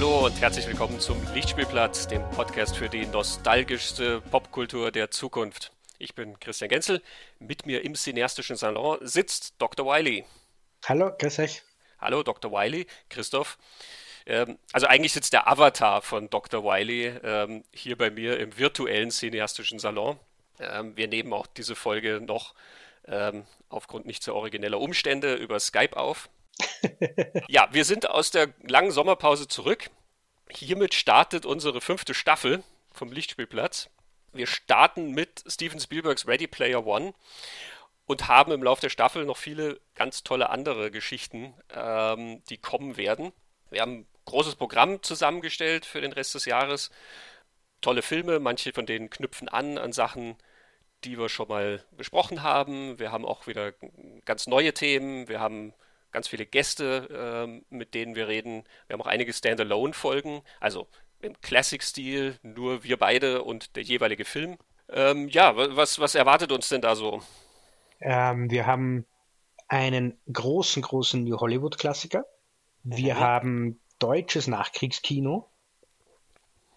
Hallo und herzlich willkommen zum Lichtspielplatz, dem Podcast für die nostalgischste Popkultur der Zukunft. Ich bin Christian Genzel. Mit mir im cineastischen Salon sitzt Dr. Wiley. Hallo, grüß euch. Hallo, Dr. Wiley, Christoph. Ähm, also eigentlich sitzt der Avatar von Dr. Wiley ähm, hier bei mir im virtuellen cineastischen Salon. Ähm, wir nehmen auch diese Folge noch ähm, aufgrund nicht so origineller Umstände über Skype auf. ja, wir sind aus der langen Sommerpause zurück. Hiermit startet unsere fünfte Staffel vom Lichtspielplatz. Wir starten mit Steven Spielbergs Ready Player One und haben im Laufe der Staffel noch viele ganz tolle andere Geschichten, ähm, die kommen werden. Wir haben ein großes Programm zusammengestellt für den Rest des Jahres. Tolle Filme, manche von denen knüpfen an an Sachen, die wir schon mal besprochen haben. Wir haben auch wieder ganz neue Themen. Wir haben ganz viele Gäste, äh, mit denen wir reden. Wir haben auch einige Standalone-Folgen, also im Classic-Stil, nur wir beide und der jeweilige Film. Ähm, ja, was, was erwartet uns denn da so? Ähm, wir haben einen großen, großen New Hollywood-Klassiker. Wir mhm. haben deutsches Nachkriegskino.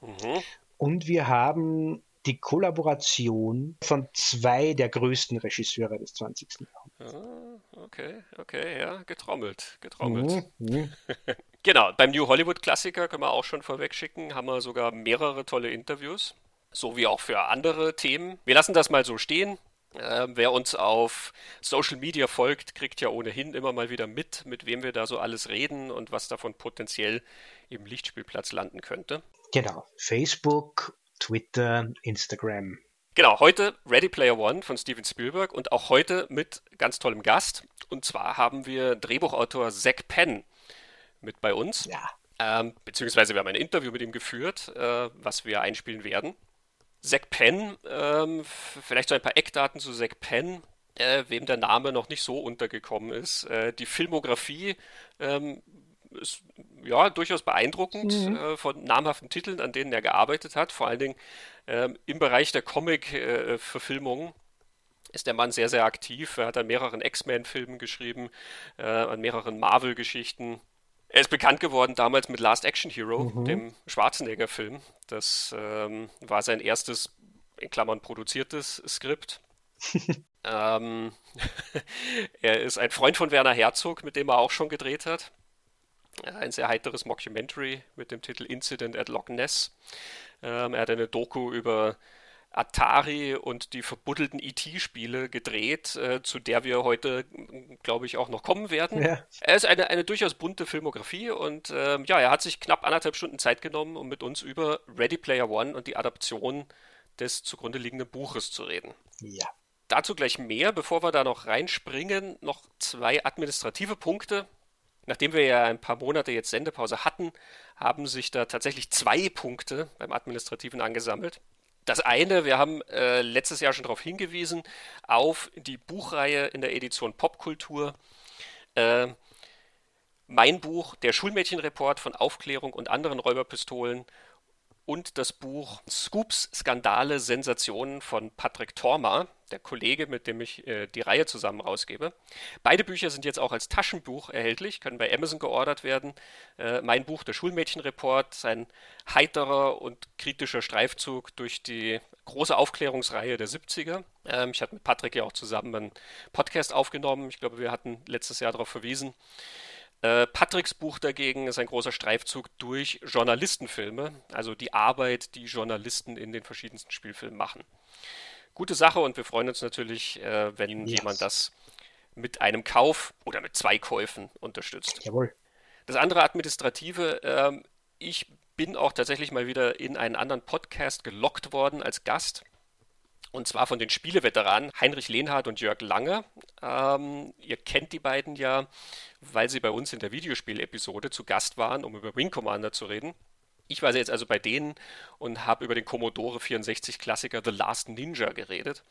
Mhm. Und wir haben die Kollaboration von zwei der größten Regisseure des 20. Jahrhunderts. Ah, okay, okay, ja, getrommelt, getrommelt. Mhm. mhm. genau, beim New Hollywood Klassiker können wir auch schon vorweg schicken, haben wir sogar mehrere tolle Interviews, so wie auch für andere Themen. Wir lassen das mal so stehen. Äh, wer uns auf Social Media folgt, kriegt ja ohnehin immer mal wieder mit, mit wem wir da so alles reden und was davon potenziell im Lichtspielplatz landen könnte. Genau, Facebook Twitter, Instagram. Genau, heute Ready Player One von Steven Spielberg und auch heute mit ganz tollem Gast. Und zwar haben wir Drehbuchautor Zack Penn mit bei uns. Ja. Ähm, beziehungsweise wir haben ein Interview mit ihm geführt, äh, was wir einspielen werden. Zack Penn, ähm, vielleicht so ein paar Eckdaten zu Zack Penn, äh, wem der Name noch nicht so untergekommen ist. Äh, die Filmografie ähm, ist ja durchaus beeindruckend mhm. äh, von namhaften Titeln, an denen er gearbeitet hat, vor allen Dingen ähm, im Bereich der Comic-Verfilmungen. Äh, ist der Mann sehr, sehr aktiv. Er hat an mehreren X-Men-Filmen geschrieben, äh, an mehreren Marvel-Geschichten. Er ist bekannt geworden damals mit Last Action Hero, mhm. dem Schwarzenegger-Film. Das ähm, war sein erstes, in Klammern produziertes Skript. ähm, er ist ein Freund von Werner Herzog, mit dem er auch schon gedreht hat ein sehr heiteres Mockumentary mit dem Titel Incident at Loch Ness. Ähm, er hat eine Doku über Atari und die verbuddelten ET-Spiele gedreht, äh, zu der wir heute, glaube ich, auch noch kommen werden. Ja. Er ist eine, eine durchaus bunte Filmografie und ähm, ja, er hat sich knapp anderthalb Stunden Zeit genommen, um mit uns über Ready Player One und die Adaption des zugrunde liegenden Buches zu reden. Ja. Dazu gleich mehr, bevor wir da noch reinspringen, noch zwei administrative Punkte, Nachdem wir ja ein paar Monate jetzt Sendepause hatten, haben sich da tatsächlich zwei Punkte beim Administrativen angesammelt. Das eine, wir haben äh, letztes Jahr schon darauf hingewiesen, auf die Buchreihe in der Edition Popkultur. Äh, mein Buch, der Schulmädchenreport von Aufklärung und anderen Räuberpistolen und das Buch Scoops, Skandale, Sensationen von Patrick Torma, der Kollege, mit dem ich äh, die Reihe zusammen rausgebe. Beide Bücher sind jetzt auch als Taschenbuch erhältlich, können bei Amazon geordert werden. Äh, mein Buch, der Schulmädchenreport, ein heiterer und kritischer Streifzug durch die große Aufklärungsreihe der 70er. Ähm, ich hatte mit Patrick ja auch zusammen einen Podcast aufgenommen. Ich glaube, wir hatten letztes Jahr darauf verwiesen. Äh, Patricks Buch dagegen ist ein großer Streifzug durch Journalistenfilme, also die Arbeit, die Journalisten in den verschiedensten Spielfilmen machen. Gute Sache und wir freuen uns natürlich, äh, wenn yes. jemand das mit einem Kauf oder mit zwei Käufen unterstützt. Jawohl. Das andere Administrative, äh, ich bin auch tatsächlich mal wieder in einen anderen Podcast gelockt worden als Gast. Und zwar von den Spieleveteranen Heinrich Lehnhardt und Jörg Lange. Ähm, ihr kennt die beiden ja, weil sie bei uns in der Videospielepisode zu Gast waren, um über Wing Commander zu reden. Ich war jetzt also bei denen und habe über den Commodore 64 Klassiker The Last Ninja geredet.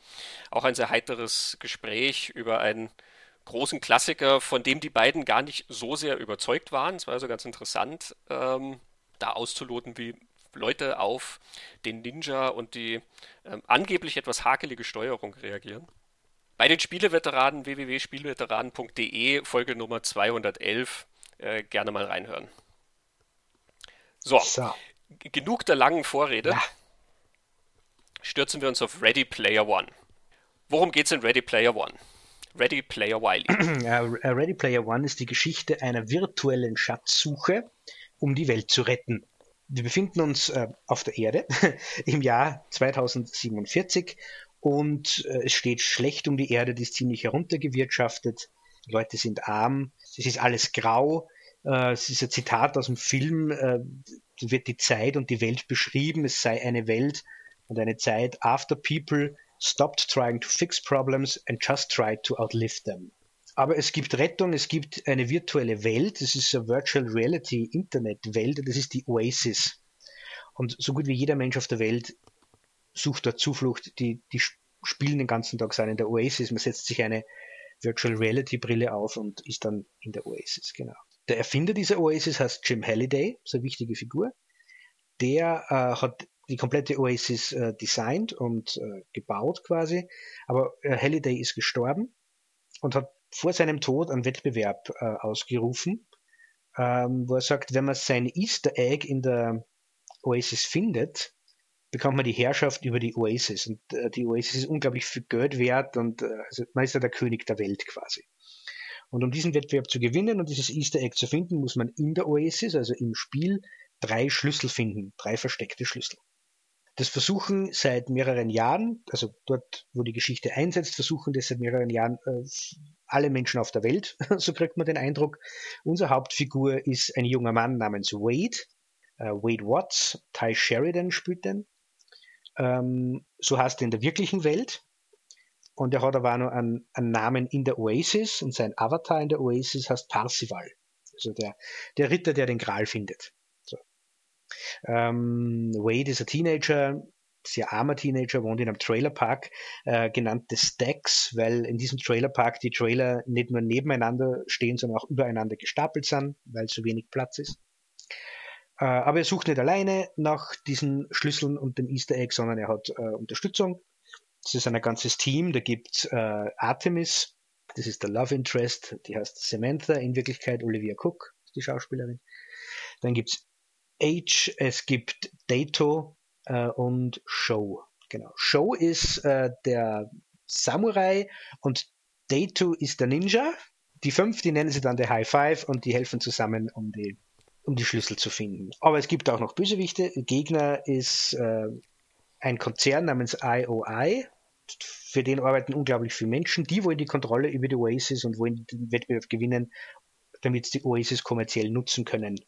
Auch ein sehr heiteres Gespräch über einen großen Klassiker, von dem die beiden gar nicht so sehr überzeugt waren. Es war also ganz interessant, ähm, da auszuloten, wie Leute auf den Ninja und die ähm, angeblich etwas hakelige Steuerung reagieren. Bei den Spieleveteranen www.spieleveteranen.de Folge Nummer 211 äh, gerne mal reinhören. So, so. genug der langen Vorrede. Ja. Stürzen wir uns auf Ready Player One. Worum geht es in Ready Player One? Ready Player Wiley. Ready Player One ist die Geschichte einer virtuellen Schatzsuche, um die Welt zu retten. Wir befinden uns äh, auf der Erde im Jahr 2047 und äh, es steht schlecht um die Erde, die ist ziemlich heruntergewirtschaftet. Die Leute sind arm, es ist alles grau. Äh, es ist ein Zitat aus dem Film, äh, wird die Zeit und die Welt beschrieben. Es sei eine Welt und eine Zeit after people stopped trying to fix problems and just tried to outlive them. Aber es gibt Rettung, es gibt eine virtuelle Welt, das ist eine Virtual Reality Internet Welt, das ist die Oasis. Und so gut wie jeder Mensch auf der Welt sucht dort Zuflucht, die, die spielen den ganzen Tag sein in der Oasis. Man setzt sich eine Virtual Reality Brille auf und ist dann in der Oasis, genau. Der Erfinder dieser Oasis heißt Jim Halliday, so eine wichtige Figur. Der äh, hat die komplette Oasis äh, designt und äh, gebaut quasi. Aber äh, Halliday ist gestorben und hat vor seinem Tod einen Wettbewerb äh, ausgerufen, ähm, wo er sagt, wenn man sein Easter Egg in der Oasis findet, bekommt man die Herrschaft über die Oasis. Und äh, die Oasis ist unglaublich viel Geld wert und äh, also man ist ja der König der Welt quasi. Und um diesen Wettbewerb zu gewinnen und dieses Easter Egg zu finden, muss man in der Oasis, also im Spiel, drei Schlüssel finden, drei versteckte Schlüssel. Das versuchen seit mehreren Jahren, also dort, wo die Geschichte einsetzt, versuchen das seit mehreren Jahren äh, alle Menschen auf der Welt, so kriegt man den Eindruck. Unsere Hauptfigur ist ein junger Mann namens Wade, äh, Wade Watts, Ty Sheridan spielt den. Ähm, so heißt er in der wirklichen Welt. Und er hat aber auch noch einen, einen, Namen in der Oasis und sein Avatar in der Oasis heißt Parsival. Also der, der Ritter, der den Gral findet. So. Ähm, Wade ist ein Teenager, sehr armer Teenager, wohnt in einem Trailerpark, äh, genannt The Stacks, weil in diesem Trailerpark die Trailer nicht nur nebeneinander stehen, sondern auch übereinander gestapelt sind, weil so wenig Platz ist. Äh, aber er sucht nicht alleine nach diesen Schlüsseln und dem Easter Egg, sondern er hat äh, Unterstützung. Das ist ein ganzes Team. Da gibt äh, Artemis, das ist der Love Interest, die heißt Samantha, in Wirklichkeit Olivia Cook, die Schauspielerin. Dann gibt's Age, es gibt Dato äh, und Show. Genau. Show ist äh, der Samurai und Dato ist der Ninja. Die fünf, die nennen sie dann der High Five und die helfen zusammen, um die, um die Schlüssel zu finden. Aber es gibt auch noch Bösewichte. Gegner ist äh, ein Konzern namens IOI. Für den arbeiten unglaublich viele Menschen. Die wollen die Kontrolle über die Oasis und wollen den Wettbewerb gewinnen, damit sie die Oasis kommerziell nutzen können.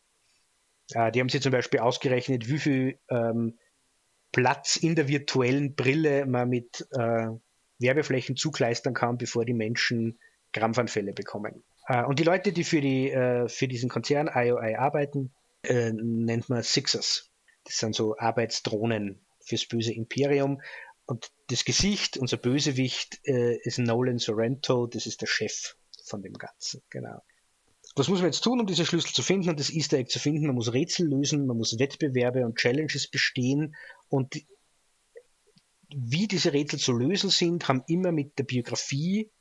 Äh, die haben sich zum Beispiel ausgerechnet, wie viel ähm, Platz in der virtuellen Brille man mit äh, Werbeflächen zugleistern kann, bevor die Menschen Krampfanfälle bekommen. Äh, und die Leute, die für, die, äh, für diesen Konzern IOI arbeiten, äh, nennt man Sixers. Das sind so Arbeitsdrohnen fürs böse Imperium. Und das Gesicht, unser Bösewicht, äh, ist Nolan Sorrento, das ist der Chef von dem Ganzen. Genau. Was muss man jetzt tun, um diese Schlüssel zu finden und das Easter Egg zu finden? Man muss Rätsel lösen, man muss Wettbewerbe und Challenges bestehen und wie diese Rätsel zu lösen sind, haben immer mit der Biografie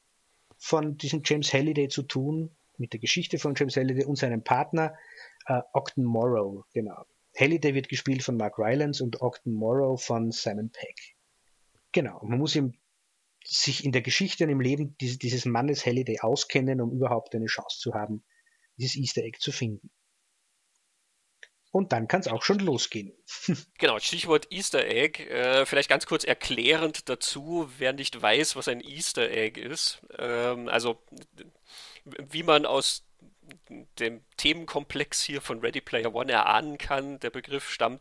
von diesem James Halliday zu tun, mit der Geschichte von James Halliday und seinem Partner äh, Ogden Morrow, genau. Halliday wird gespielt von Mark Rylance und Ogden Morrow von Simon Peck. Genau. Man muss ihm sich in der Geschichte und im Leben dieses, dieses Mannes Halliday auskennen, um überhaupt eine Chance zu haben, dieses Easter Egg zu finden. Und dann kann es auch schon losgehen. Genau, Stichwort Easter Egg. Äh, vielleicht ganz kurz erklärend dazu, wer nicht weiß, was ein Easter Egg ist. Ähm, also, wie man aus dem Themenkomplex hier von Ready Player One erahnen kann. Der Begriff stammt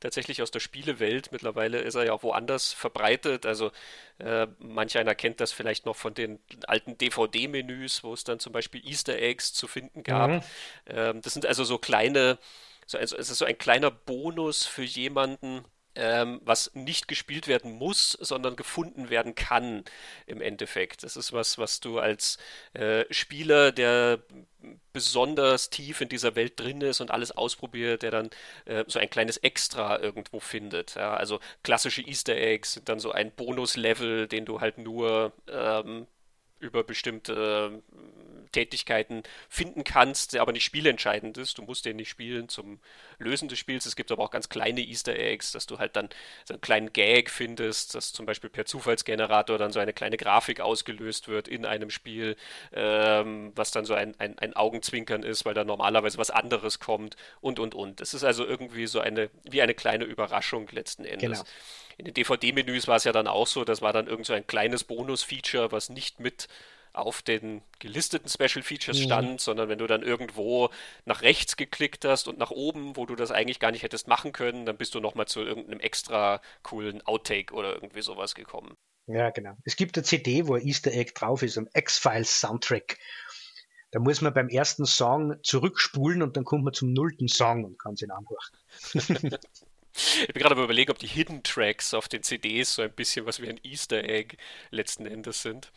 tatsächlich aus der Spielewelt. Mittlerweile ist er ja auch woanders verbreitet. Also äh, manch einer kennt das vielleicht noch von den alten DVD-Menüs, wo es dann zum Beispiel Easter Eggs zu finden gab. Mhm. Ähm, das sind also so kleine, so, also es ist so ein kleiner Bonus für jemanden, ähm, was nicht gespielt werden muss, sondern gefunden werden kann im Endeffekt. Das ist was, was du als äh, Spieler, der besonders tief in dieser Welt drin ist und alles ausprobiert, der dann äh, so ein kleines Extra irgendwo findet. Ja? Also klassische Easter Eggs sind dann so ein Bonus-Level, den du halt nur ähm, über bestimmte Tätigkeiten finden kannst, der aber nicht spielentscheidend ist. Du musst den nicht spielen zum Lösen des Spiels. Es gibt aber auch ganz kleine Easter Eggs, dass du halt dann so einen kleinen Gag findest, dass zum Beispiel per Zufallsgenerator dann so eine kleine Grafik ausgelöst wird in einem Spiel, ähm, was dann so ein, ein, ein Augenzwinkern ist, weil da normalerweise was anderes kommt und und und. Es ist also irgendwie so eine, wie eine kleine Überraschung letzten Endes. Genau. In den DVD-Menüs war es ja dann auch so, das war dann irgend so ein kleines Bonus-Feature, was nicht mit auf den gelisteten Special Features mhm. stand, mhm. sondern wenn du dann irgendwo nach rechts geklickt hast und nach oben, wo du das eigentlich gar nicht hättest machen können, dann bist du nochmal zu irgendeinem extra coolen Outtake oder irgendwie sowas gekommen. Ja, genau. Es gibt eine CD, wo ein Easter Egg drauf ist, ein X-Files Soundtrack. Da muss man beim ersten Song zurückspulen und dann kommt man zum nullten Song und kann sich anhören. Ich bin gerade überlegen, ob die Hidden Tracks auf den CDs so ein bisschen was wie ein Easter Egg letzten Endes sind.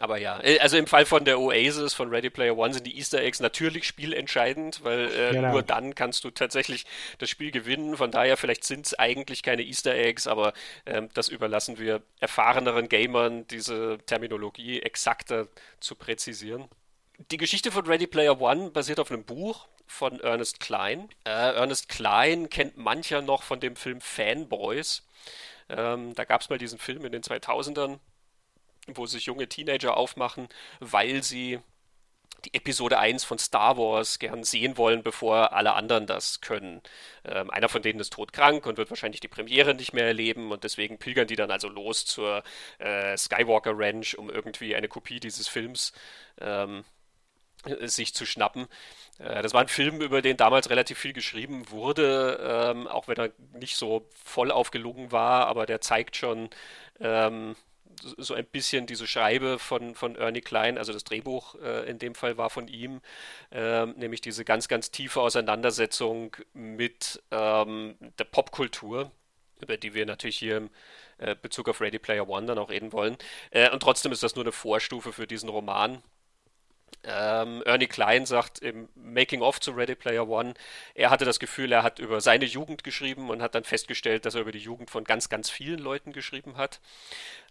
Aber ja, äh, also im Fall von der Oasis von Ready Player One sind die Easter Eggs natürlich spielentscheidend, weil äh, genau. nur dann kannst du tatsächlich das Spiel gewinnen. Von daher, vielleicht sind es eigentlich keine Easter Eggs, aber äh, das überlassen wir erfahreneren Gamern, diese Terminologie exakter zu präzisieren. Die Geschichte von Ready Player One basiert auf einem Buch von Ernest Klein. Äh, Ernest Klein kennt mancher noch von dem Film Fanboys. Ähm, da gab es mal diesen Film in den 2000ern wo sich junge Teenager aufmachen, weil sie die Episode 1 von Star Wars gern sehen wollen, bevor alle anderen das können. Ähm, einer von denen ist todkrank und wird wahrscheinlich die Premiere nicht mehr erleben und deswegen pilgern die dann also los zur äh, Skywalker Ranch, um irgendwie eine Kopie dieses Films ähm, sich zu schnappen. Äh, das war ein Film, über den damals relativ viel geschrieben wurde, ähm, auch wenn er nicht so voll aufgelungen war, aber der zeigt schon, ähm, so ein bisschen diese Schreibe von, von Ernie Klein, also das Drehbuch äh, in dem Fall war von ihm, äh, nämlich diese ganz, ganz tiefe Auseinandersetzung mit ähm, der Popkultur, über die wir natürlich hier im äh, Bezug auf Ready Player One dann auch reden wollen. Äh, und trotzdem ist das nur eine Vorstufe für diesen Roman. Ähm, Ernie Klein sagt im Making of zu Ready Player One, er hatte das Gefühl, er hat über seine Jugend geschrieben und hat dann festgestellt, dass er über die Jugend von ganz, ganz vielen Leuten geschrieben hat.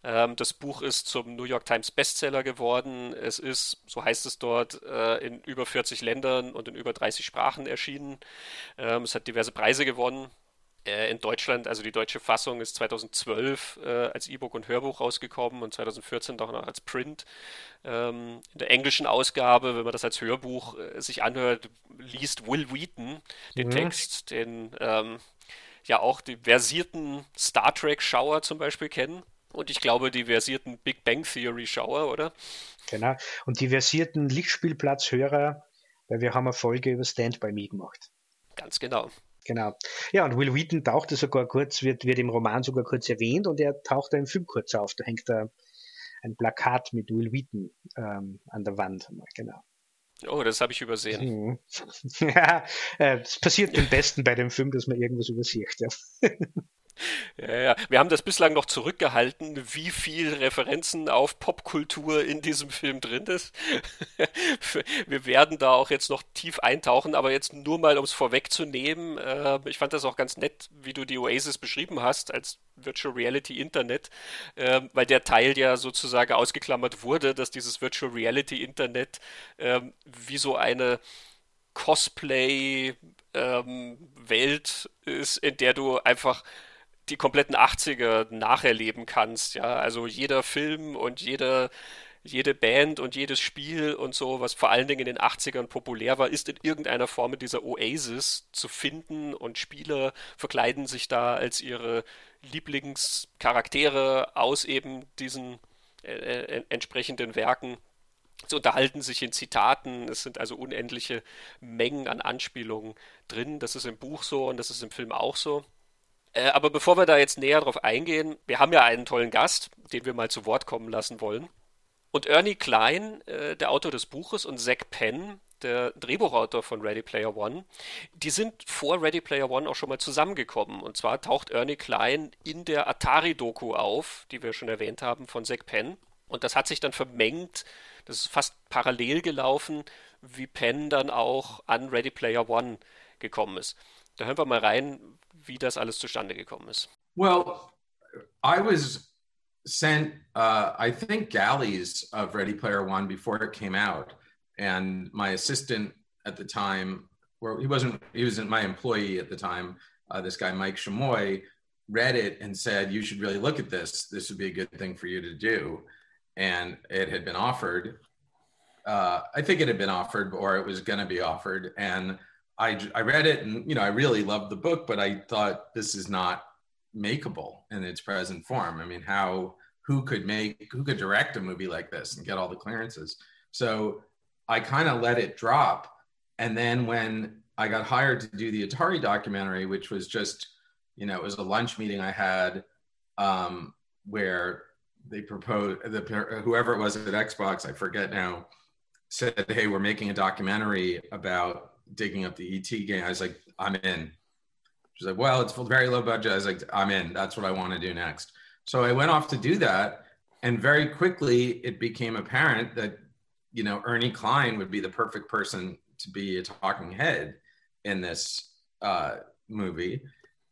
Ähm, das Buch ist zum New York Times Bestseller geworden. Es ist, so heißt es dort, äh, in über 40 Ländern und in über 30 Sprachen erschienen. Ähm, es hat diverse Preise gewonnen in Deutschland, also die deutsche Fassung ist 2012 äh, als E-Book und Hörbuch rausgekommen und 2014 doch noch als Print. Ähm, in der englischen Ausgabe, wenn man das als Hörbuch äh, sich anhört, liest Will Wheaton den mhm. Text, den ähm, ja auch die versierten Star Trek-Schauer zum Beispiel kennen. Und ich glaube, die versierten Big Bang Theory-Schauer, oder? Genau. Und die versierten Lichtspielplatz-Hörer, weil wir haben eine Folge über Stand by Me gemacht. Ganz genau. Genau. Ja, und Will Wheaton tauchte sogar kurz, wird, wird im Roman sogar kurz erwähnt und er taucht da im Film kurz auf. Da hängt da ein Plakat mit Will Wheaton ähm, an der Wand. Genau. Oh, das habe ich übersehen. Mhm. ja, äh, es passiert dem Besten bei dem Film, dass man irgendwas übersieht. Ja. Ja, ja. Wir haben das bislang noch zurückgehalten, wie viel Referenzen auf Popkultur in diesem Film drin ist. Wir werden da auch jetzt noch tief eintauchen, aber jetzt nur mal, um es vorwegzunehmen. Äh, ich fand das auch ganz nett, wie du die Oasis beschrieben hast, als Virtual Reality Internet, äh, weil der Teil ja sozusagen ausgeklammert wurde, dass dieses Virtual Reality Internet äh, wie so eine Cosplay-Welt ähm, ist, in der du einfach die kompletten 80er nacherleben kannst, ja. Also jeder Film und jede, jede Band und jedes Spiel und so, was vor allen Dingen in den 80ern populär war, ist in irgendeiner Form in dieser Oasis zu finden und Spieler verkleiden sich da als ihre Lieblingscharaktere aus eben diesen äh, äh entsprechenden Werken. Sie unterhalten sich in Zitaten, es sind also unendliche Mengen an Anspielungen drin. Das ist im Buch so und das ist im Film auch so. Äh, aber bevor wir da jetzt näher drauf eingehen, wir haben ja einen tollen Gast, den wir mal zu Wort kommen lassen wollen. Und Ernie Klein, äh, der Autor des Buches, und Zack Penn, der Drehbuchautor von Ready Player One, die sind vor Ready Player One auch schon mal zusammengekommen. Und zwar taucht Ernie Klein in der Atari-Doku auf, die wir schon erwähnt haben, von Zack Penn. Und das hat sich dann vermengt, das ist fast parallel gelaufen, wie Penn dann auch an Ready Player One gekommen ist. Da hören wir mal rein, wie das alles zustande gekommen ist. Well, I was sent, uh, I think, galleys of Ready Player One before it came out, and my assistant at the time, where he wasn't, he wasn't my employee at the time. Uh, this guy Mike Shamoy, read it and said, "You should really look at this. This would be a good thing for you to do." And it had been offered. Uh, I think it had been offered, or it was going to be offered, and I, I read it and you know I really loved the book, but I thought this is not makeable in its present form. I mean, how who could make who could direct a movie like this and get all the clearances? So I kind of let it drop, and then when I got hired to do the Atari documentary, which was just you know it was a lunch meeting I had um, where they proposed the whoever it was at Xbox, I forget now, said, "Hey, we're making a documentary about." Digging up the ET game. I was like, I'm in. She's like, well, it's very low budget. I was like, I'm in. That's what I want to do next. So I went off to do that. And very quickly, it became apparent that, you know, Ernie Klein would be the perfect person to be a talking head in this uh, movie.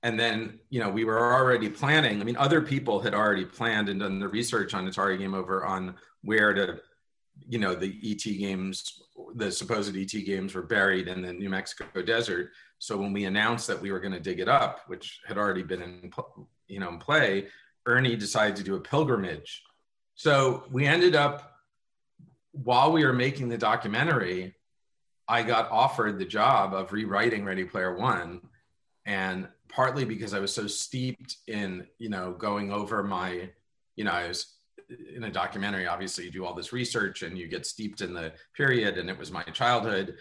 And then, you know, we were already planning. I mean, other people had already planned and done the research on Atari Game Over on where to you know the ET games, the supposed ET games were buried in the New Mexico desert. So when we announced that we were going to dig it up, which had already been in you know in play, Ernie decided to do a pilgrimage. So we ended up while we were making the documentary, I got offered the job of rewriting Ready Player One, and partly because I was so steeped in you know going over my you know I was in a documentary, obviously you do all this research and you get steeped in the period. And it was my childhood.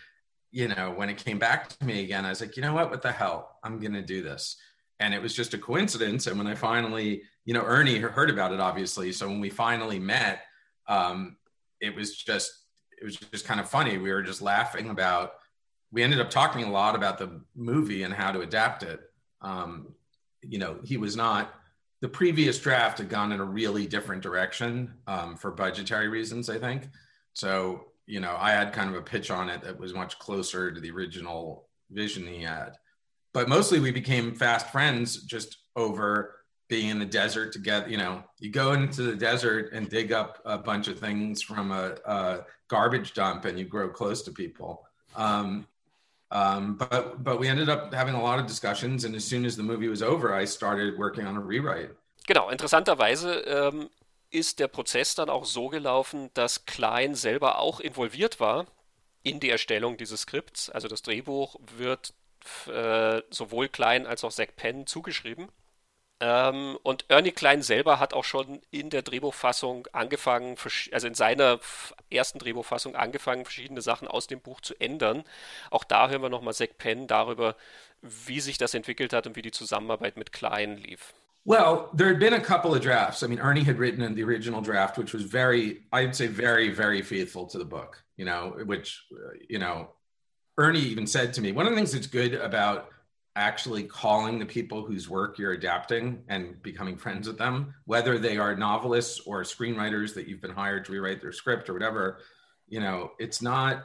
You know, when it came back to me again, I was like, you know what? What the hell? I'm going to do this. And it was just a coincidence. And when I finally, you know, Ernie heard about it, obviously. So when we finally met, um, it was just, it was just kind of funny. We were just laughing about, we ended up talking a lot about the movie and how to adapt it. Um, you know, he was not the previous draft had gone in a really different direction um, for budgetary reasons, I think. So, you know, I had kind of a pitch on it that was much closer to the original vision he had. But mostly we became fast friends just over being in the desert together. You know, you go into the desert and dig up a bunch of things from a, a garbage dump and you grow close to people. Um, um, but but we ended up having a lot of discussions, and as soon as the movie was over, I started working on a rewrite. Genau, interessanterweise ähm, ist der Prozess dann auch so gelaufen, dass Klein selber auch involviert war in die Erstellung dieses Skripts. Also das Drehbuch wird äh, sowohl Klein als auch Zack Penn zugeschrieben. Ähm, und Ernie Klein selber hat auch schon in der Drehbuchfassung angefangen, also in seiner ersten Drehbuchfassung angefangen, verschiedene Sachen aus dem Buch zu ändern. Auch da hören wir nochmal Zack Penn darüber, wie sich das entwickelt hat und wie die Zusammenarbeit mit Klein lief. Well, there had been a couple of drafts. I mean, Ernie had written in the original draft, which was very, I'd say, very, very faithful to the book, you know, which, you know, Ernie even said to me, one of the things that's good about actually calling the people whose work you're adapting and becoming friends with them, whether they are novelists or screenwriters that you've been hired to rewrite their script or whatever, you know, it's not,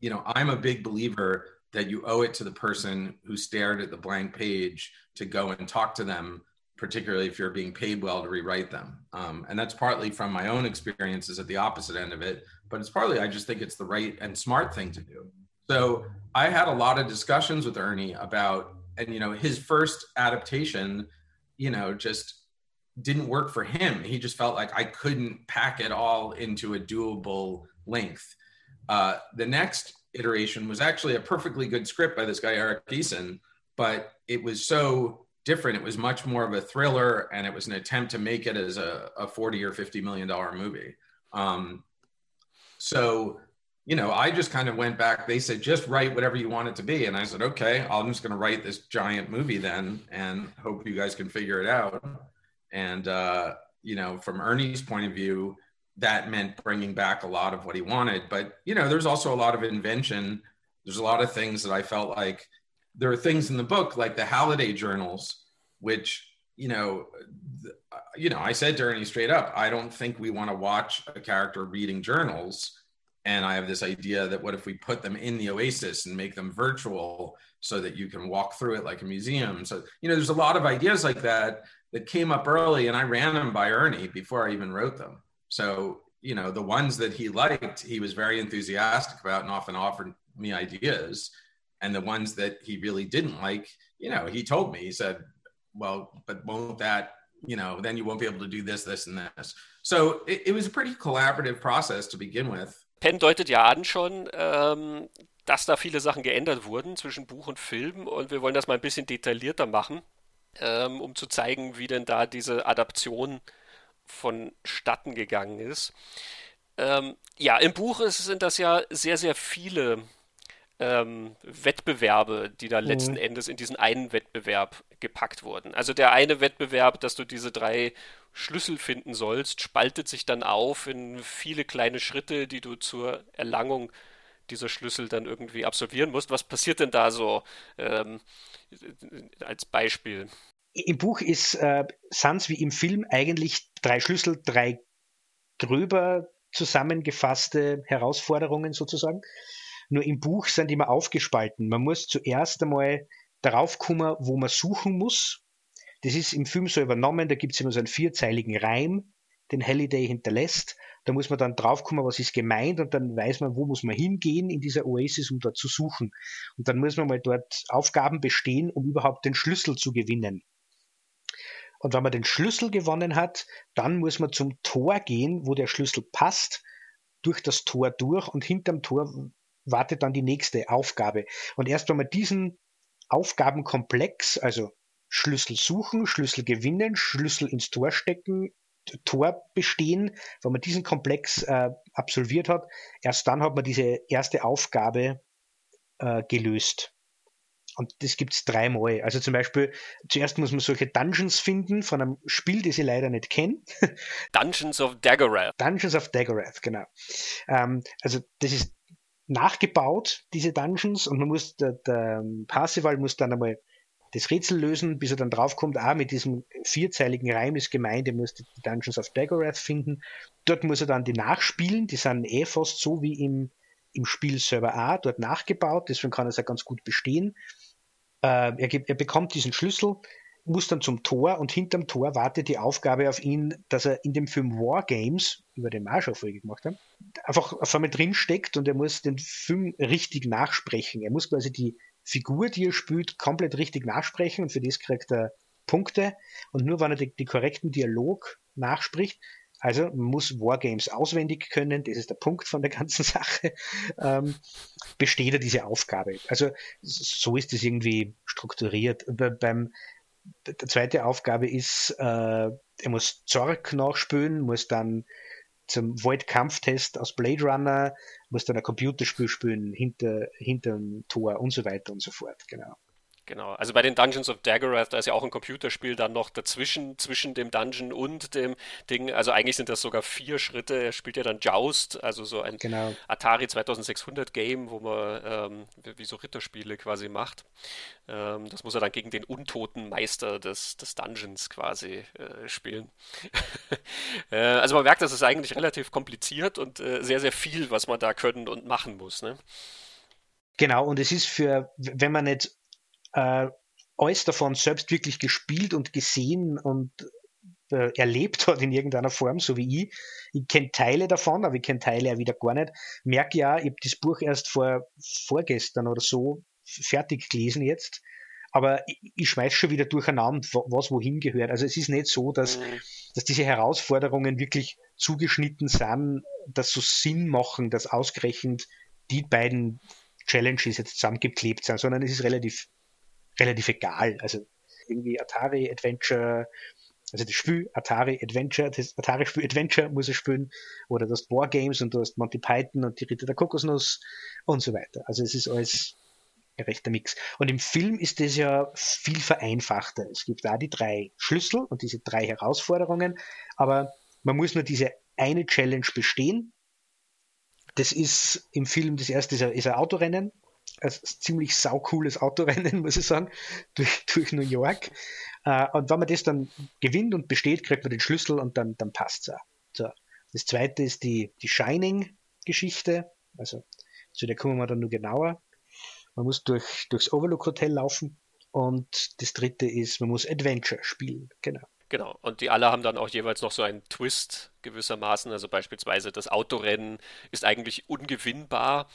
you know, I'm a big believer that you owe it to the person who stared at the blank page to go and talk to them, particularly if you're being paid well to rewrite them. Um, and that's partly from my own experiences at the opposite end of it, but it's partly I just think it's the right and smart thing to do. So I had a lot of discussions with Ernie about, and you know, his first adaptation, you know, just didn't work for him. He just felt like I couldn't pack it all into a doable length. Uh, the next iteration was actually a perfectly good script by this guy Eric Eason, but it was so different. It was much more of a thriller, and it was an attempt to make it as a, a forty or fifty million dollar movie. Um, so you know, I just kind of went back. They said, just write whatever you want it to be. And I said, okay, I'm just going to write this giant movie then and hope you guys can figure it out. And, uh, you know, from Ernie's point of view, that meant bringing back a lot of what he wanted. But, you know, there's also a lot of invention. There's a lot of things that I felt like there are things in the book, like the Halliday journals, which, you know, th- you know, I said to Ernie straight up, I don't think we want to watch a character reading journals and I have this idea that what if we put them in the Oasis and make them virtual so that you can walk through it like a museum? So, you know, there's a lot of ideas like that that came up early and I ran them by Ernie before I even wrote them. So, you know, the ones that he liked, he was very enthusiastic about and often offered me ideas. And the ones that he really didn't like, you know, he told me, he said, well, but won't that, you know, then you won't be able to do this, this, and this. So it, it was a pretty collaborative process to begin with. Penn deutet ja an schon, ähm, dass da viele Sachen geändert wurden zwischen Buch und Film und wir wollen das mal ein bisschen detaillierter machen, ähm, um zu zeigen, wie denn da diese Adaption vonstatten gegangen ist. Ähm, ja, im Buch ist, sind das ja sehr, sehr viele ähm, Wettbewerbe, die da letzten mhm. Endes in diesen einen Wettbewerb gepackt wurden. Also der eine Wettbewerb, dass du diese drei Schlüssel finden sollst, spaltet sich dann auf in viele kleine Schritte, die du zur Erlangung dieser Schlüssel dann irgendwie absolvieren musst. Was passiert denn da so ähm, als Beispiel? Im Buch ist äh, Sans wie im Film eigentlich drei Schlüssel, drei gröber zusammengefasste Herausforderungen sozusagen. Nur im Buch sind immer aufgespalten. Man muss zuerst einmal darauf kommen, wo man suchen muss. Das ist im Film so übernommen, da gibt es immer so einen vierzeiligen Reim, den Halliday hinterlässt. Da muss man dann draufkommen, was ist gemeint und dann weiß man, wo muss man hingehen in dieser Oasis, um dort zu suchen. Und dann muss man mal dort Aufgaben bestehen, um überhaupt den Schlüssel zu gewinnen. Und wenn man den Schlüssel gewonnen hat, dann muss man zum Tor gehen, wo der Schlüssel passt, durch das Tor durch und hinterm Tor wartet dann die nächste Aufgabe. Und erst wenn man diesen Aufgabenkomplex, also Schlüssel suchen, Schlüssel gewinnen, Schlüssel ins Tor stecken, Tor bestehen, wenn man diesen Komplex äh, absolviert hat, erst dann hat man diese erste Aufgabe äh, gelöst. Und das gibt es dreimal. Also zum Beispiel, zuerst muss man solche Dungeons finden von einem Spiel, das ich leider nicht kenne. Dungeons of Daggerath. Dungeons of Daggerath, genau. Ähm, also das ist nachgebaut, diese Dungeons, und man muss, der, der Parsival muss dann einmal das Rätsel lösen, bis er dann draufkommt, ah, mit diesem vierzeiligen Reim ist gemeint, er muss die Dungeons of Daggerath finden. Dort muss er dann die nachspielen, die sind eh fast so wie im, im Spiel Server A, dort nachgebaut, deswegen kann er es ja ganz gut bestehen. Äh, er, er bekommt diesen Schlüssel, muss dann zum Tor und hinterm Tor wartet die Aufgabe auf ihn, dass er in dem Film War Games, über den wir auch Folge gemacht haben, einfach auf einmal drin steckt und er muss den Film richtig nachsprechen. Er muss quasi die Figur, die er spielt, komplett richtig nachsprechen und für das kriegt er Punkte und nur wenn er die korrekten Dialog nachspricht, also muss Wargames auswendig können, das ist der Punkt von der ganzen Sache, ähm, besteht er diese Aufgabe. Also so ist es irgendwie strukturiert. beim die zweite Aufgabe ist, äh, er muss Zorg nachspülen, muss dann zum Void-Kampftest aus Blade Runner, muss dann ein Computerspiel spielen hinter, hinter dem Tor und so weiter und so fort, genau. Genau, also bei den Dungeons of Daggerath, da ist ja auch ein Computerspiel dann noch dazwischen, zwischen dem Dungeon und dem Ding. Also eigentlich sind das sogar vier Schritte. Er spielt ja dann Joust, also so ein genau. Atari 2600 Game, wo man ähm, wie so Ritterspiele quasi macht. Ähm, das muss er dann gegen den untoten Meister des, des Dungeons quasi äh, spielen. äh, also man merkt, das ist eigentlich relativ kompliziert und äh, sehr, sehr viel, was man da können und machen muss. Ne? Genau, und es ist für, wenn man nicht äh, alles davon selbst wirklich gespielt und gesehen und äh, erlebt hat in irgendeiner Form, so wie ich. Ich kenne Teile davon, aber ich kenne Teile auch wieder gar nicht. Merke ja, ich habe das Buch erst vor vorgestern oder so fertig gelesen jetzt. Aber ich, ich schmeiß schon wieder durcheinander, was wohin gehört. Also es ist nicht so, dass, mhm. dass diese Herausforderungen wirklich zugeschnitten sind, dass so Sinn machen, dass ausgerechnet die beiden Challenges jetzt zusammengeklebt sind, sondern es ist relativ relativ egal. Also irgendwie Atari Adventure, also das Spiel Atari Adventure, das Atari Spiel Adventure muss er spielen, oder das Wargames und du hast Monty Python und die Ritter der Kokosnuss und so weiter. Also es ist alles ein rechter Mix. Und im Film ist das ja viel vereinfachter. Es gibt da die drei Schlüssel und diese drei Herausforderungen, aber man muss nur diese eine Challenge bestehen. Das ist im Film das erste ist ein Autorennen, ein ziemlich saucooles Autorennen, muss ich sagen, durch, durch New York. Äh, und wenn man das dann gewinnt und besteht, kriegt man den Schlüssel und dann, dann passt es auch. So. Das zweite ist die, die Shining-Geschichte. Also zu der kommen wir dann nur genauer. Man muss durch, durchs Overlook Hotel laufen. Und das dritte ist, man muss Adventure spielen. Genau. Genau, und die alle haben dann auch jeweils noch so einen Twist gewissermaßen. Also beispielsweise das Autorennen ist eigentlich ungewinnbar.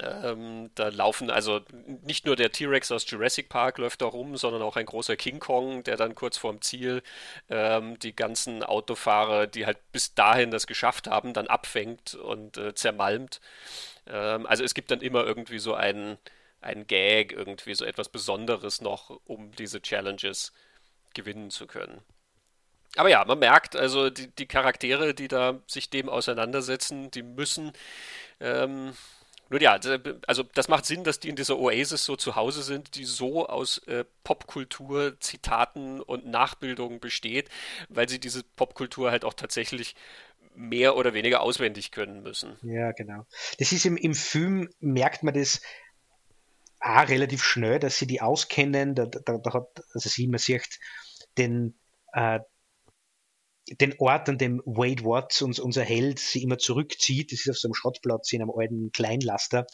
Ähm, da laufen also nicht nur der T-Rex aus Jurassic Park läuft da rum, sondern auch ein großer King Kong, der dann kurz vorm Ziel ähm, die ganzen Autofahrer, die halt bis dahin das geschafft haben, dann abfängt und äh, zermalmt. Ähm, also es gibt dann immer irgendwie so einen, einen Gag, irgendwie so etwas Besonderes noch, um diese Challenges gewinnen zu können. Aber ja, man merkt also die, die Charaktere, die da sich dem auseinandersetzen, die müssen ähm, nun ja, also das macht Sinn, dass die in dieser Oasis so zu Hause sind, die so aus äh, Popkultur, Zitaten und Nachbildungen besteht, weil sie diese Popkultur halt auch tatsächlich mehr oder weniger auswendig können müssen. Ja, genau. Das ist im, im Film, merkt man das auch relativ schnell, dass sie die auskennen. Da, da, da hat, also sie, man sieht den, äh, den Ort, an dem Wade Watts, uns, unser Held, sie immer zurückzieht. Das ist auf so einem Schrottplatz in einem alten Kleinlaster,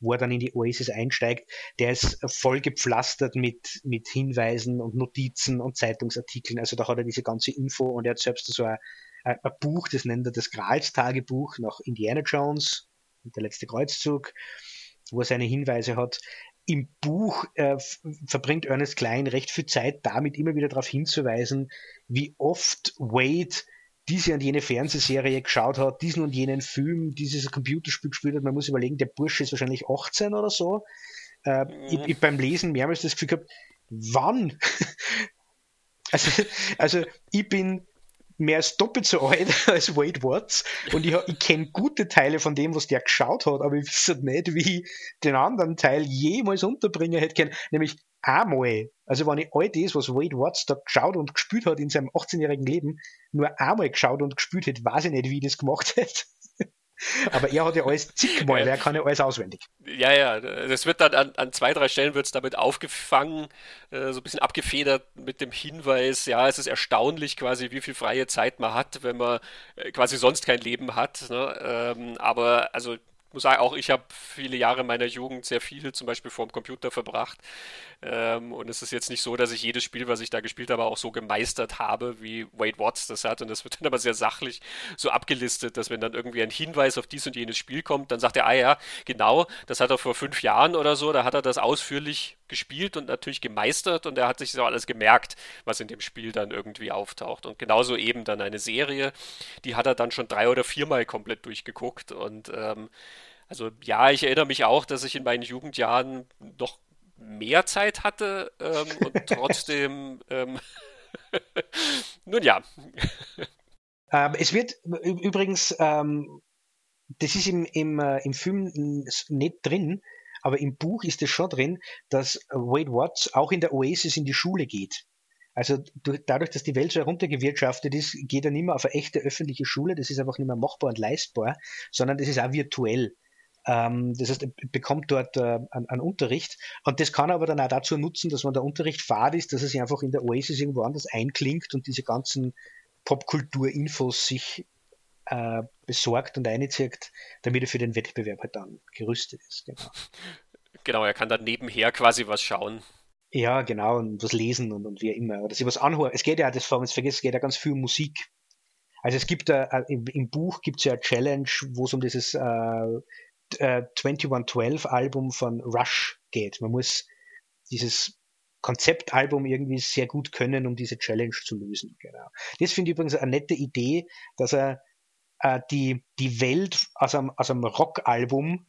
wo er dann in die Oasis einsteigt. Der ist voll gepflastert mit, mit Hinweisen und Notizen und Zeitungsartikeln. Also da hat er diese ganze Info und er hat selbst so ein, ein Buch, das nennt er das Grals-Tagebuch nach Indiana Jones, der letzte Kreuzzug, wo er seine Hinweise hat im Buch äh, verbringt Ernest Klein recht viel Zeit damit, immer wieder darauf hinzuweisen, wie oft Wade diese und jene Fernsehserie geschaut hat, diesen und jenen Film, dieses Computerspiel gespielt hat. Man muss überlegen, der Bursche ist wahrscheinlich 18 oder so. Äh, mhm. ich, ich beim Lesen mehrmals das Gefühl gehabt, wann? also, also ich bin mehr als doppelt so alt als Wade Watts und ich, ich kenne gute Teile von dem, was der geschaut hat, aber ich weiß nicht, wie ich den anderen Teil jemals unterbringen hätte können, nämlich einmal. Also wenn ich all das, was Wade Watts da geschaut und gespielt hat in seinem 18-jährigen Leben, nur einmal geschaut und gespielt hätte, weiß ich nicht, wie ich das gemacht hätte. Aber er hat ja alles zigmal, er kann ja alles auswendig. Ja, ja, das wird dann an, an zwei, drei Stellen wird es damit aufgefangen, äh, so ein bisschen abgefedert mit dem Hinweis, ja, es ist erstaunlich quasi, wie viel freie Zeit man hat, wenn man äh, quasi sonst kein Leben hat. Ne? Ähm, aber also muss sagen, auch ich habe viele Jahre meiner Jugend sehr viel zum Beispiel vor dem Computer verbracht. Ähm, und es ist jetzt nicht so, dass ich jedes Spiel, was ich da gespielt habe, auch so gemeistert habe, wie Wade Watts das hat. Und das wird dann aber sehr sachlich so abgelistet, dass wenn dann irgendwie ein Hinweis auf dies und jenes Spiel kommt, dann sagt er, ah ja, genau, das hat er vor fünf Jahren oder so, da hat er das ausführlich gespielt und natürlich gemeistert und er hat sich so alles gemerkt, was in dem Spiel dann irgendwie auftaucht. Und genauso eben dann eine Serie, die hat er dann schon drei oder viermal komplett durchgeguckt und ähm, also ja, ich erinnere mich auch, dass ich in meinen Jugendjahren noch mehr Zeit hatte ähm, und trotzdem, ähm, nun ja. Ähm, es wird übrigens, ähm, das ist im, im, äh, im Film nicht drin, aber im Buch ist es schon drin, dass Wade Watts auch in der Oasis in die Schule geht. Also durch, dadurch, dass die Welt so heruntergewirtschaftet ist, geht er nicht mehr auf eine echte öffentliche Schule, das ist einfach nicht mehr machbar und leistbar, sondern das ist auch virtuell. Ähm, das heißt, er bekommt dort äh, einen, einen, Unterricht und das kann er aber dann auch dazu nutzen, dass wenn der Unterricht fad ist, dass er sich einfach in der Oasis irgendwo anders einklingt und diese ganzen Popkultur-Infos sich äh, besorgt und einzieht, damit er für den Wettbewerb halt dann gerüstet ist. Genau. genau, er kann dann nebenher quasi was schauen. Ja, genau, und was lesen und, und wie immer. Oder sich was anhören. Es geht ja, das vorhin vergessen, es geht ja ganz viel um Musik. Also es gibt äh, im, im, Buch gibt es ja eine Challenge, wo es um dieses äh, äh, 2112 Album von Rush geht. Man muss dieses Konzeptalbum irgendwie sehr gut können, um diese Challenge zu lösen. Genau. Das finde ich übrigens eine nette Idee, dass er äh, die, die Welt aus einem, aus einem Rockalbum,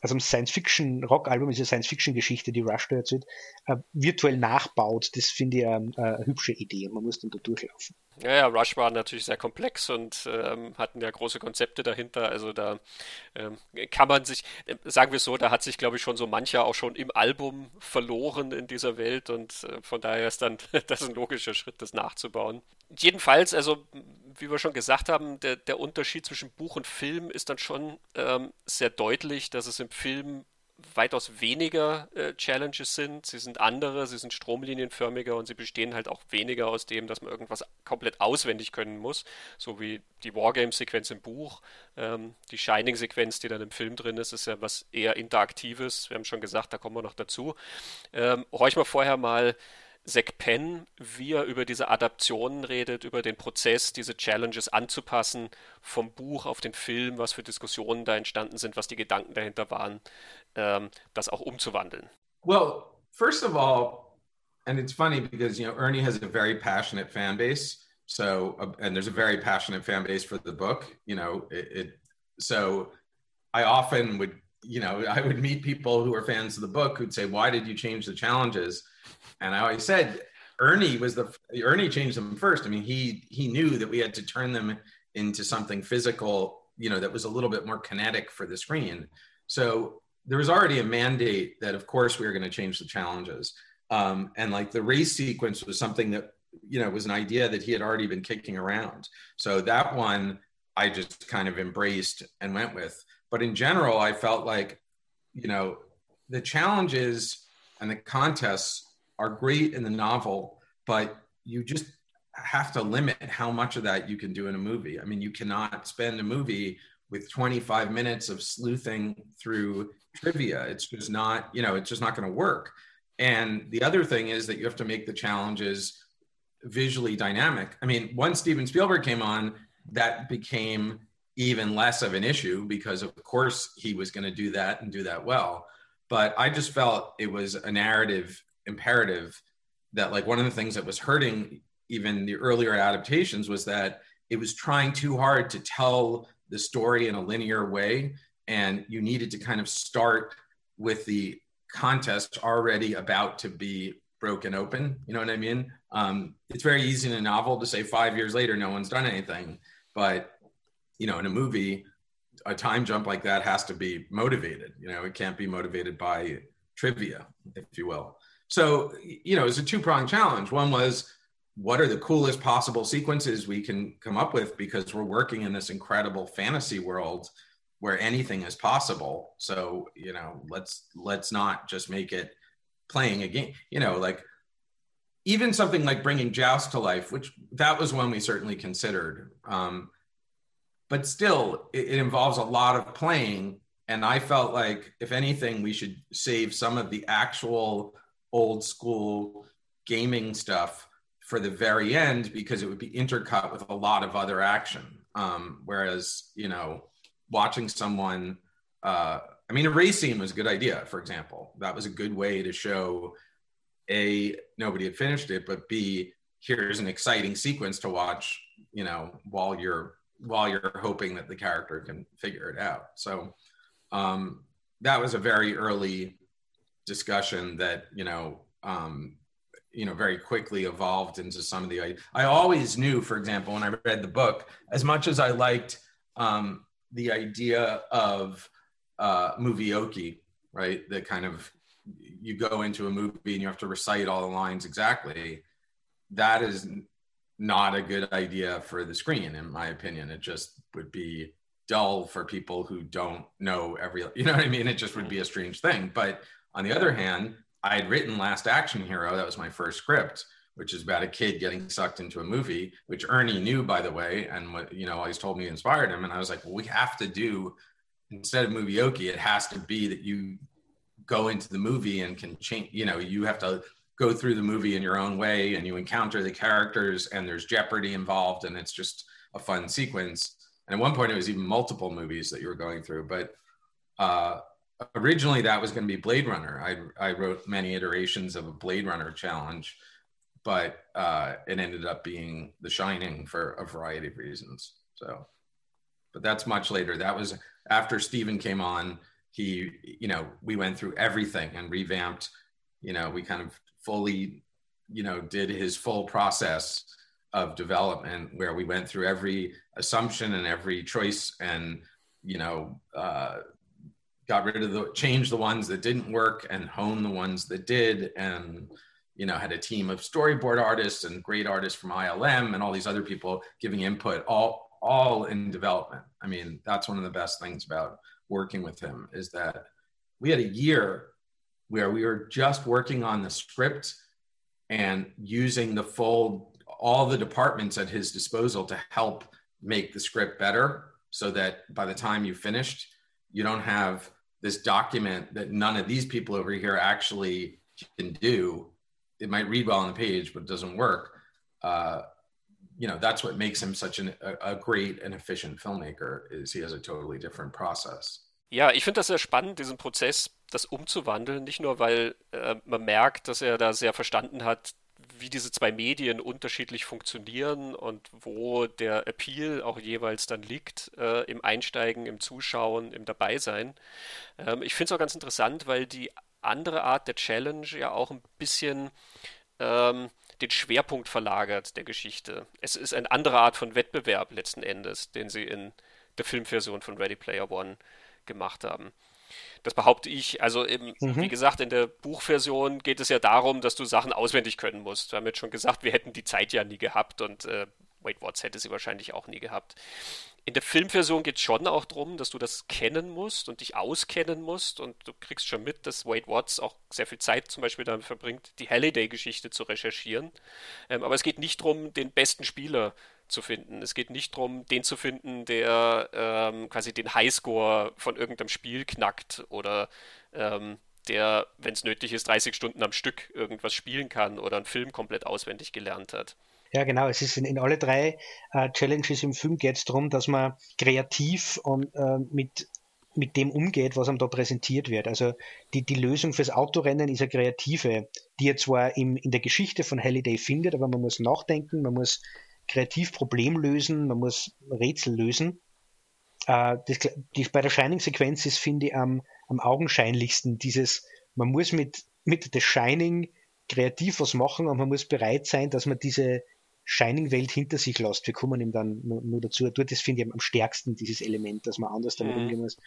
also einem Science-Fiction-Rockalbum, ist eine Science-Fiction-Geschichte, die Rush da erzählt, äh, virtuell nachbaut. Das finde ich eine, eine hübsche Idee und man muss dann da durchlaufen. Ja, ja, Rush war natürlich sehr komplex und ähm, hatten ja große Konzepte dahinter. Also da ähm, kann man sich, äh, sagen wir so, da hat sich, glaube ich, schon so mancher auch schon im Album verloren in dieser Welt und äh, von daher ist dann das ein logischer Schritt, das nachzubauen. Jedenfalls, also wie wir schon gesagt haben, der, der Unterschied zwischen Buch und Film ist dann schon ähm, sehr deutlich, dass es im Film weitaus weniger äh, Challenges sind. Sie sind andere, sie sind stromlinienförmiger und sie bestehen halt auch weniger aus dem, dass man irgendwas komplett auswendig können muss, so wie die Wargame-Sequenz im Buch. Ähm, die Shining-Sequenz, die dann im Film drin ist, ist ja was eher Interaktives. Wir haben schon gesagt, da kommen wir noch dazu. Ähm, horch mal vorher mal Zack Penn, wie er über diese Adaptionen redet, über den Prozess, diese Challenges anzupassen, vom Buch auf den Film, was für Diskussionen da entstanden sind, was die Gedanken dahinter waren, ähm, das auch umzuwandeln. Well, first of all, and it's funny because you know Ernie has a very passionate fan base. So, uh, and there's a very passionate fan base for the book. You know, it, it so I often would you know, I would meet people who were fans of the book who'd say, "Why did you change the challenges?" And I always said, Ernie was the Ernie changed them first. I mean, he he knew that we had to turn them into something physical, you know, that was a little bit more kinetic for the screen. So there was already a mandate that, of course, we were going to change the challenges. Um, and like the race sequence was something that you know was an idea that he had already been kicking around. So that one I just kind of embraced and went with. But in general, I felt like, you know, the challenges and the contests are great in the novel, but you just have to limit how much of that you can do in a movie. I mean, you cannot spend a movie with 25 minutes of sleuthing through trivia. It's just not, you know, it's just not going to work. And the other thing is that you have to make the challenges visually dynamic. I mean, once Steven Spielberg came on, that became even less of an issue because of course he was going to do that and do that well but i just felt it was a narrative imperative that like one of the things that was hurting even the earlier adaptations was that it was trying too hard to tell the story in a linear way and you needed to kind of start with the contest already about to be broken open you know what i mean um, it's very easy in a novel to say five years later no one's done anything but you know, in a movie, a time jump like that has to be motivated. You know, it can't be motivated by trivia, if you will. So, you know, it's a two pronged challenge. One was, what are the coolest possible sequences we can come up with because we're working in this incredible fantasy world where anything is possible. So, you know, let's let's not just make it playing a game. You know, like even something like bringing Joust to life, which that was one we certainly considered. Um, but still it, it involves a lot of playing and i felt like if anything we should save some of the actual old school gaming stuff for the very end because it would be intercut with a lot of other action um, whereas you know watching someone uh, i mean a race scene was a good idea for example that was a good way to show a nobody had finished it but b here's an exciting sequence to watch you know while you're while you're hoping that the character can figure it out. So um, that was a very early discussion that you know um, you know very quickly evolved into some of the. I always knew, for example, when I read the book, as much as I liked um, the idea of uh, movieoki, right? The kind of you go into a movie and you have to recite all the lines exactly. That is not a good idea for the screen, in my opinion. It just would be dull for people who don't know every, you know what I mean? It just would be a strange thing. But on the other hand, I had written Last Action Hero. That was my first script, which is about a kid getting sucked into a movie, which Ernie knew, by the way, and what you know always told me inspired him. And I was like, well, we have to do instead of movieoki, it has to be that you go into the movie and can change. You know, you have to go through the movie in your own way and you encounter the characters and there's jeopardy involved and it's just a fun sequence and at one point it was even multiple movies that you were going through but uh, originally that was going to be blade runner. I, I wrote many iterations of a blade runner challenge but uh, it ended up being the shining for a variety of reasons so. But that's much later. That was after steven came on. He you know we went through everything and revamped you know we kind of fully, you know, did his full process of development where we went through every assumption and every choice and, you know, uh, got rid of the, changed the ones that didn't work and honed the ones that did. And, you know, had a team of storyboard artists and great artists from ILM and all these other people giving input, all, all in development. I mean, that's one of the best things about working with him is that we had a year where we were just working on the script and using the full all the departments at his disposal to help make the script better so that by the time you finished you don't have this document that none of these people over here actually can do it might read well on the page, but it doesn't work. Uh, you know, that's what makes him such an, a, a great and efficient filmmaker. Is he has a totally different process. Ja, ich finde das sehr spannend, diesen Prozess, das umzuwandeln. Nicht nur, weil äh, man merkt, dass er da sehr verstanden hat, wie diese zwei Medien unterschiedlich funktionieren und wo der Appeal auch jeweils dann liegt äh, im Einsteigen, im Zuschauen, im Dabeisein. Ähm, ich finde es auch ganz interessant, weil die andere Art der Challenge ja auch ein bisschen ähm, den Schwerpunkt verlagert der Geschichte. Es ist eine andere Art von Wettbewerb letzten Endes, den sie in der Filmversion von Ready Player One gemacht haben. Das behaupte ich. Also eben, mhm. wie gesagt, in der Buchversion geht es ja darum, dass du Sachen auswendig können musst. Wir haben jetzt schon gesagt, wir hätten die Zeit ja nie gehabt und äh, Wade Watts hätte sie wahrscheinlich auch nie gehabt. In der Filmversion geht es schon auch darum, dass du das kennen musst und dich auskennen musst und du kriegst schon mit, dass Wade Watts auch sehr viel Zeit zum Beispiel damit verbringt, die Halliday-Geschichte zu recherchieren. Ähm, aber es geht nicht darum, den besten Spieler zu finden. Es geht nicht darum, den zu finden, der ähm, quasi den Highscore von irgendeinem Spiel knackt oder ähm, der, wenn es nötig ist, 30 Stunden am Stück irgendwas spielen kann oder einen Film komplett auswendig gelernt hat. Ja, genau. Es ist in, in alle drei äh, Challenges im Film geht es darum, dass man kreativ und äh, mit mit dem umgeht, was einem da präsentiert wird. Also die, die Lösung fürs Autorennen ist eine kreative, die er zwar im, in der Geschichte von Halliday findet, aber man muss nachdenken, man muss kreativ Problem lösen, man muss Rätsel lösen. Äh, das, die, bei der Shining-Sequenz ist, finde ich, am, am augenscheinlichsten dieses, man muss mit, mit The Shining kreativ was machen und man muss bereit sein, dass man diese Shining-Welt hinter sich lässt. Wir kommen ihm dann nur, nur dazu. Dort das finde ich am stärksten, dieses Element, dass man anders damit mhm. umgehen muss.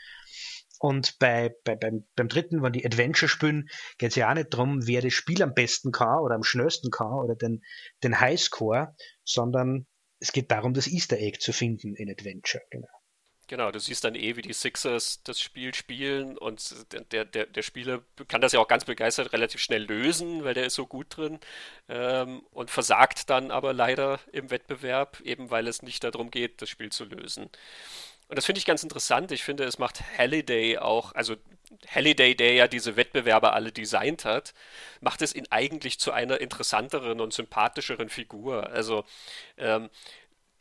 Und bei, bei, beim, beim dritten, wenn die Adventure spielen, geht es ja auch nicht darum, wer das Spiel am besten kann oder am schnellsten kann oder den, den Highscore, sondern es geht darum, das Easter Egg zu finden in Adventure. Genau. Genau, du siehst dann eh, wie die Sixers das Spiel spielen und der, der, der Spieler kann das ja auch ganz begeistert relativ schnell lösen, weil der ist so gut drin ähm, und versagt dann aber leider im Wettbewerb, eben weil es nicht darum geht, das Spiel zu lösen. Und das finde ich ganz interessant. Ich finde, es macht Halliday auch, also Halliday, der ja diese Wettbewerbe alle designt hat, macht es ihn eigentlich zu einer interessanteren und sympathischeren Figur. Also ähm,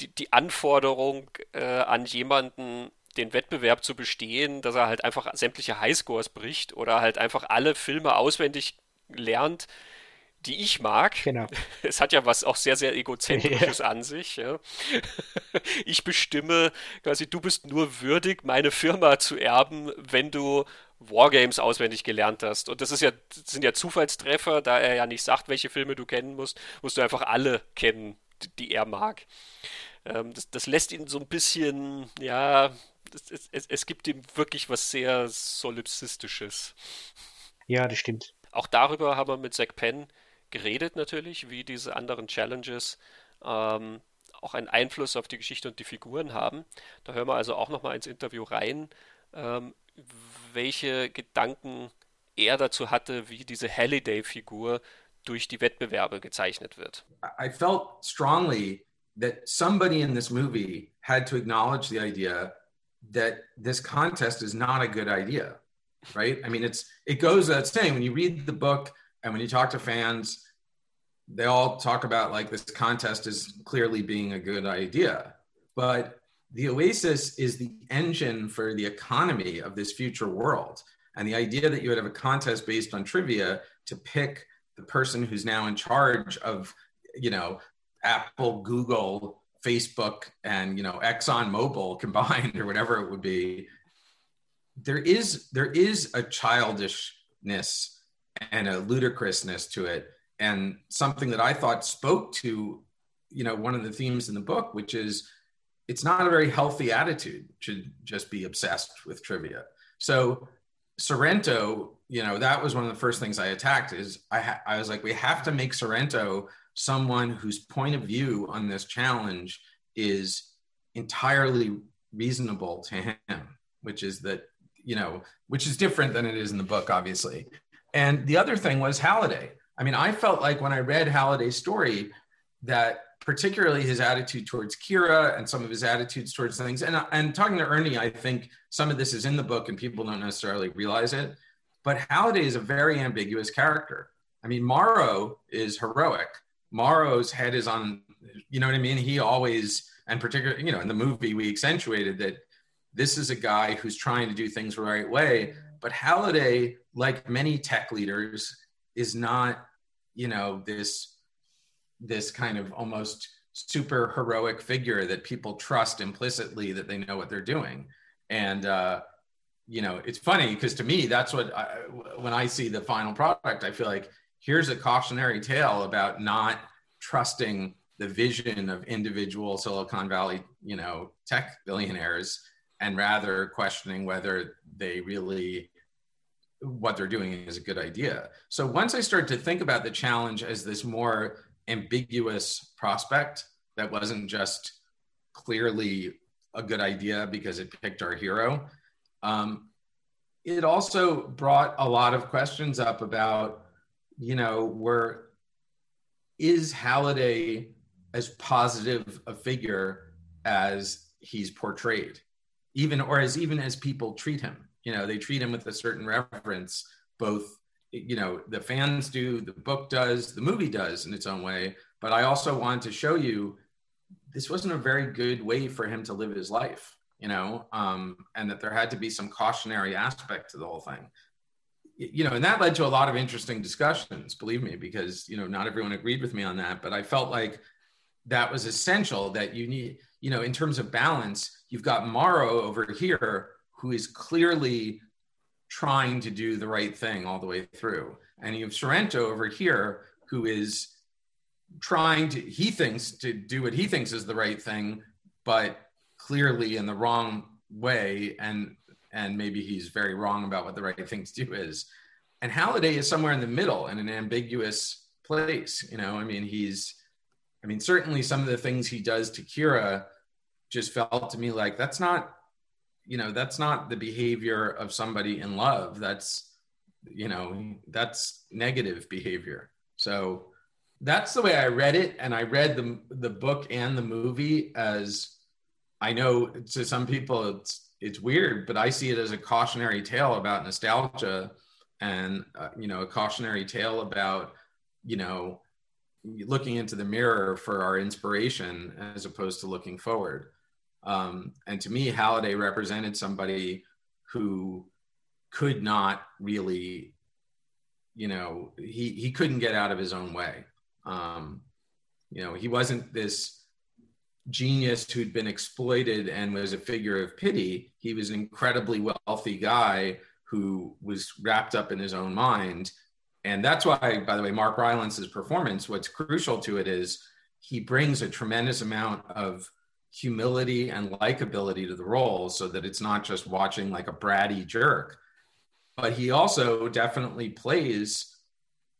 die, die Anforderung äh, an jemanden, den Wettbewerb zu bestehen, dass er halt einfach sämtliche Highscores bricht oder halt einfach alle Filme auswendig lernt, die ich mag. Genau. Es hat ja was auch sehr, sehr egozentrisches ja. an sich. Ja. Ich bestimme quasi, du bist nur würdig, meine Firma zu erben, wenn du Wargames auswendig gelernt hast. Und das ist ja, das sind ja Zufallstreffer, da er ja nicht sagt, welche Filme du kennen musst, musst du einfach alle kennen, die er mag. Ähm, das, das, lässt ihn so ein bisschen, ja, es, es, es gibt ihm wirklich was sehr Solipsistisches. Ja, das stimmt. Auch darüber haben wir mit Zack Penn geredet natürlich, wie diese anderen Challenges ähm, auch einen Einfluss auf die Geschichte und die Figuren haben. Da hören wir also auch nochmal ins Interview rein, ähm, welche Gedanken er dazu hatte, wie diese Halliday-Figur durch die Wettbewerbe gezeichnet wird. I felt strongly that somebody in this movie had to acknowledge the idea that this contest is not a good idea right? I mean it's it goes that saying when you read the book and when you talk to fans they all talk about like this contest is clearly being a good idea. But the oasis is the engine for the economy of this future world. And the idea that you would have a contest based on trivia to pick the person who's now in charge of you know Apple, Google, Facebook, and you know Exxon Mobil combined, or whatever it would be, there is there is a childishness and a ludicrousness to it, and something that I thought spoke to, you know, one of the themes in the book, which is it's not a very healthy attitude to just be obsessed with trivia. So Sorrento, you know, that was one of the first things I attacked. Is I ha- I was like, we have to make Sorrento someone whose point of view on this challenge is entirely reasonable to him, which is that, you know, which is different than it is in the book, obviously. And the other thing was Halliday. I mean, I felt like when I read Halliday's story, that particularly his attitude towards Kira and some of his attitudes towards things. And, and talking to Ernie, I think some of this is in the book and people don't necessarily realize it. But Halliday is a very ambiguous character I mean, Morrow is heroic. Morrow's head is on, you know what I mean? He always, and particularly, you know, in the movie, we accentuated that this is a guy who's trying to do things the right way. But Halliday, like many tech leaders, is not, you know, this this kind of almost super heroic figure that people trust implicitly that they know what they're doing. And uh, you know, it's funny because to me, that's what I, when I see the final product, I feel like here's a cautionary tale about not trusting the vision of individual Silicon Valley, you know, tech billionaires, and rather questioning whether they really what they're doing is a good idea. So once I started to think about the challenge as this more ambiguous prospect that wasn't just clearly a good idea because it picked our hero, um, it also brought a lot of questions up about, you know, where is Halliday as positive a figure as he's portrayed, even or as even as people treat him. You know, they treat him with a certain reverence, both you know the fans do the book does the movie does in its own way but i also wanted to show you this wasn't a very good way for him to live his life you know um, and that there had to be some cautionary aspect to the whole thing you know and that led to a lot of interesting discussions believe me because you know not everyone agreed with me on that but i felt like that was essential that you need you know in terms of balance you've got morrow over here who is clearly trying to do the right thing all the way through. And you have Sorrento over here who is trying to, he thinks to do what he thinks is the right thing, but clearly in the wrong way. And, and maybe he's very wrong about what the right thing to do is. And Halliday is somewhere in the middle in an ambiguous place. You know, I mean, he's, I mean, certainly some of the things he does to Kira just felt to me like that's not you know that's not the behavior of somebody in love that's you know that's negative behavior so that's the way i read it and i read the the book and the movie as i know to some people it's it's weird but i see it as a cautionary tale about nostalgia and uh, you know a cautionary tale about you know looking into the mirror for our inspiration as opposed to looking forward um, and to me, Halliday represented somebody who could not really, you know, he, he couldn't get out of his own way. Um, you know, he wasn't this genius who'd been exploited and was a figure of pity. He was an incredibly wealthy guy who was wrapped up in his own mind. And that's why, by the way, Mark Rylance's performance, what's crucial to it is he brings a tremendous amount of humility and likability to the role so that it's not just watching like a bratty jerk. But he also definitely plays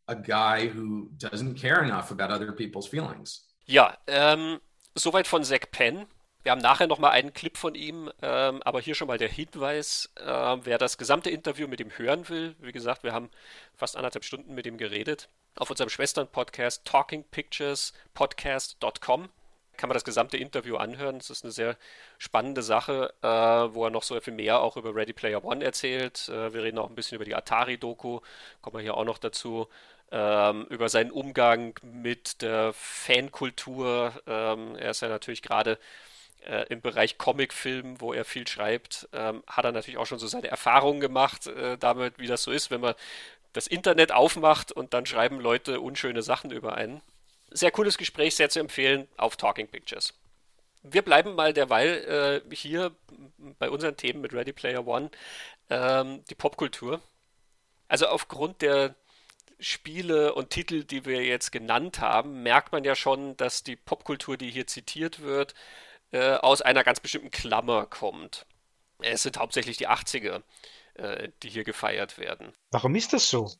a guy who doesn't care enough about other people's feelings. Yeah. ähm, soweit von Zack Penn. Wir haben nachher nochmal einen Clip von ihm, ähm, aber hier schon mal der Hinweis, äh, wer das gesamte Interview mit ihm hören will. Wie gesagt, wir haben fast anderthalb Stunden mit ihm geredet. Auf unserem Schwestern-Podcast talkingpicturespodcast.com kann man das gesamte Interview anhören. Es ist eine sehr spannende Sache, äh, wo er noch so viel mehr auch über Ready Player One erzählt. Äh, wir reden auch ein bisschen über die Atari-Doku, kommen wir hier auch noch dazu. Ähm, über seinen Umgang mit der Fankultur. Ähm, er ist ja natürlich gerade äh, im Bereich Comicfilm, wo er viel schreibt, ähm, hat er natürlich auch schon so seine Erfahrungen gemacht, äh, damit, wie das so ist, wenn man das Internet aufmacht und dann schreiben Leute unschöne Sachen über einen. Sehr cooles Gespräch, sehr zu empfehlen auf Talking Pictures. Wir bleiben mal derweil äh, hier bei unseren Themen mit Ready Player One, ähm, die Popkultur. Also aufgrund der Spiele und Titel, die wir jetzt genannt haben, merkt man ja schon, dass die Popkultur, die hier zitiert wird, äh, aus einer ganz bestimmten Klammer kommt. Es sind hauptsächlich die 80er, äh, die hier gefeiert werden. Warum ist das so?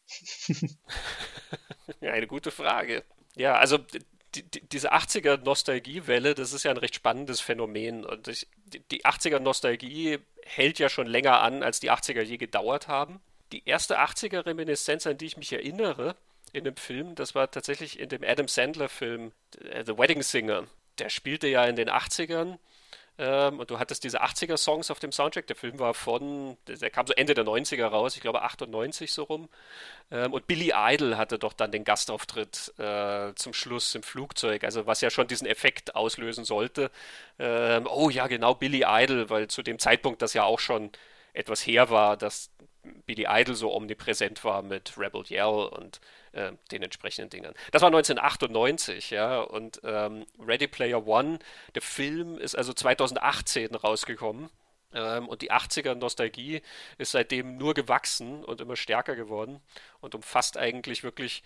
Eine gute Frage. Ja, also die, die, diese 80er-Nostalgiewelle, das ist ja ein recht spannendes Phänomen. Und ich, die 80er-Nostalgie hält ja schon länger an, als die 80er je gedauert haben. Die erste 80er-Reminiszenz, an die ich mich erinnere in dem Film, das war tatsächlich in dem Adam Sandler-Film äh, The Wedding Singer. Der spielte ja in den 80ern Ähm, und du hattest diese 80er-Songs auf dem Soundtrack. Der Film war von, der kam so Ende der 90er raus, ich glaube 98 so rum. Ähm, und Billy Idol hatte doch dann den Gastauftritt äh, zum Schluss im Flugzeug, also was ja schon diesen Effekt auslösen sollte. Ähm, oh ja, genau, Billy Idol, weil zu dem Zeitpunkt das ja auch schon etwas her war, dass Billy Idol so omnipräsent war mit Rebel Yell und äh, den entsprechenden Dingen. Das war 1998, ja, und ähm, Ready Player One, der Film ist also 2018 rausgekommen. Ähm, und die 80er-Nostalgie ist seitdem nur gewachsen und immer stärker geworden und umfasst eigentlich wirklich,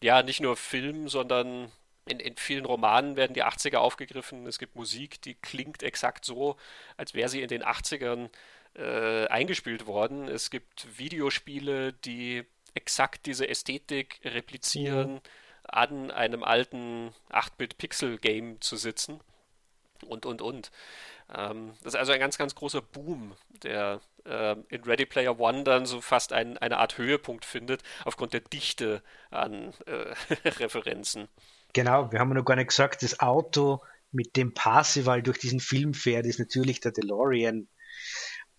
ja, nicht nur Film, sondern in, in, vielen Romanen werden die 80er aufgegriffen. Es gibt Musik, die klingt exakt so, als wäre sie in den 80ern äh, eingespielt worden. Es gibt Videospiele, die exakt diese Ästhetik replizieren, mhm. an einem alten 8-Bit-Pixel-Game zu sitzen und, und, und. Ähm, das ist also ein ganz, ganz großer Boom, der äh, in Ready Player One dann so fast ein, eine Art Höhepunkt findet, aufgrund der Dichte an äh, Referenzen. Genau, wir haben noch gar nicht gesagt, das Auto, mit dem Parsival durch diesen Film fährt, ist natürlich der DeLorean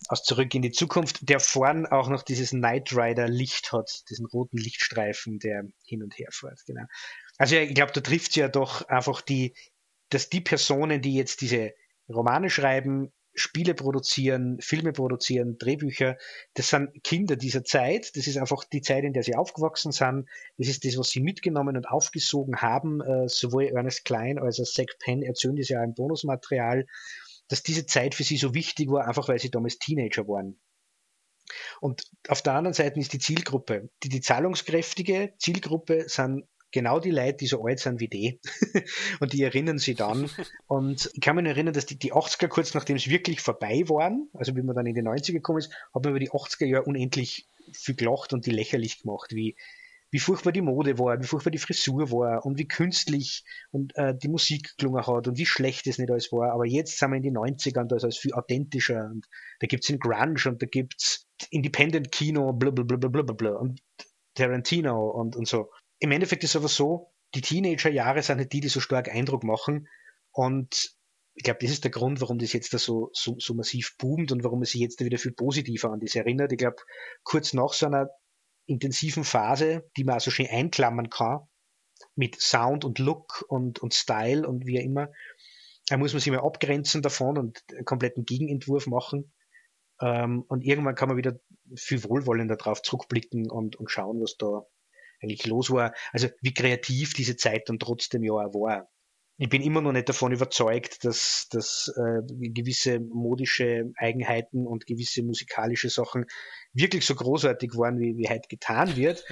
aus Zurück in die Zukunft, der vorn auch noch dieses Knight Rider Licht hat, diesen roten Lichtstreifen, der hin und her fährt. Genau. Also ich glaube, da trifft es ja doch einfach die, dass die Personen, die jetzt diese Romane schreiben, Spiele produzieren, Filme produzieren, Drehbücher, das sind Kinder dieser Zeit. Das ist einfach die Zeit, in der sie aufgewachsen sind. Das ist das, was sie mitgenommen und aufgesogen haben. Äh, sowohl Ernest Klein als auch Zack Penn erzählen das ja im Bonusmaterial dass diese Zeit für sie so wichtig war, einfach weil sie damals Teenager waren. Und auf der anderen Seite ist die Zielgruppe, die, die zahlungskräftige Zielgruppe sind genau die Leute, die so alt sind wie die. und die erinnern sich dann. Und ich kann mich erinnern, dass die, die 80er, kurz nachdem es wirklich vorbei waren, also wie man dann in die 90er gekommen ist, hat man über die 80er Jahre unendlich viel gelacht und die lächerlich gemacht, wie, wie furchtbar die Mode war, wie furchtbar die Frisur war und wie künstlich und äh, die Musik gelungen hat und wie schlecht es nicht alles war. Aber jetzt sind wir in die 90er und da ist alles viel authentischer und da gibt es den Grunge und da gibt es Independent Kino, blablabla und Tarantino und, und so. Im Endeffekt ist es aber so, die Teenager-Jahre sind halt die, die so stark Eindruck machen und ich glaube, das ist der Grund, warum das jetzt da so, so, so massiv boomt und warum es sich jetzt da wieder viel positiver an das erinnert. Ich glaube, kurz nach so einer intensiven Phase, die man also schön einklammern kann, mit Sound und Look und, und Style und wie auch immer, da muss man sich mal abgrenzen davon und einen kompletten Gegenentwurf machen. Ähm, und irgendwann kann man wieder viel wohlwollender drauf zurückblicken und, und schauen, was da eigentlich los war. Also wie kreativ diese Zeit dann trotzdem ja auch war. Ich bin immer noch nicht davon überzeugt, dass, dass äh, gewisse modische Eigenheiten und gewisse musikalische Sachen wirklich so großartig waren, wie, wie heute getan wird.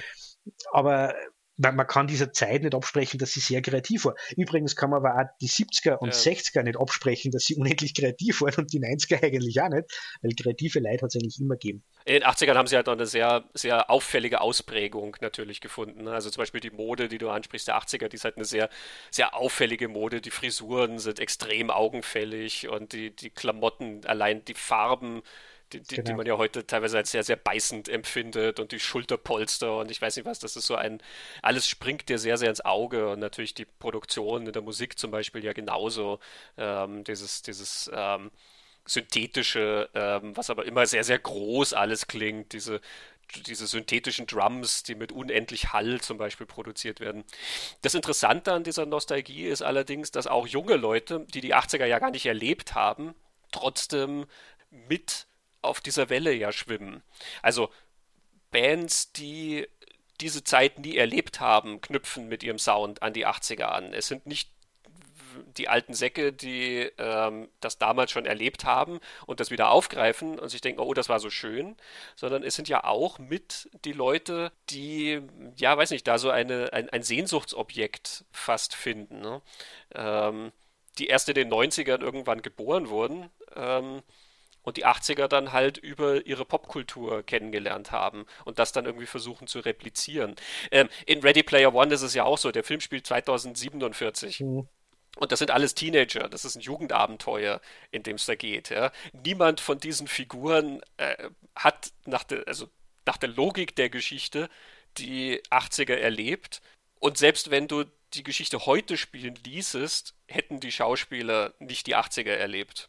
Aber man, man kann dieser Zeit nicht absprechen, dass sie sehr kreativ war. Übrigens kann man aber auch die 70er und ja. 60er nicht absprechen, dass sie unendlich kreativ waren und die 90er eigentlich auch nicht, weil kreative Leute hat es eigentlich immer gegeben. In den 80ern haben sie halt noch eine sehr, sehr auffällige Ausprägung natürlich gefunden. Ne? Also zum Beispiel die Mode, die du ansprichst, der 80er, die ist halt eine sehr, sehr auffällige Mode. Die Frisuren sind extrem augenfällig und die, die Klamotten, allein die Farben, die, die, genau. die, man ja heute teilweise als sehr, sehr beißend empfindet und die Schulterpolster und ich weiß nicht was, das ist so ein, alles springt dir sehr, sehr ins Auge und natürlich die Produktion in der Musik zum Beispiel ja genauso, ähm, dieses, dieses ähm, synthetische, ähm, was aber immer sehr, sehr groß alles klingt, diese, diese synthetischen Drums, die mit unendlich Hall zum Beispiel produziert werden. Das Interessante an dieser Nostalgie ist allerdings, dass auch junge Leute, die die 80er ja gar nicht erlebt haben, trotzdem mit auf dieser Welle ja schwimmen. Also Bands, die diese Zeit nie erlebt haben, knüpfen mit ihrem Sound an die 80er an. Es sind nicht die alten Säcke, die ähm, das damals schon erlebt haben und das wieder aufgreifen und sich denken, oh, das war so schön, sondern es sind ja auch mit die Leute, die, ja, weiß nicht, da so eine, ein, ein Sehnsuchtsobjekt fast finden, ne? ähm, die erst in den 90ern irgendwann geboren wurden. Ähm, und die 80er dann halt über ihre Popkultur kennengelernt haben und das dann irgendwie versuchen zu replizieren. Ähm, in Ready Player One ist es ja auch so, der Film spielt 2047. Mhm. Und das sind alles Teenager, das ist ein Jugendabenteuer, in dem es da geht. Ja. Niemand von diesen Figuren äh, hat nach der, also nach der Logik der Geschichte die 80er erlebt. Und selbst wenn du die Geschichte heute spielen ließest, hätten die Schauspieler nicht die 80er erlebt.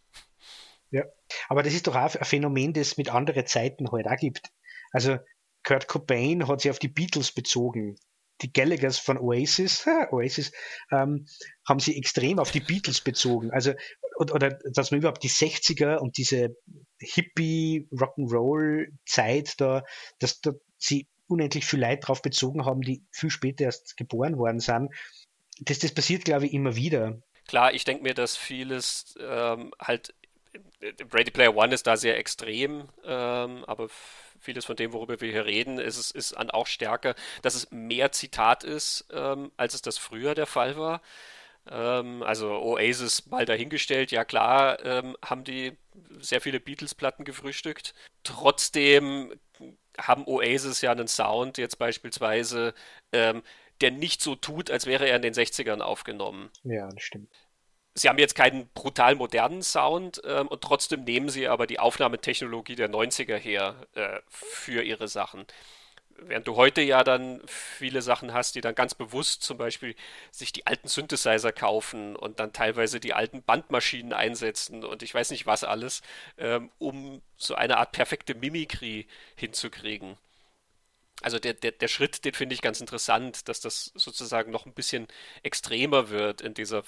Ja, aber das ist doch auch ein Phänomen, das es mit anderen Zeiten halt auch gibt. Also Kurt Cobain hat sich auf die Beatles bezogen. Die Gallaghers von Oasis, Oasis ähm, haben sie extrem auf die Beatles bezogen. Also, oder, oder dass man überhaupt die 60er und diese Hippie Rock'n'Roll Zeit da, dass da sie unendlich viel Leid drauf bezogen haben, die viel später erst geboren worden sind. Das, das passiert, glaube ich, immer wieder. Klar, ich denke mir, dass vieles ähm, halt Ready Player One ist da sehr extrem, ähm, aber vieles von dem, worüber wir hier reden, ist, ist, an auch stärker, dass es mehr Zitat ist, ähm, als es das früher der Fall war. Ähm, also Oasis mal dahingestellt, ja klar, ähm, haben die sehr viele Beatles-Platten gefrühstückt. Trotzdem haben Oasis ja einen Sound jetzt beispielsweise, ähm, der nicht so tut, als wäre er in den 60ern aufgenommen. Ja, das stimmt. Sie haben jetzt keinen brutal modernen Sound ähm, und trotzdem nehmen sie aber die Aufnahmetechnologie der 90er her äh, für ihre Sachen. Während du heute ja dann viele Sachen hast, die dann ganz bewusst zum Beispiel sich die alten Synthesizer kaufen und dann teilweise die alten Bandmaschinen einsetzen und ich weiß nicht was alles, ähm, um so eine Art perfekte Mimikry hinzukriegen. Also der, der, der Schritt, den finde ich ganz interessant, dass das sozusagen noch ein bisschen extremer wird in dieser,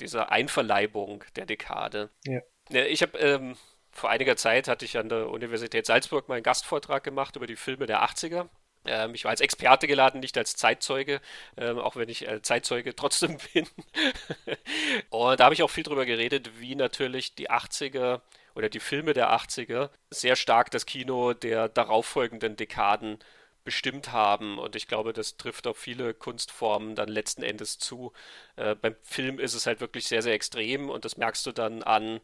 dieser Einverleibung der Dekade. Ja. Ich habe ähm, vor einiger Zeit hatte ich an der Universität Salzburg meinen Gastvortrag gemacht über die Filme der 80er. Ähm, ich war als Experte geladen, nicht als Zeitzeuge, ähm, auch wenn ich äh, Zeitzeuge trotzdem bin. und da habe ich auch viel darüber geredet, wie natürlich die 80er oder die Filme der 80er sehr stark das Kino der darauffolgenden Dekaden bestimmt haben. Und ich glaube, das trifft auf viele Kunstformen dann letzten Endes zu. Äh, beim Film ist es halt wirklich sehr, sehr extrem und das merkst du dann an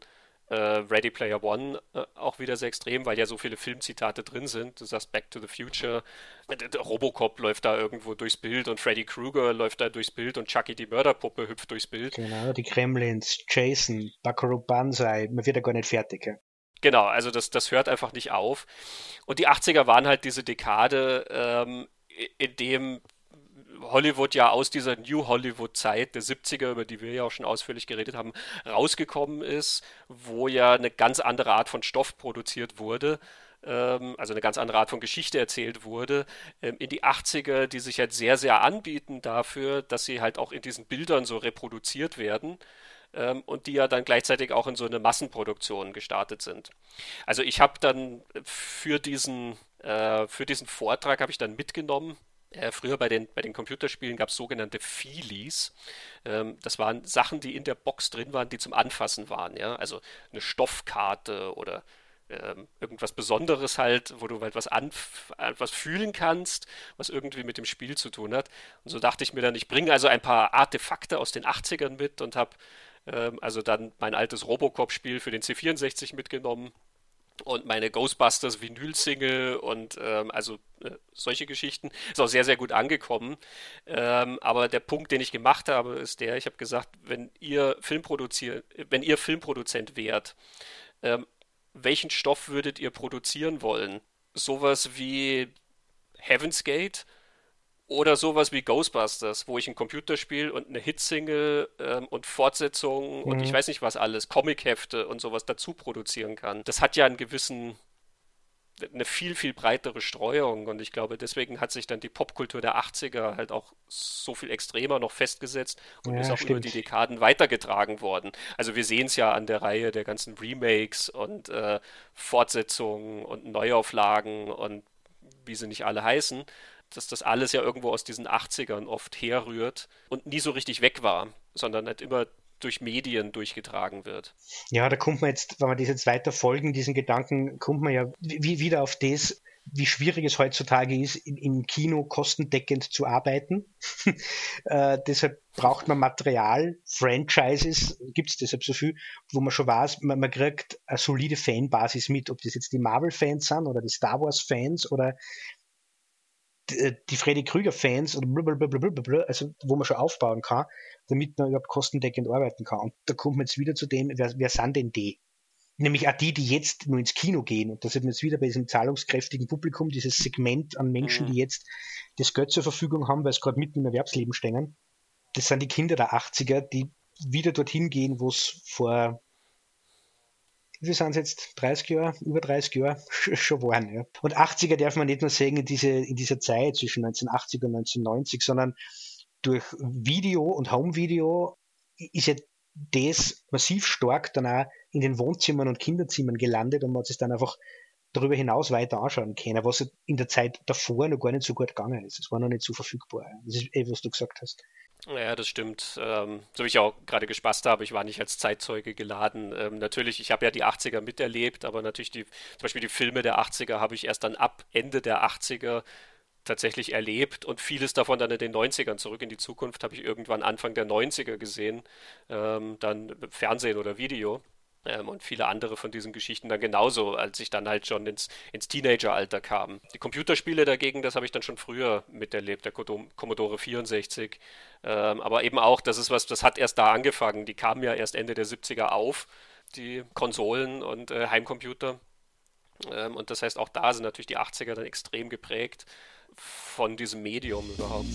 äh, Ready Player One äh, auch wieder sehr extrem, weil ja so viele Filmzitate drin sind. Du sagst Back to the Future, äh, Robocop läuft da irgendwo durchs Bild und Freddy Krueger läuft da durchs Bild und Chucky die Mörderpuppe hüpft durchs Bild. Genau, die Kremlins, Jason, Buckaroo Banzai, man wird ja gar nicht fertig. Ja? Genau, also das, das hört einfach nicht auf. Und die 80er waren halt diese Dekade, ähm, in dem Hollywood ja aus dieser New Hollywood-Zeit der 70er, über die wir ja auch schon ausführlich geredet haben, rausgekommen ist, wo ja eine ganz andere Art von Stoff produziert wurde, ähm, also eine ganz andere Art von Geschichte erzählt wurde, ähm, in die 80er, die sich halt sehr, sehr anbieten dafür, dass sie halt auch in diesen Bildern so reproduziert werden ähm, und die ja dann gleichzeitig auch in so eine Massenproduktion gestartet sind. Also ich habe dann für diesen, äh, für diesen Vortrag habe ich dann mitgenommen, äh, früher bei den, bei den Computerspielen gab es sogenannte Feelies. Ähm, das waren Sachen, die in der Box drin waren, die zum Anfassen waren. Ja? Also eine Stoffkarte oder ähm, irgendwas Besonderes halt, wo du halt was, was fühlen kannst, was irgendwie mit dem Spiel zu tun hat. Und so dachte ich mir dann, ich bringe also ein paar Artefakte aus den 80ern mit und habe ähm, also dann mein altes Robocop-Spiel für den C64 mitgenommen und meine Ghostbusters Vinyl-Single und ähm, also äh, solche Geschichten. Ist auch sehr, sehr gut angekommen. Ähm, aber der Punkt, den ich gemacht habe, ist der, ich habe gesagt, wenn ihr Filmproduzier wenn ihr Filmproduzent wärt, ähm, welchen Stoff würdet ihr produzieren wollen? Sowas wie Heaven's Gate oder sowas wie Ghostbusters, wo ich ein Computerspiel und eine Hitsingle ähm, und Fortsetzungen mhm. und ich weiß nicht was alles, Comichefte und sowas dazu produzieren kann. Das hat ja einen gewissen, eine viel, viel breitere Streuung und ich glaube, deswegen hat sich dann die Popkultur der 80er halt auch so viel extremer noch festgesetzt und ja, ist auch stimmt. über die Dekaden weitergetragen worden. Also wir sehen es ja an der Reihe der ganzen Remakes und äh, Fortsetzungen und Neuauflagen und wie sie nicht alle heißen dass das alles ja irgendwo aus diesen 80ern oft herrührt und nie so richtig weg war, sondern halt immer durch Medien durchgetragen wird. Ja, da kommt man jetzt, wenn wir das jetzt weiter folgen, diesen Gedanken, kommt man ja wieder auf das, wie schwierig es heutzutage ist, im Kino kostendeckend zu arbeiten. äh, deshalb braucht man Material, Franchises, gibt es deshalb so viel, wo man schon weiß, man, man kriegt eine solide Fanbasis mit, ob das jetzt die Marvel-Fans sind oder die Star Wars-Fans oder die Freddy Krüger-Fans oder blablabla, also wo man schon aufbauen kann, damit man überhaupt kostendeckend arbeiten kann. Und da kommt man jetzt wieder zu dem, wer, wer sind denn die? Nämlich auch die, die jetzt nur ins Kino gehen. Und da sind wir jetzt wieder bei diesem zahlungskräftigen Publikum, dieses Segment an Menschen, die mhm. jetzt das Geld zur Verfügung haben, weil sie gerade mitten im Erwerbsleben stehen. Das sind die Kinder der 80er, die wieder dorthin gehen, wo es vor wie sind es jetzt, 30 Jahre, über 30 Jahre schon waren. Ja. Und 80er darf man nicht nur sagen in, diese, in dieser Zeit zwischen 1980 und 1990, sondern durch Video und Home-Video ist ja das massiv stark dann auch in den Wohnzimmern und Kinderzimmern gelandet und man hat es dann einfach darüber hinaus weiter anschauen können, was in der Zeit davor noch gar nicht so gut gegangen ist. Es war noch nicht so verfügbar. Das ist eh, was du gesagt hast. Ja, das stimmt. Ähm, so wie ich auch gerade gespaßt habe, ich war nicht als Zeitzeuge geladen. Ähm, natürlich, ich habe ja die 80er miterlebt, aber natürlich die, zum Beispiel die Filme der 80er habe ich erst dann ab Ende der 80er tatsächlich erlebt und vieles davon dann in den 90ern zurück in die Zukunft habe ich irgendwann Anfang der 90er gesehen, ähm, dann Fernsehen oder Video. Ähm, und viele andere von diesen Geschichten dann genauso, als ich dann halt schon ins, ins Teenageralter kam. Die Computerspiele dagegen, das habe ich dann schon früher miterlebt, der Commodore 64. Ähm, aber eben auch, das ist was, das hat erst da angefangen. Die kamen ja erst Ende der 70er auf, die Konsolen und äh, Heimcomputer. Ähm, und das heißt, auch da sind natürlich die 80er dann extrem geprägt von diesem Medium überhaupt.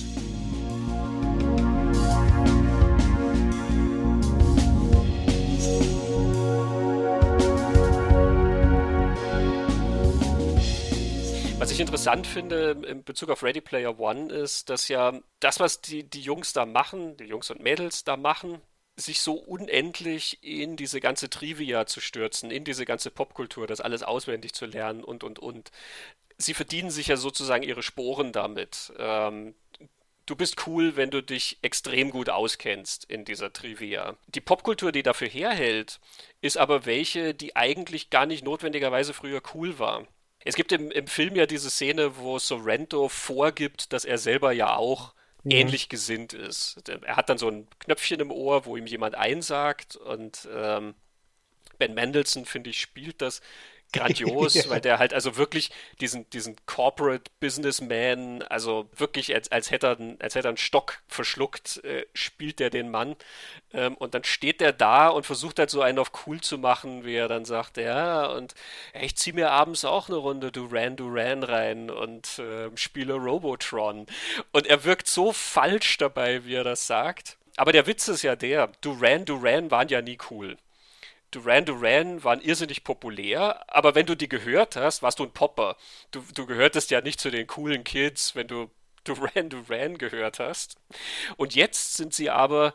Ich interessant finde in Bezug auf Ready Player One ist, dass ja das, was die, die Jungs da machen, die Jungs und Mädels da machen, sich so unendlich in diese ganze Trivia zu stürzen, in diese ganze Popkultur, das alles auswendig zu lernen und, und, und. Sie verdienen sich ja sozusagen ihre Sporen damit. Ähm, du bist cool, wenn du dich extrem gut auskennst in dieser Trivia. Die Popkultur, die dafür herhält, ist aber welche, die eigentlich gar nicht notwendigerweise früher cool war. Es gibt im, im Film ja diese Szene, wo Sorrento vorgibt, dass er selber ja auch ja. ähnlich gesinnt ist. Er hat dann so ein Knöpfchen im Ohr, wo ihm jemand einsagt und ähm, Ben Mendelssohn, finde ich, spielt das grandios, ja. weil der halt also wirklich diesen, diesen Corporate Businessman, also wirklich als, als, hätte, er, als hätte er einen Stock verschluckt, äh, spielt der den Mann. Ähm, und dann steht der da und versucht halt so einen auf cool zu machen, wie er dann sagt, ja, und ja, ich zieh mir abends auch eine Runde Duran Duran rein und äh, spiele Robotron. Und er wirkt so falsch dabei, wie er das sagt. Aber der Witz ist ja der, Duran Duran waren ja nie cool. Duran Duran waren irrsinnig populär, aber wenn du die gehört hast, warst du ein Popper. Du, du gehörtest ja nicht zu den coolen Kids, wenn du Duran Duran gehört hast. Und jetzt sind sie aber,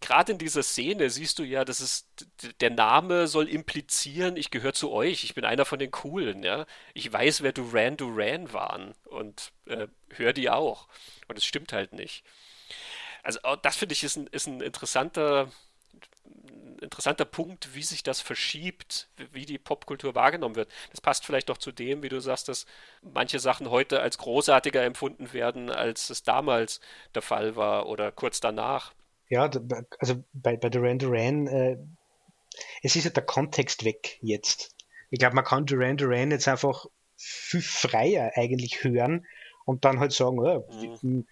gerade in dieser Szene siehst du ja, dass es, der Name soll implizieren, ich gehöre zu euch, ich bin einer von den Coolen, ja. Ich weiß, wer Duran Duran waren und äh, höre die auch. Und es stimmt halt nicht. Also das finde ich ist ein, ist ein interessanter interessanter Punkt, wie sich das verschiebt, wie die Popkultur wahrgenommen wird. Das passt vielleicht auch zu dem, wie du sagst, dass manche Sachen heute als großartiger empfunden werden, als es damals der Fall war oder kurz danach. Ja, also bei, bei Duran Duran, äh, es ist ja der Kontext weg jetzt. Ich glaube, man kann Duran Duran jetzt einfach viel freier eigentlich hören und dann halt sagen, oh, mhm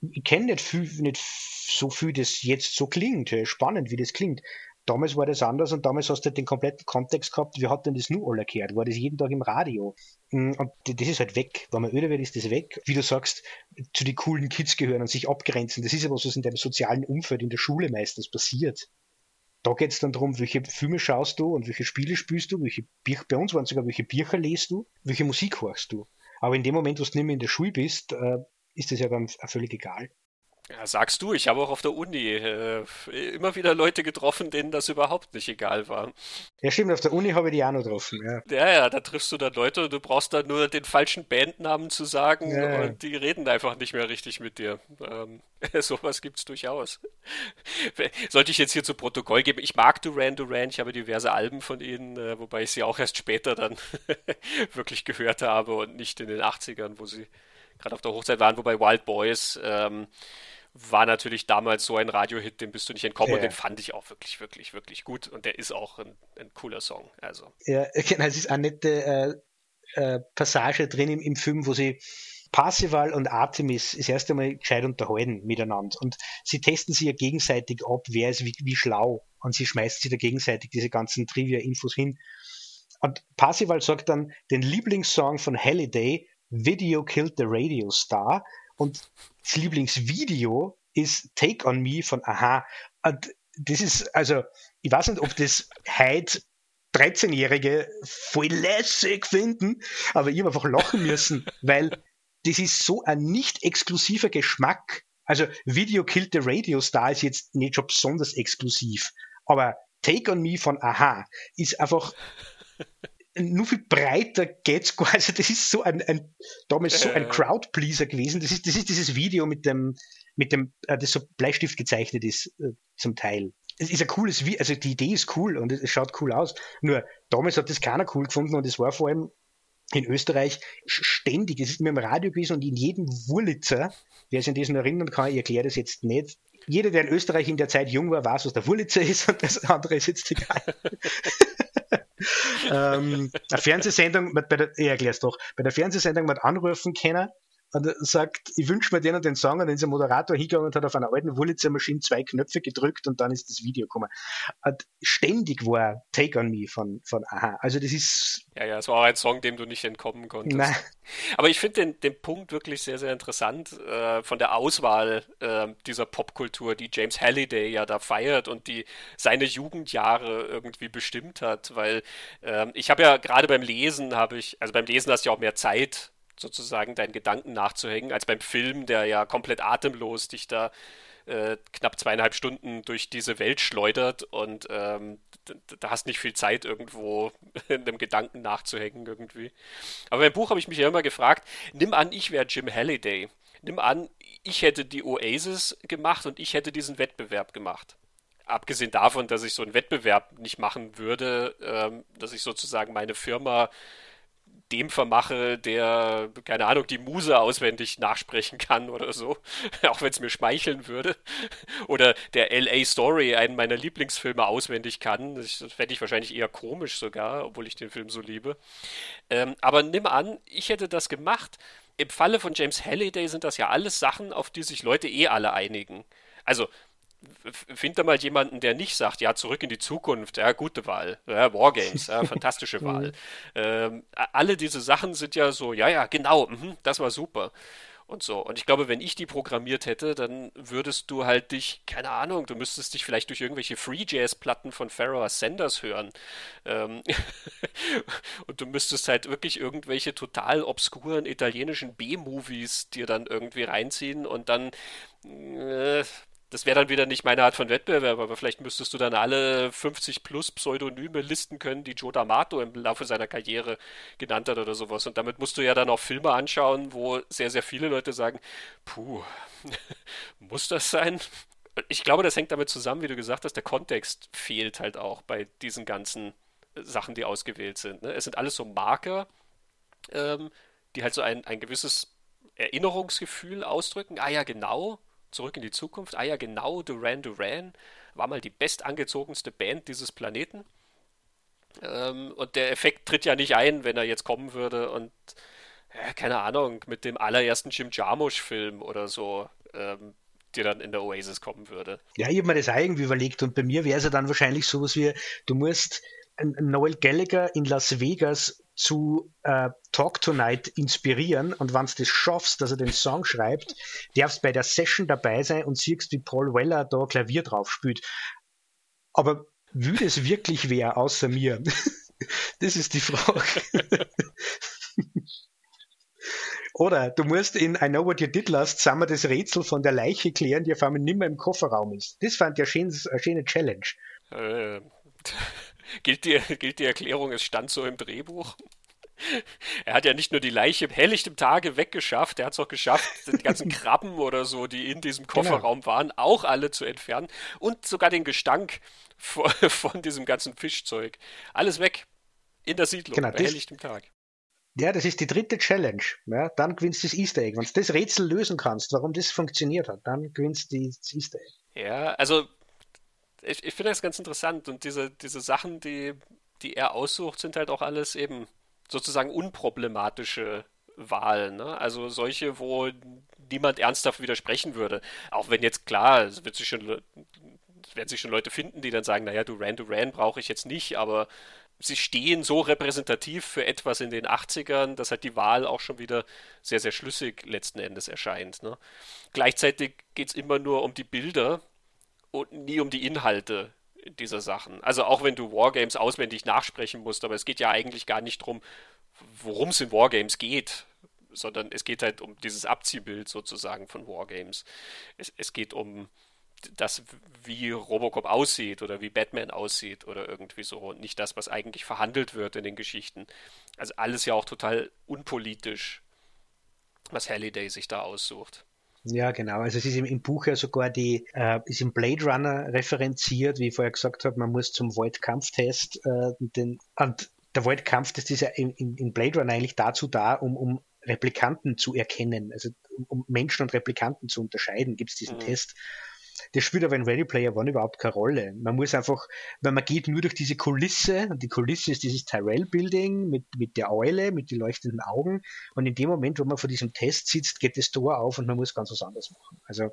ich kenne nicht, nicht so viel, das jetzt so klingt. Spannend, wie das klingt. Damals war das anders und damals hast du den kompletten Kontext gehabt, wie hat denn das nur alle gehört? War das jeden Tag im Radio? Mm, und das ist halt weg. Wenn man öder wird, ist das weg. Wie du sagst, zu den coolen Kids gehören und sich abgrenzen. Das ist ja was, was in deinem sozialen Umfeld in der Schule meistens passiert. Da geht es dann darum, welche Filme schaust du und welche Spiele spielst du, welche Bücher, bei uns waren sogar, welche Bücher lest du, welche Musik hörst du. Aber in dem Moment, wo du nicht mehr in der Schule bist, äh, ist das ja dann völlig egal. Ja, sagst du, ich habe auch auf der Uni äh, immer wieder Leute getroffen, denen das überhaupt nicht egal war. Ja, stimmt, auf der Uni habe ich die auch noch getroffen. Ja. ja, ja, da triffst du dann Leute und du brauchst dann nur den falschen Bandnamen zu sagen ja. und die reden einfach nicht mehr richtig mit dir. Ähm, sowas gibt es durchaus. Sollte ich jetzt hier zu Protokoll geben, ich mag Duran Duran, ich habe diverse Alben von ihnen, äh, wobei ich sie auch erst später dann wirklich gehört habe und nicht in den 80ern, wo sie gerade auf der Hochzeit waren, wobei Wild Boys ähm, war natürlich damals so ein Radiohit, dem bist du nicht entkommen ja. und den fand ich auch wirklich, wirklich, wirklich gut und der ist auch ein, ein cooler Song. Also. Ja, genau, es ist eine nette äh, äh, Passage drin im, im Film, wo sie Parsival und Artemis das erste Mal gescheit unterhalten miteinander und sie testen sich ja gegenseitig ab, wer ist wie, wie schlau und sie schmeißen sich da gegenseitig diese ganzen Trivia-Infos hin. Und Parsival sagt dann, den Lieblingssong von Halliday Video Killed the Radio Star und das Lieblingsvideo ist Take on Me von Aha. Und das ist, also, ich weiß nicht, ob das heute 13-Jährige voll lässig finden, aber ich habe einfach lachen müssen, weil das ist so ein nicht exklusiver Geschmack. Also Video Killed the Radio Star ist jetzt nicht schon besonders exklusiv, aber Take on Me von Aha ist einfach nur viel breiter geht's quasi. Also das ist so ein, ein damals so ein Crowdpleaser gewesen. Das ist, das ist dieses Video mit dem, mit dem, äh, das so Bleistift gezeichnet ist, äh, zum Teil. Es ist ein cooles Video, also die Idee ist cool und es schaut cool aus. Nur damals hat das keiner cool gefunden und es war vor allem in Österreich ständig. Es ist mir im Radio gewesen und in jedem Wurlitzer, wer sich an diesen erinnern kann, ich erkläre das jetzt nicht. Jeder, der in Österreich in der Zeit jung war, weiß, was der Wurlitzer ist und das andere ist jetzt egal. ähm, eine Fernsehsendung, bei der, ich erkläre es doch, bei der Fernsehsendung mit anrufen können und sagt, ich wünsche mir den und den Song und dann ist der Moderator hingegangen und hat auf einer alten Wurlitzer Maschine zwei Knöpfe gedrückt und dann ist das Video gekommen. Und ständig war Take on Me von, von Aha. Also das ist. Ja, ja, es war auch ein Song, dem du nicht entkommen konntest. Nein. Aber ich finde den, den Punkt wirklich sehr, sehr interessant äh, von der Auswahl äh, dieser Popkultur, die James Halliday ja da feiert und die seine Jugendjahre irgendwie bestimmt hat, weil äh, ich habe ja gerade beim Lesen habe ich, also beim Lesen hast du ja auch mehr Zeit sozusagen deinen Gedanken nachzuhängen, als beim Film, der ja komplett atemlos dich da äh, knapp zweieinhalb Stunden durch diese Welt schleudert und ähm, da hast nicht viel Zeit, irgendwo in einem Gedanken nachzuhängen irgendwie. Aber beim Buch habe ich mich ja immer gefragt, nimm an, ich wäre Jim Halliday. Nimm an, ich hätte die Oasis gemacht und ich hätte diesen Wettbewerb gemacht abgesehen davon, dass ich so einen Wettbewerb nicht machen würde, ähm, dass ich sozusagen meine Firma dem vermache, der, keine Ahnung, die Muse auswendig nachsprechen kann oder so, auch wenn es mir schmeicheln würde. Oder der LA Story, einen meiner Lieblingsfilme, auswendig kann. Das fände ich wahrscheinlich eher komisch sogar, obwohl ich den Film so liebe. Ähm, aber nimm an, ich hätte das gemacht. Im Falle von James Halliday sind das ja alles Sachen, auf die sich Leute eh alle einigen. Also, find da mal jemanden, der nicht sagt, ja, zurück in die Zukunft, ja, gute Wahl, ja, Wargames, ja, fantastische Wahl. ähm, alle diese Sachen sind ja so, ja, ja, genau, mh, das war super. Und so. Und ich glaube, wenn ich die programmiert hätte, dann würdest du halt dich, keine Ahnung, du müsstest dich vielleicht durch irgendwelche Free Jazz-Platten von Pharaoh Sanders hören. Ähm und du müsstest halt wirklich irgendwelche total obskuren italienischen B-Movies dir dann irgendwie reinziehen und dann äh, das wäre dann wieder nicht meine Art von Wettbewerb, aber vielleicht müsstest du dann alle 50 plus Pseudonyme listen können, die Joe D'Amato im Laufe seiner Karriere genannt hat oder sowas. Und damit musst du ja dann auch Filme anschauen, wo sehr, sehr viele Leute sagen, puh, muss das sein? Ich glaube, das hängt damit zusammen, wie du gesagt hast, der Kontext fehlt halt auch bei diesen ganzen Sachen, die ausgewählt sind. Ne? Es sind alles so Marker, ähm, die halt so ein, ein gewisses Erinnerungsgefühl ausdrücken. Ah ja, genau, Zurück in die Zukunft. Ah ja, genau, Duran Duran war mal die bestangezogenste Band dieses Planeten. Ähm, und der Effekt tritt ja nicht ein, wenn er jetzt kommen würde und, ja, keine Ahnung, mit dem allerersten Jim Jarmusch-Film oder so, ähm, der dann in der Oasis kommen würde. Ja, ich habe mir das auch irgendwie überlegt und bei mir wäre es ja dann wahrscheinlich sowas wie, du musst Noel Gallagher in Las Vegas zu äh, Talk Tonight inspirieren und wenn du das schaffst, dass er den Song schreibt, darfst bei der Session dabei sein und siehst, wie Paul Weller da Klavier drauf spielt. Aber würde es wirklich wer außer mir? das ist die Frage. Oder du musst in I Know What You Did Last Summer das Rätsel von der Leiche klären, die auf einmal nimmer im Kofferraum ist. Das fand ich eine schöne, eine schöne Challenge. Gilt, die, gilt die Erklärung, es stand so im Drehbuch? Er hat ja nicht nur die Leiche helllichtem Tage weggeschafft, er hat es auch geschafft, die ganzen Krabben oder so, die in diesem genau. Kofferraum genau. waren, auch alle zu entfernen und sogar den Gestank von, von diesem ganzen Fischzeug. Alles weg in der Siedlung genau, bei helllichtem Tag. Ja, das ist die dritte Challenge. Ja, dann gewinnst du das Easter Egg. Wenn du das Rätsel lösen kannst, warum das funktioniert hat, dann gewinnst du das Easter Egg. Ja, also ich, ich finde das ganz interessant und diese, diese Sachen, die, die er aussucht, sind halt auch alles eben sozusagen unproblematische Wahlen. Ne? Also solche, wo niemand ernsthaft widersprechen würde. Auch wenn jetzt klar, es wird sich schon, werden sich schon Leute finden, die dann sagen, naja, Duran Duran brauche ich jetzt nicht, aber sie stehen so repräsentativ für etwas in den 80ern, dass halt die Wahl auch schon wieder sehr, sehr schlüssig letzten Endes erscheint. Ne? Gleichzeitig geht es immer nur um die Bilder und nie um die Inhalte dieser Sachen. Also auch wenn du Wargames auswendig nachsprechen musst, aber es geht ja eigentlich gar nicht darum, worum es in Wargames geht, sondern es geht halt um dieses Abziehbild sozusagen von Wargames. Es, es geht um das, wie Robocop aussieht oder wie Batman aussieht oder irgendwie so und nicht das, was eigentlich verhandelt wird in den Geschichten. Also alles ja auch total unpolitisch, was Halliday sich da aussucht. Ja, genau. Also es ist im, im Buch ja sogar die, äh, ist im Blade Runner referenziert, wie ich vorher gesagt habe, man muss zum Void-Kampftest äh, den, und der Void-Kampftest ist ja in, in, Blade Runner eigentlich dazu da, um, um Replikanten zu erkennen, also um Menschen und Replikanten zu unterscheiden, gibt es diesen mhm. Test. Das spielt aber in Ready Player One überhaupt keine Rolle. Man muss einfach, weil man geht nur durch diese Kulisse, und die Kulisse ist dieses Tyrell-Building mit, mit der Eule, mit den leuchtenden Augen. Und in dem Moment, wo man vor diesem Test sitzt, geht das Tor auf und man muss ganz was anderes machen. Also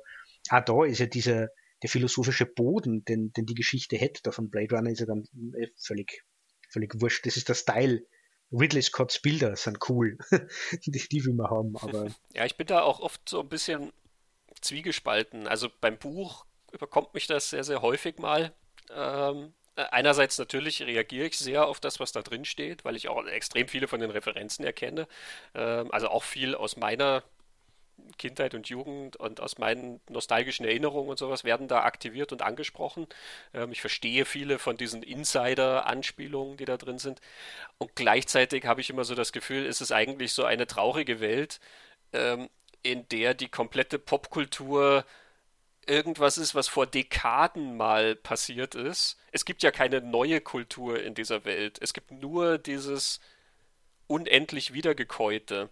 auch da ist ja dieser, der philosophische Boden, den, den die Geschichte hätte, da von Blade Runner, ist ja dann äh, völlig, völlig wurscht. Das ist der Style. Ridley Scotts Bilder sind cool. die, die will man haben, aber. Ja, ich bin da auch oft so ein bisschen zwiegespalten. Also beim Buch überkommt mich das sehr, sehr häufig mal. Ähm, einerseits natürlich reagiere ich sehr auf das, was da drin steht, weil ich auch extrem viele von den Referenzen erkenne. Ähm, also auch viel aus meiner Kindheit und Jugend und aus meinen nostalgischen Erinnerungen und sowas werden da aktiviert und angesprochen. Ähm, ich verstehe viele von diesen Insider-Anspielungen, die da drin sind. Und gleichzeitig habe ich immer so das Gefühl, es ist eigentlich so eine traurige Welt, ähm, in der die komplette Popkultur irgendwas ist, was vor Dekaden mal passiert ist. Es gibt ja keine neue Kultur in dieser Welt. Es gibt nur dieses unendlich Wiedergekäute.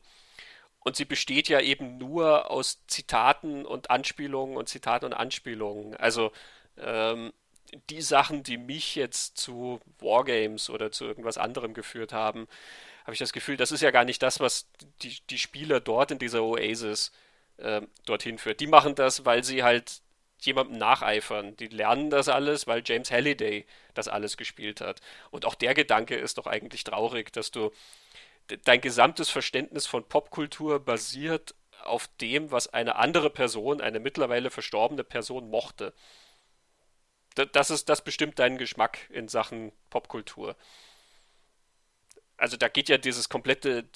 Und sie besteht ja eben nur aus Zitaten und Anspielungen und Zitaten und Anspielungen. Also ähm, die Sachen, die mich jetzt zu Wargames oder zu irgendwas anderem geführt haben, habe ich das Gefühl, das ist ja gar nicht das, was die, die Spieler dort in dieser Oasis äh, dorthin führt. Die machen das, weil sie halt jemandem nacheifern. Die lernen das alles, weil James Halliday das alles gespielt hat. Und auch der Gedanke ist doch eigentlich traurig, dass du dein gesamtes Verständnis von Popkultur basiert auf dem, was eine andere Person, eine mittlerweile verstorbene Person mochte. Das ist, das bestimmt deinen Geschmack in Sachen Popkultur also da geht ja dieses komplette,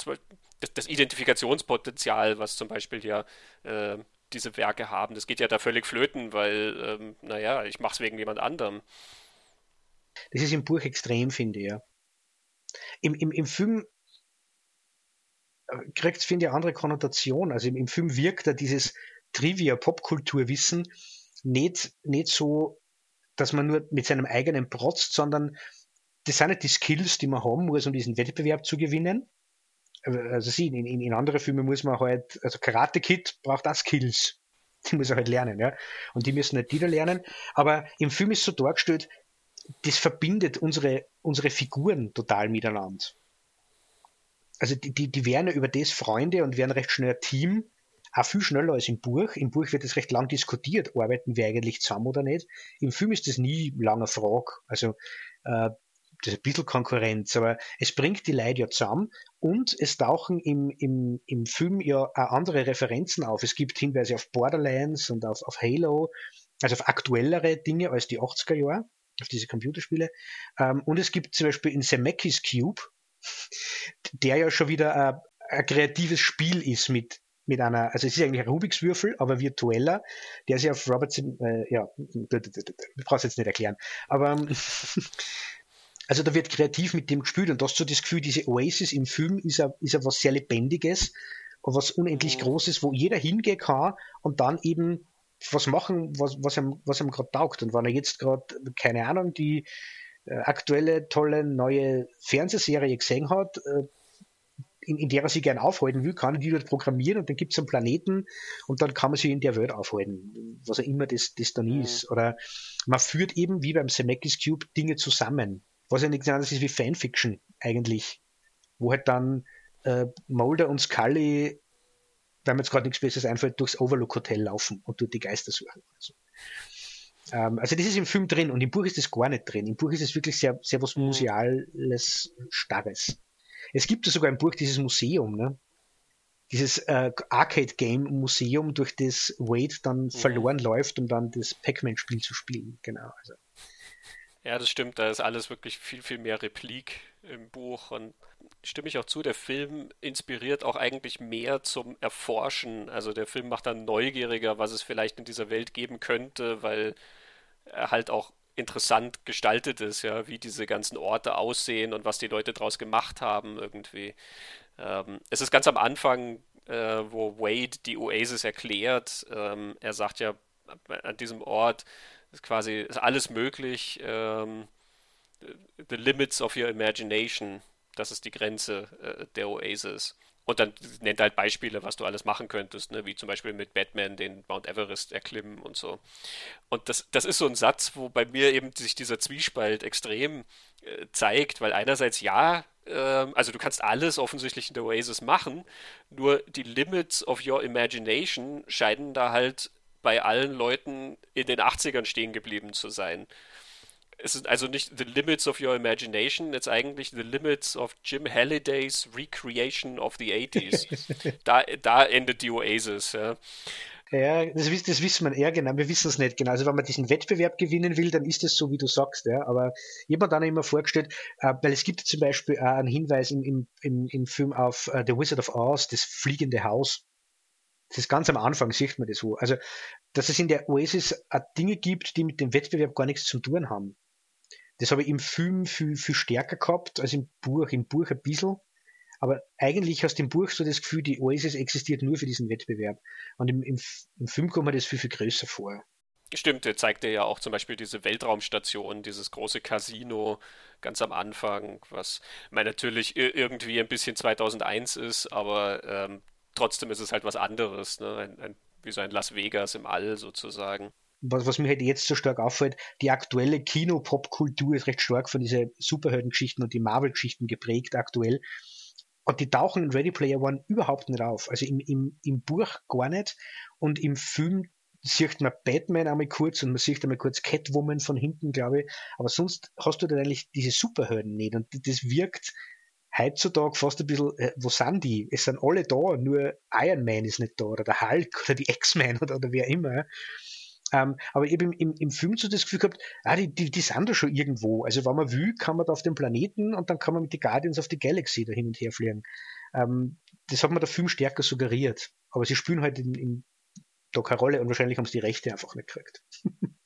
das, Identifikationspotenzial, was zum Beispiel ja äh, diese Werke haben, das geht ja da völlig flöten, weil, ähm, naja, ich mache es wegen jemand anderem. Das ist im Buch extrem, finde ich, ja. Im, im, im Film äh, kriegt es, finde ich, andere Konnotation. Also im, im Film wirkt da dieses Trivia-Popkulturwissen nicht, nicht so, dass man nur mit seinem eigenen protzt, sondern das sind nicht die Skills, die man haben muss, um diesen Wettbewerb zu gewinnen. Also sie, in, in, in andere Filme muss man halt, also Karate Kid braucht auch Skills. Die muss er halt lernen, ja. Und die müssen nicht wieder lernen. Aber im Film ist so dargestellt, das verbindet unsere, unsere Figuren total miteinander. Also die, die, die werden ja über das Freunde und werden recht schnell ein Team, auch viel schneller als im Buch. Im Buch wird es recht lang diskutiert, arbeiten wir eigentlich zusammen oder nicht. Im Film ist das nie lange Frage. Also äh, das ist ein bisschen Konkurrenz, aber es bringt die Leute ja zusammen und es tauchen im, im, im Film ja auch andere Referenzen auf. Es gibt Hinweise auf Borderlands und auf, auf Halo, also auf aktuellere Dinge als die 80er Jahre, auf diese Computerspiele. Ähm, und es gibt zum Beispiel in Zemeckis Cube, der ja schon wieder ein, ein kreatives Spiel ist mit mit einer, also es ist eigentlich ein Rubiks Würfel, aber virtueller, der sich auf Robert, äh, ja, ich brauch's jetzt nicht erklären, aber Also da wird kreativ mit dem gespielt und du hast so das Gefühl, diese Oasis im Film ist ja, ist ja was sehr Lebendiges, was unendlich. Großes, wo jeder hingehen kann und dann eben was machen, was, was ihm, was ihm gerade taugt. Und wenn er jetzt gerade, keine Ahnung, die äh, aktuelle, tolle, neue Fernsehserie gesehen hat, äh, in, in der er sich gern aufhalten will, kann er die dort programmieren und dann gibt es einen Planeten und dann kann man sich in der Welt aufhalten, was auch immer das, das dann mhm. ist. Oder man führt eben, wie beim Zemeckis Cube, Dinge zusammen was ja nichts anderes ist wie Fanfiction eigentlich, wo halt dann äh, Mulder und Scully, wenn mir jetzt gerade nichts Besseres einfällt, durchs Overlook Hotel laufen und dort die Geister suchen. Also, ähm, also das ist im Film drin und im Buch ist das gar nicht drin. Im Buch ist es wirklich sehr, sehr was mhm. Museales, Starres. Es gibt ja sogar im Buch dieses Museum, ne? dieses äh, Arcade-Game-Museum, durch das Wade dann mhm. verloren läuft, um dann das Pac-Man-Spiel zu spielen. Genau. Also Ja, das stimmt. Da ist alles wirklich viel, viel mehr Replik im Buch. Und stimme ich auch zu, der Film inspiriert auch eigentlich mehr zum Erforschen. Also der Film macht dann neugieriger, was es vielleicht in dieser Welt geben könnte, weil er halt auch interessant gestaltet ist, ja, wie diese ganzen Orte aussehen und was die Leute daraus gemacht haben irgendwie. Ähm, es ist ganz am Anfang, äh, wo Wade die Oasis erklärt. Ähm, er sagt ja, an diesem Ort ist quasi ist alles möglich. Ähm, the limits of your imagination, das ist die Grenze äh, der Oasis. Und dann nennt halt Beispiele, was du alles machen könntest, ne? wie zum Beispiel mit Batman den Mount Everest erklimmen und so. Und das, das ist so ein Satz, wo bei mir eben sich dieser Zwiespalt extrem äh, zeigt, weil einerseits ja, äh, also du kannst alles offensichtlich in der Oasis machen, nur die Limits of your imagination scheinen da halt bei allen Leuten in den 80ern stehen geblieben zu sein es ist also nicht the limits of your imagination, it's eigentlich the limits of Jim Hallidays Recreation of the 80s. da, da endet die Oasis. Ja. Ja, das, das wissen wir eher genau, wir wissen es nicht genau. Also wenn man diesen Wettbewerb gewinnen will, dann ist es so, wie du sagst. Ja. Aber ich habe mir dann immer vorgestellt, äh, weil es gibt zum Beispiel auch einen Hinweis im, im, im, im Film auf uh, The Wizard of Oz, das fliegende Haus. Das ist ganz am Anfang, sieht man das so. Also, dass es in der Oasis auch Dinge gibt, die mit dem Wettbewerb gar nichts zu tun haben. Das habe ich im Film viel, viel stärker gehabt als im Buch. Im Buch ein bisschen. Aber eigentlich hast du im Buch so das Gefühl, die Oasis existiert nur für diesen Wettbewerb. Und im, im, im Film kommt mir das viel, viel größer vor. Stimmt, der zeigt ja auch zum Beispiel diese Weltraumstation, dieses große Casino ganz am Anfang, was man natürlich irgendwie ein bisschen 2001 ist, aber ähm, trotzdem ist es halt was anderes, ne? ein, ein, wie so ein Las Vegas im All sozusagen was, was mir halt jetzt so stark auffällt, die aktuelle Kino-Pop-Kultur ist recht stark von diesen Superhelden-Geschichten und die Marvel-Geschichten geprägt aktuell. Und die tauchen in Ready Player One überhaupt nicht auf. Also im, im, im Buch gar nicht. Und im Film sieht man Batman einmal kurz und man sieht einmal kurz Catwoman von hinten, glaube ich. Aber sonst hast du dann eigentlich diese Superhelden nicht. Und das wirkt heutzutage fast ein bisschen, äh, wo sind die? Es sind alle da, nur Iron Man ist nicht da oder der Hulk oder die X-Men oder, oder wer immer. Ähm, aber ich habe im, im, im Film so das Gefühl gehabt, ah, die, die, die sind da schon irgendwo. Also wenn man will, kann man da auf dem Planeten und dann kann man mit den Guardians of the Galaxy da hin und her fliegen. Ähm, das hat mir der Film stärker suggeriert. Aber sie spielen halt in, in da keine Rolle und wahrscheinlich haben sie die Rechte einfach nicht gekriegt.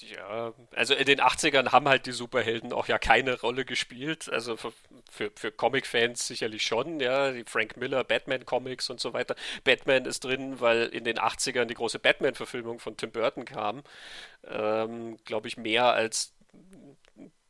Ja, also in den 80ern haben halt die Superhelden auch ja keine Rolle gespielt. Also für, für, für Comic-Fans sicherlich schon, ja, die Frank Miller, Batman-Comics und so weiter. Batman ist drin, weil in den 80ern die große Batman-Verfilmung von Tim Burton kam. Ähm, Glaube ich, mehr als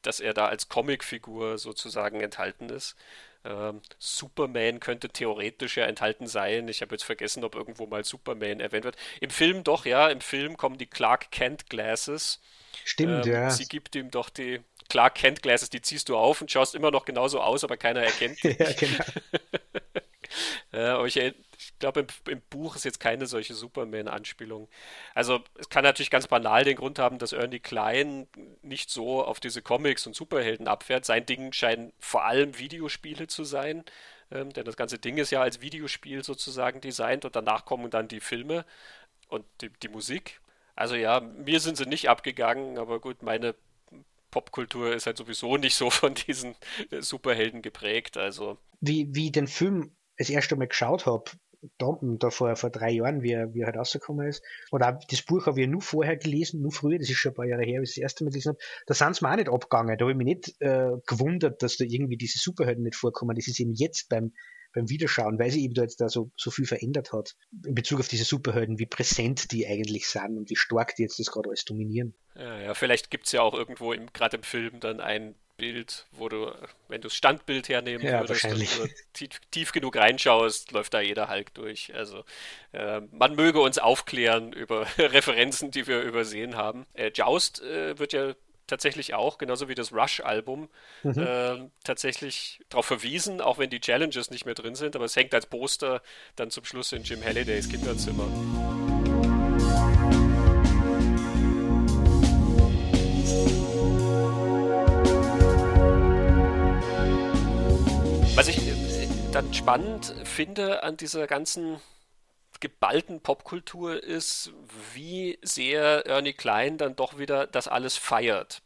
dass er da als Comicfigur sozusagen enthalten ist. Ähm, Superman könnte theoretisch ja enthalten sein. Ich habe jetzt vergessen, ob irgendwo mal Superman erwähnt wird. Im Film doch, ja, im Film kommen die Clark Kent Glasses. Stimmt, ähm, ja. Sie gibt ihm doch die Clark Kent Glasses, die ziehst du auf und schaust immer noch genauso aus, aber keiner erkennt dich. ja, genau. ja, aber ich, ich glaube, im, im, Buch ist jetzt keine solche Superman-Anspielung. Also, es kann natürlich ganz banal den Grund haben, dass Ernie Klein nicht so auf diese Comics und Superhelden abfährt. Sein Ding scheinen vor allem Videospiele zu sein, ähm, denn das ganze Ding ist ja als Videospiel sozusagen designt und danach kommen dann die Filme und die, die Musik. Also ja, mir sind sie nicht abgegangen, aber gut, meine Popkultur ist halt sowieso nicht so von diesen Superhelden geprägt. Also wie, wie den Film das erste Mal geschaut habe, da, da vor, vor drei Jahren, wie er, wie er halt rausgekommen ist. Oder das Buch habe ich nur vorher gelesen, nur früher, das ist schon ein paar Jahre her, wie ich das erste Mal gelesen habe. Da sind sie mir auch nicht abgegangen. Da habe ich mich nicht äh, gewundert, dass da irgendwie diese Superhelden nicht vorkommen. Das ist eben jetzt beim, beim Wiederschauen, weil sie eben da jetzt da so, so viel verändert hat, in Bezug auf diese Superhelden, wie präsent die eigentlich sind und wie stark die jetzt das gerade alles dominieren. Ja, ja vielleicht gibt es ja auch irgendwo gerade im Film dann ein Bild, wo du, wenn du das Standbild hernehmen ja, würdest und tief, tief, genug reinschaust, läuft da jeder Hulk durch. Also äh, man möge uns aufklären über Referenzen, die wir übersehen haben. Äh, Joust äh, wird ja tatsächlich auch, genauso wie das Rush-Album, mhm. äh, tatsächlich darauf verwiesen, auch wenn die Challenges nicht mehr drin sind, aber es hängt als Poster dann zum Schluss in Jim Hallidays Kinderzimmer. Dann spannend finde an dieser ganzen geballten Popkultur ist, wie sehr Ernie Klein dann doch wieder das alles feiert.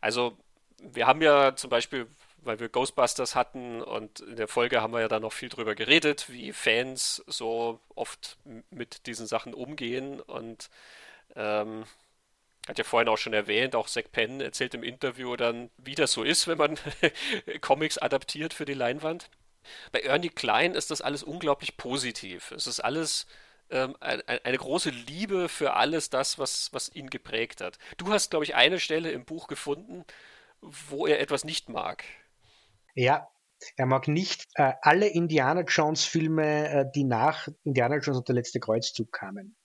Also wir haben ja zum Beispiel, weil wir Ghostbusters hatten und in der Folge haben wir ja da noch viel drüber geredet, wie Fans so oft mit diesen Sachen umgehen und ähm, hat ja vorhin auch schon erwähnt, auch Zack Penn erzählt im Interview dann, wie das so ist, wenn man Comics adaptiert für die Leinwand. Bei Ernie Klein ist das alles unglaublich positiv. Es ist alles ähm, eine, große Liebe für alles das, was, was ihn geprägt hat. Du hast, glaube ich, eine Stelle im Buch gefunden, wo er etwas nicht mag. Ja, er mag nicht äh, alle Indiana Jones Filme, äh, die nach Indiana Jones und der letzte Kreuzzug kamen.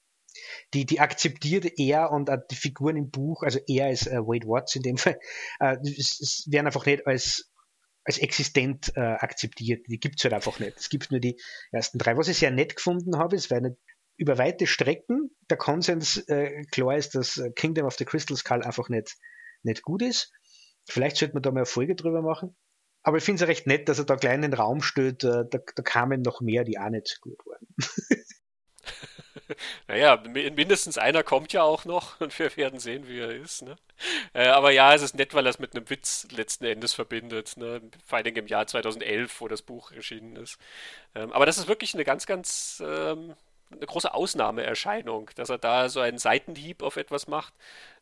Die, die akzeptiert er und äh, die Figuren im Buch, also er ist äh, Wade Watts in dem Fall, äh, werden einfach nicht als, als existent äh, akzeptiert. Die gibt es halt einfach nicht. Es gibt nur die ersten drei. Was ich sehr nett gefunden habe, ist, weil über weite Strecken der Konsens äh, klar ist, dass äh, Kingdom of the Crystal Skull einfach nicht, nicht gut ist. Vielleicht sollte man da mal eine Folge drüber machen. Aber ich finde es recht nett, dass er da klein in den Raum steht. Äh, da, da kamen noch mehr, die auch nicht gut waren. naja, mindestens einer kommt ja auch noch und wir werden sehen, wie er ist. Ne? Äh, aber ja, es ist nett, weil er es mit einem Witz letzten Endes verbindet. Ne? Vor allem im Jahr 2011, wo das Buch erschienen ist. Ähm, aber das ist wirklich eine ganz, ganz ähm, eine große Ausnahmeerscheinung, dass er da so einen Seitenhieb auf etwas macht,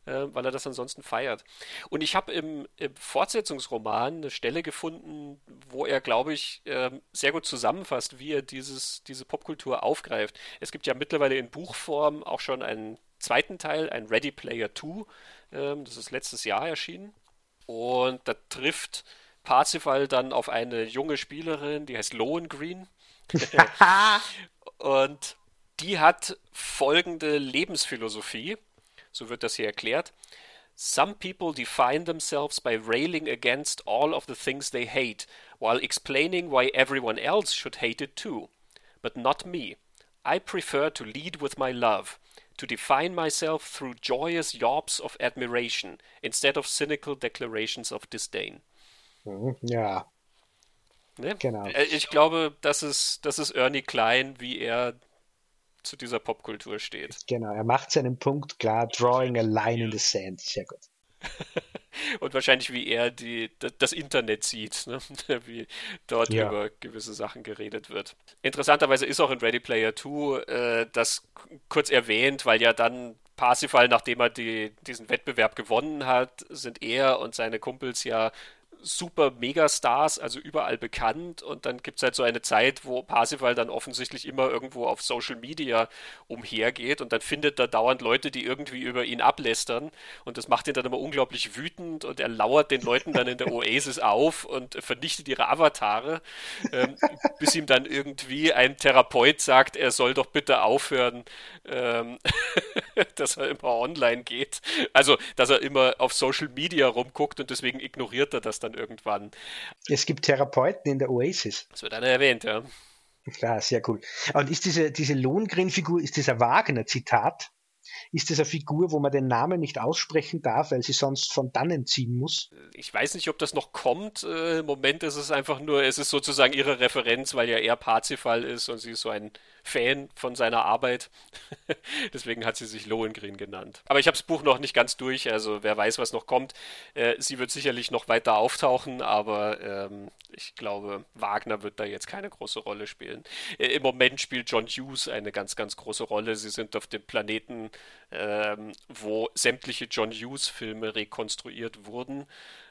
äh, weil er das ansonsten feiert. Und ich habe im, im, Fortsetzungsroman eine Stelle gefunden, wo er, glaube ich, äh, sehr gut zusammenfasst, wie er dieses, diese Popkultur aufgreift. Es gibt ja mittlerweile in Buchform auch schon einen zweiten Teil, ein Ready Player 2, äh, das ist letztes Jahr erschienen. Und da trifft Parsifal dann auf eine junge Spielerin, die heißt Lohengrin. und die hat folgende Lebensphilosophie, so wird das hier erklärt. Some people define themselves by railing against all of the things they hate, while explaining why everyone else should hate it too. But not me. I prefer to lead with my love, to define myself through joyous yawps of admiration, instead of cynical declarations of disdain. Mhm, ja. Ne? Genau. Äh, ich glaube, das ist, das ist Ernie Klein, wie er zu dieser Popkultur steht. Genau, er macht seinen Punkt klar, drawing a line in the sand. Sehr gut. Und wahrscheinlich, wie er die, das Internet sieht, ne? wie dort ja. über gewisse Sachen geredet wird. Interessanterweise ist auch in Ready Player 2 äh, das kurz erwähnt, weil ja dann Parsifal, nachdem er die, diesen Wettbewerb gewonnen hat, sind er und seine Kumpels ja super Megastars, also überall bekannt. Und dann gibt es halt so eine Zeit, wo Parsifal dann offensichtlich immer irgendwo auf Social Media umhergeht und dann findet er dauernd Leute, die irgendwie über ihn ablästern. Und das macht ihn dann immer unglaublich wütend und er lauert den Leuten dann in der Oasis auf und vernichtet ihre Avatare, ähm, bis ihm dann irgendwie ein Therapeut sagt, er soll doch bitte aufhören, ähm, dass er immer online geht. Also, dass er immer auf Social Media rumguckt und deswegen ignoriert er das dann irgendwann. Es gibt Therapeuten in der Oasis. Das wird einer erwähnt, ja. Klar, sehr cool. Und ist diese, diese Lohengrin-Figur, ist das ein Wagner-Zitat? Ist das eine Figur, wo man den Namen nicht aussprechen darf, weil sie sonst von dannen ziehen muss? Ich weiß nicht, ob das noch kommt. Äh, Im Moment ist es einfach nur, es ist sozusagen ihre Referenz, weil ja er Parzifal ist und sie ist so ein Fan von seiner Arbeit. Deswegen hat sie sich Lohengrin genannt. Aber ich habe das Buch noch nicht ganz durch, also wer weiß, was noch kommt. Äh, sie wird sicherlich noch weiter auftauchen, aber ähm, ich glaube, Wagner wird da jetzt keine große Rolle spielen. Äh, Im Moment spielt John Hughes eine ganz, ganz große Rolle. Sie sind auf dem Planeten, ähm, wo sämtliche John Hughes-Filme rekonstruiert wurden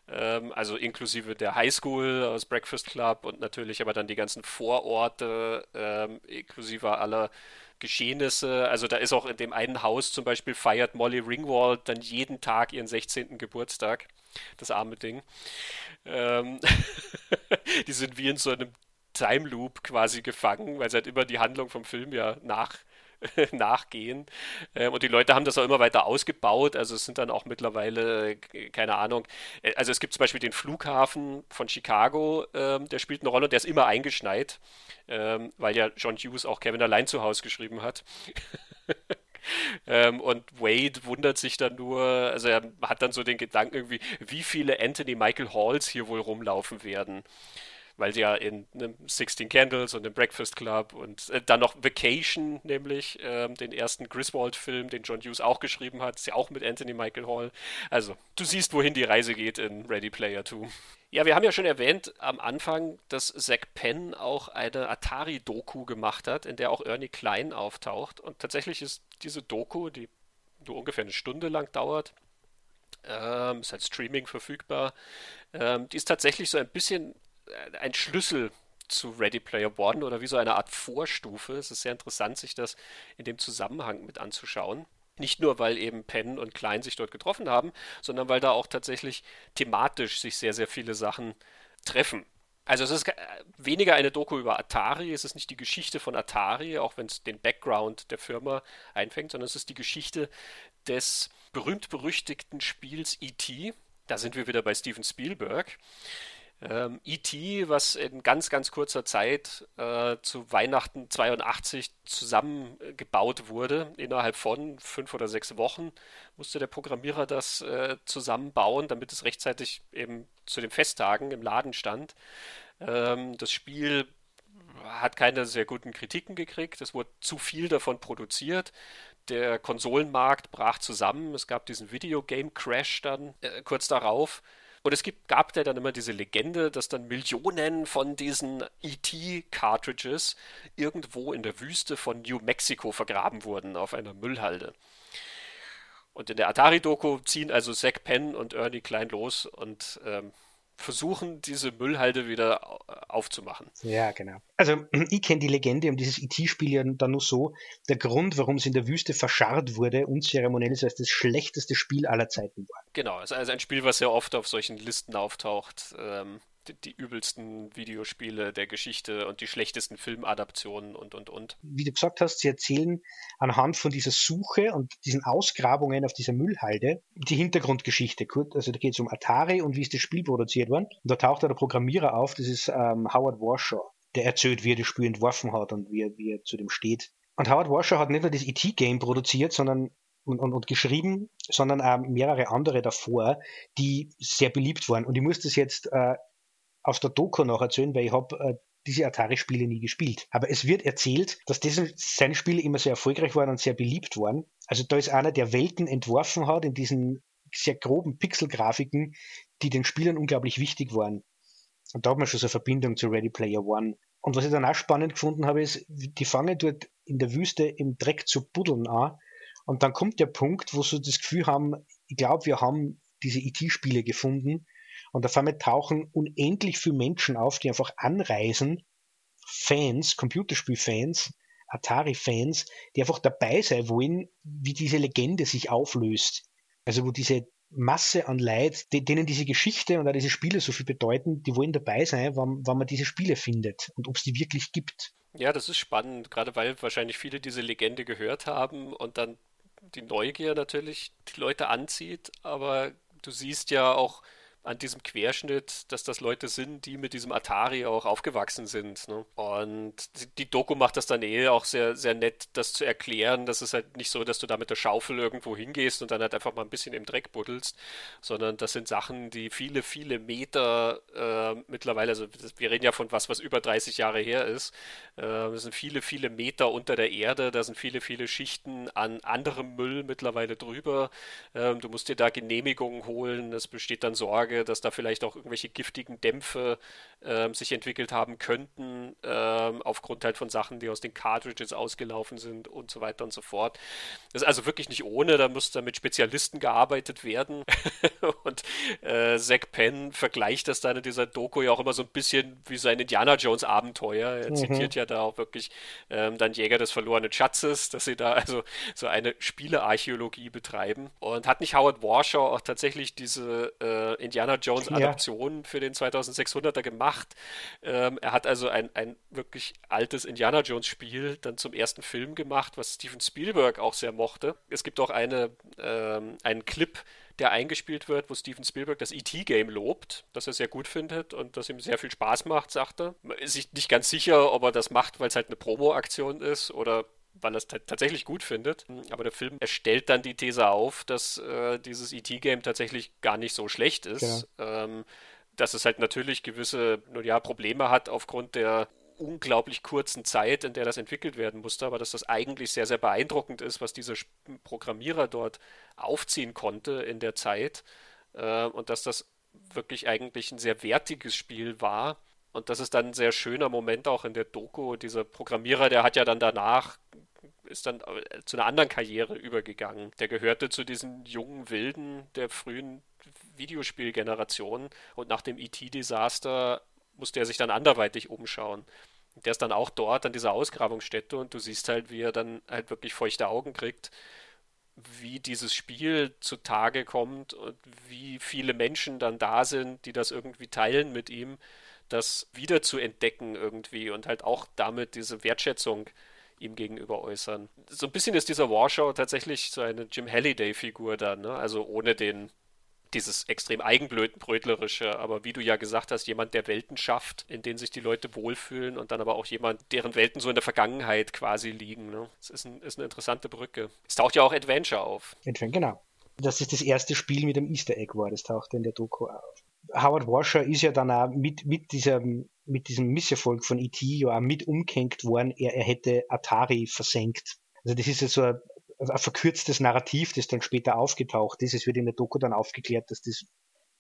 ähm, also inklusive der Highschool aus Breakfast Club und natürlich aber dann die ganzen Vororte, ähm, inklusive aller Geschehnisse. Also da ist auch in dem einen Haus zum Beispiel feiert Molly Ringwald dann jeden Tag ihren 16. Geburtstag. Das arme Ding. Ähm die sind wie in so einem Time Loop quasi gefangen, weil sie halt immer die Handlung vom Film ja nach nachgehen. Ähm, und die Leute haben das auch immer weiter ausgebaut. Also es sind dann auch mittlerweile, äh, keine Ahnung, äh, also es gibt zum Beispiel den Flughafen von Chicago, ähm, der spielt eine Rolle und der ist immer eingeschneit, ähm, weil ja John Hughes auch Kevin allein zu Hause geschrieben hat. Ähm, und Wade wundert sich dann nur, also er hat dann so den Gedanken irgendwie, wie viele Anthony Michael Halls hier wohl rumlaufen werden. Weil ja in einem 16 Candles und dem Breakfast Club und äh, dann noch Vacation, nämlich äh, den ersten Griswold-Film, den John Hughes auch geschrieben hat, ist ja auch mit Anthony Michael Hall. Also, du siehst, wohin die Reise geht in Ready Player 2. Ja, wir haben ja schon erwähnt am Anfang, dass Zack Penn auch eine Atari-Doku gemacht hat, in der auch Ernie Klein auftaucht. Und tatsächlich ist diese Doku, die nur ungefähr eine Stunde lang dauert, ähm, ist als Streaming verfügbar, ähm, die ist tatsächlich so ein bisschen ein Schlüssel zu Ready Player One oder wie so eine Art Vorstufe. Es ist sehr interessant, sich das in dem Zusammenhang mit anzuschauen. Nicht nur, weil eben Penn und Klein sich dort getroffen haben, sondern weil da auch tatsächlich thematisch sich sehr, sehr viele Sachen treffen. Also es ist weniger eine Doku über Atari, es ist nicht die Geschichte von Atari, auch wenn es den Background der Firma einfängt, sondern es ist die Geschichte des berühmt-berüchtigten Spiels E.T. Da sind wir wieder bei Steven Spielberg. Ähm, E.T., was in ganz, ganz kurzer Zeit äh, zu Weihnachten 82 zusammengebaut wurde, innerhalb von fünf oder sechs Wochen musste der Programmierer das äh, zusammenbauen, damit es rechtzeitig eben zu den Festtagen im Laden stand. Ähm, das Spiel hat keine sehr guten Kritiken gekriegt. Es wurde zu viel davon produziert. Der Konsolenmarkt brach zusammen. Es gab diesen Videogame-Crash dann äh, kurz darauf. Und es gibt, gab ja dann immer diese Legende, dass dann Millionen von diesen ET-Cartridges irgendwo in der Wüste von New Mexico vergraben wurden auf einer Müllhalde. Und in der Atari-Doku ziehen also Zack Penn und Ernie Klein los und ähm, versuchen, diese Müllhalde wieder aufzumachen. Ja, genau. Also ich kenne die Legende um dieses IT-Spiel ja dann nur so. Der Grund, warum es in der Wüste verscharrt wurde, unzeremoniell ist, weil es das schlechteste Spiel aller Zeiten war. Genau, es ist also ein Spiel, was sehr oft auf solchen Listen auftaucht. Ähm, die, übelsten Videospiele der Geschichte und die schlechtesten Filmadaptionen und, und, und. Wie du gesagt hast, sie erzählen anhand von dieser Suche und diesen Ausgrabungen auf dieser Müllhalde die Hintergrundgeschichte. Also da geht es um Atari und wie ist das Spiel produziert worden. Und da taucht der Programmierer auf, das ist ähm, Howard Warshaw, der erzählt, wie er das Spiel entworfen hat und wie er, wie er zu dem steht. Und Howard Warshaw hat nicht nur das ET-Game produziert, sondern und, und, und geschrieben, sondern auch mehrere andere davor, die sehr beliebt waren. Und ich muss das jetzt äh, aus der Doku noch erzählen, weil ich habe äh, diese Atari-Spiele nie gespielt. Aber es wird erzählt, dass das, seine Spiele immer sehr erfolgreich waren und sehr beliebt waren. Also da ist einer, der Welten entworfen hat in diesen sehr groben Pixelgrafiken, die den Spielern unglaublich wichtig waren. Und da hat man schon so eine Verbindung zu Ready Player One. Und was ich dann auch spannend gefunden habe, ist, die fangen dort in der Wüste im Dreck zu buddeln an. Und dann kommt der Punkt, wo sie das Gefühl haben, ich glaube, wir haben diese IT-Spiele e gefunden und auf einmal tauchen unendlich viele Menschen auf, die einfach anreisen, Fans, Computerspielfans, Atari-Fans, die einfach dabei sein wollen, wie diese Legende sich auflöst. Also wo diese Masse an Leid, denen diese Geschichte und auch diese Spiele so viel bedeuten, die wollen dabei sein, wann, wann man diese Spiele findet und ob es die wirklich gibt. Ja, das ist spannend, gerade weil wahrscheinlich viele diese Legende gehört haben und dann die Neugier natürlich die Leute anzieht, aber du siehst ja auch an diesem Querschnitt, dass das Leute sind, die mit diesem Atari auch aufgewachsen sind. Ne? Und die Doku macht das dann eh auch sehr, sehr nett, das zu erklären. Das ist halt nicht so, dass du da mit der Schaufel irgendwo hingehst und dann halt einfach mal ein bisschen im Dreck buddelst, sondern das sind Sachen, die viele, viele Meter äh, mittlerweile, also wir reden ja von was, was über 30 Jahre her ist. Äh, das sind viele, viele Meter unter der Erde, da sind viele, viele Schichten an anderem Müll mittlerweile drüber. Äh, du musst dir da Genehmigungen holen, es besteht dann Sorge, Dass da vielleicht auch irgendwelche giftigen Dämpfe ähm, sich entwickelt haben könnten, ähm, aufgrund halt von Sachen, die aus den Cartridges ausgelaufen sind und so weiter und so fort. Das ist also wirklich nicht ohne, da muss da mit Spezialisten gearbeitet werden. und äh, Zack Penn vergleicht das dann in dieser Doku ja auch immer so ein bisschen wie sein Indiana Jones Abenteuer. Er mhm. zitiert ja da auch wirklich ähm, dann Jäger des verlorenen Schatzes, dass sie da also so eine Spielearchäologie betreiben. Und hat nicht Howard Warshaw auch tatsächlich diese äh, Indiana Jones Adaption ja. für den 2600er gemacht. Ähm, er hat also ein, ein wirklich altes Indiana Jones Spiel dann zum ersten Film gemacht, was Steven Spielberg auch sehr mochte. Es gibt auch eine, ähm, einen Clip, der eingespielt wird, wo Steven Spielberg das ET-Game lobt, das er sehr gut findet und das ihm sehr viel Spaß macht, sagt er. Man ist sich nicht ganz sicher, ob er das macht, weil es halt eine Promo-Aktion ist oder weil er es tatsächlich gut findet. Aber der Film erstellt dann die These auf, dass äh, dieses ET-Game tatsächlich gar nicht so schlecht ist. Ja. Ähm, dass es halt natürlich gewisse nun ja, Probleme hat aufgrund der unglaublich kurzen Zeit, in der das entwickelt werden musste, aber dass das eigentlich sehr, sehr beeindruckend ist, was dieser Programmierer dort aufziehen konnte in der Zeit äh, und dass das wirklich eigentlich ein sehr wertiges Spiel war. Und das ist dann ein sehr schöner Moment auch in der Doku. Dieser Programmierer, der hat ja dann danach ist dann äh, zu einer anderen Karriere übergegangen. Der gehörte zu diesen jungen Wilden der frühen Videospielgeneration und nach dem ET-Desaster musste er sich dann anderweitig umschauen. Der ist dann auch dort an dieser Ausgrabungsstätte und du siehst halt, wie er dann halt wirklich feuchte Augen kriegt, wie dieses Spiel zutage kommt und wie viele Menschen dann da sind, die das irgendwie teilen mit ihm, das wieder zu entdecken irgendwie und halt auch damit diese Wertschätzung ihm gegenüber äußern. So ein bisschen ist dieser Warshow tatsächlich so eine Jim Halliday-Figur dann, ne? also ohne den dieses extrem eigenbrötlerische, aber wie du ja gesagt hast, jemand, der Welten schafft, in denen sich die Leute wohlfühlen und dann aber auch jemand, deren Welten so in der Vergangenheit quasi liegen. Ne? Das ist, ein, ist eine interessante Brücke. Es taucht ja auch Adventure auf. Adventure, genau. Das ist das erste Spiel mit dem Easter Egg war, das taucht in der Doku auf. Howard Washer ist ja dann auch mit, mit, dieser, mit diesem Misserfolg von E.T. ja auch mit umgehängt worden, er, er hätte Atari versenkt. Also das ist ja so ein also ein verkürztes Narrativ, das dann später aufgetaucht ist. Es wird in der Doku dann aufgeklärt, dass das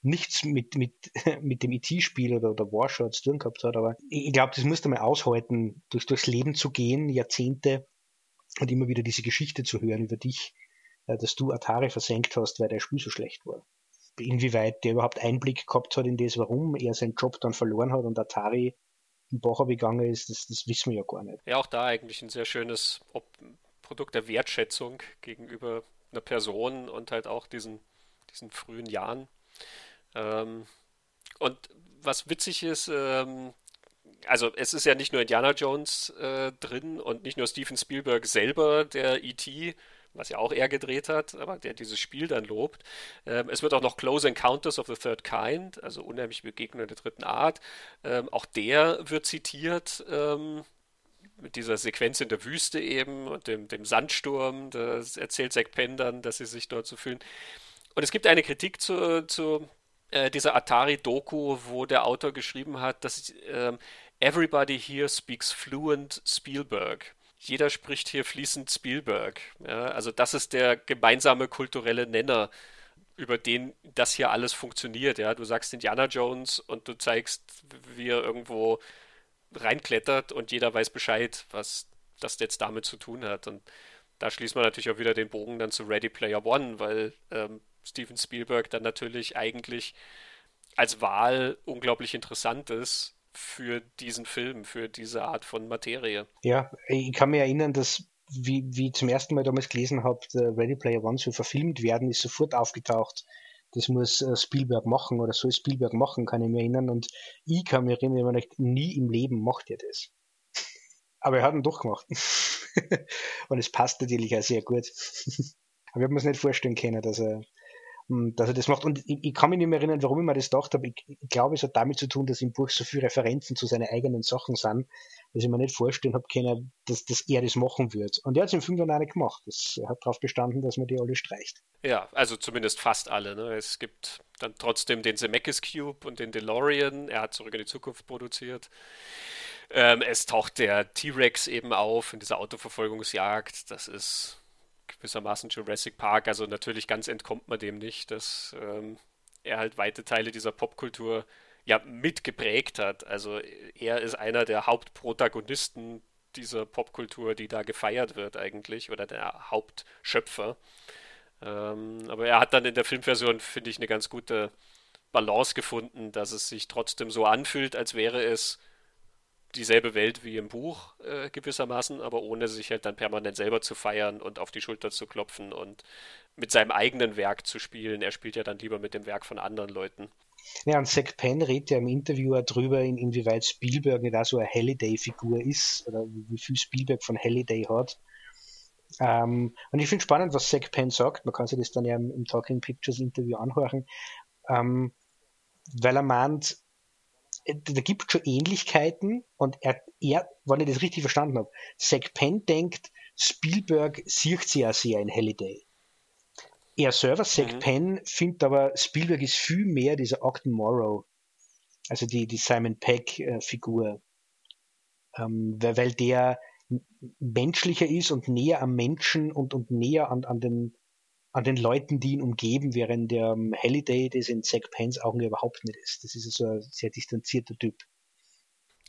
nichts mit, mit, mit dem IT-Spiel e oder, oder Warshot zu tun gehabt hat, aber ich glaube, das musst du mal aushalten, durch, durchs Leben zu gehen, Jahrzehnte und immer wieder diese Geschichte zu hören über dich, äh, dass du Atari versenkt hast, weil dein Spiel so schlecht war. Inwieweit der überhaupt Einblick gehabt hat in das, warum er seinen Job dann verloren hat und Atari im Bacher begangen ist, das, das wissen wir ja gar nicht. Ja, auch da eigentlich ein sehr schönes Produkt der Wertschätzung gegenüber einer Person und halt auch diesen, diesen frühen Jahren. Ähm, und was witzig ist, ähm, also es ist ja nicht nur Indiana Jones äh, drin und nicht nur Steven Spielberg selber, der E.T., was ja auch er gedreht hat, aber der dieses Spiel dann lobt. Ähm, es wird auch noch Close Encounters of the Third Kind, also unheimliche Begegnungen der dritten Art. Ähm, auch der wird zitiert ähm, mit dieser Sequenz in der Wüste eben und dem, dem Sandsturm, das erzählt Zack Penn dann, dass sie sich dort so fühlen. Und es gibt eine Kritik zu, zu äh, dieser Atari-Doku, wo der Autor geschrieben hat, dass äh, Everybody here speaks fluent Spielberg. Jeder spricht hier fließend Spielberg. Ja, also das ist der gemeinsame kulturelle Nenner, über den das hier alles funktioniert. Ja, du sagst Indiana Jones und du zeigst, wie er irgendwo reinklettert und jeder weiß Bescheid, was das jetzt damit zu tun hat. Und da schließt man natürlich auch wieder den Bogen dann zu Ready Player One, weil ähm, Steven Spielberg dann natürlich eigentlich als Wahl unglaublich interessant ist für diesen Film, für diese Art von Materie. Ja, ich kann mich erinnern, dass wie, wie ich zum ersten Mal damals gelesen habe, Ready Player One soll verfilmt werden, ist sofort aufgetaucht das muss äh, Spielberg machen oder soll Spielberg machen, kann ich mir erinnern. Und ich kann mich erinnern, ich nie im Leben macht er das. Aber er hat ihn doch gemacht. und es passt natürlich auch sehr gut. Aber ich habe mir es nicht vorstellen können, dass er, hm, dass er das macht. Und ich, ich, kann mich nicht mehr erinnern, warum ich mir das gedacht habe. Ich, ich glaube, es hat damit zu tun, dass im Buch so viele Referenzen zu seinen eigenen Sachen sind, dass ich mir nicht vorstellen habe können, dass, dass er das machen wird. Und er hat es im Film dann auch nicht gemacht. Das, er hat darauf bestanden, dass man die alle streicht. Ja, also zumindest fast alle. Ne? Es gibt dann trotzdem den Zemeckis Cube und den DeLorean. Er hat Zurück in die Zukunft produziert. Ähm, es taucht der T-Rex eben auf in dieser Autoverfolgungsjagd. Das ist gewissermaßen Jurassic Park. Also natürlich ganz entkommt man dem nicht, dass ähm, er halt weite Teile dieser Popkultur ja mitgeprägt hat. Also er ist einer der Hauptprotagonisten dieser Popkultur, die da gefeiert wird eigentlich, oder der Hauptschöpfer. Ähm, aber er hat dann in der Filmversion, finde ich, eine ganz gute Balance gefunden, dass es sich trotzdem so anfühlt, als wäre es dieselbe Welt wie im Buch äh, gewissermaßen, aber ohne sich halt dann permanent selber zu feiern und auf die Schulter zu klopfen und mit seinem eigenen Werk zu spielen. Er spielt ja dann lieber mit dem Werk von anderen Leuten. Ja, und Zack Penn redet ja im Interview darüber, in, inwieweit Spielberg nicht auch so eine Halliday-Figur ist oder wie viel Spielberg von Halliday hat. Ähm, und ich finde spannend, was Zack Penn sagt. Man kann sich das dann ja im, im Talking Pictures Interview anhören, ähm, weil er meint, da gibt es schon Ähnlichkeiten und er, er, wenn ich das richtig verstanden habe, Zack Penn denkt, Spielberg sieht sie ja sehr in Halliday. Er selber, Zack mhm. Penn, findet aber, Spielberg ist viel mehr dieser Ogden Morrow. Also die, die Simon Peck-Figur. Ähm, weil, weil der menschlicher ist und näher am Menschen und, und näher an, an, den, an den Leuten, die ihn umgeben, während der Halliday das in Zack Pence Augen überhaupt nicht ist. Das ist so ein sehr distanzierter Typ.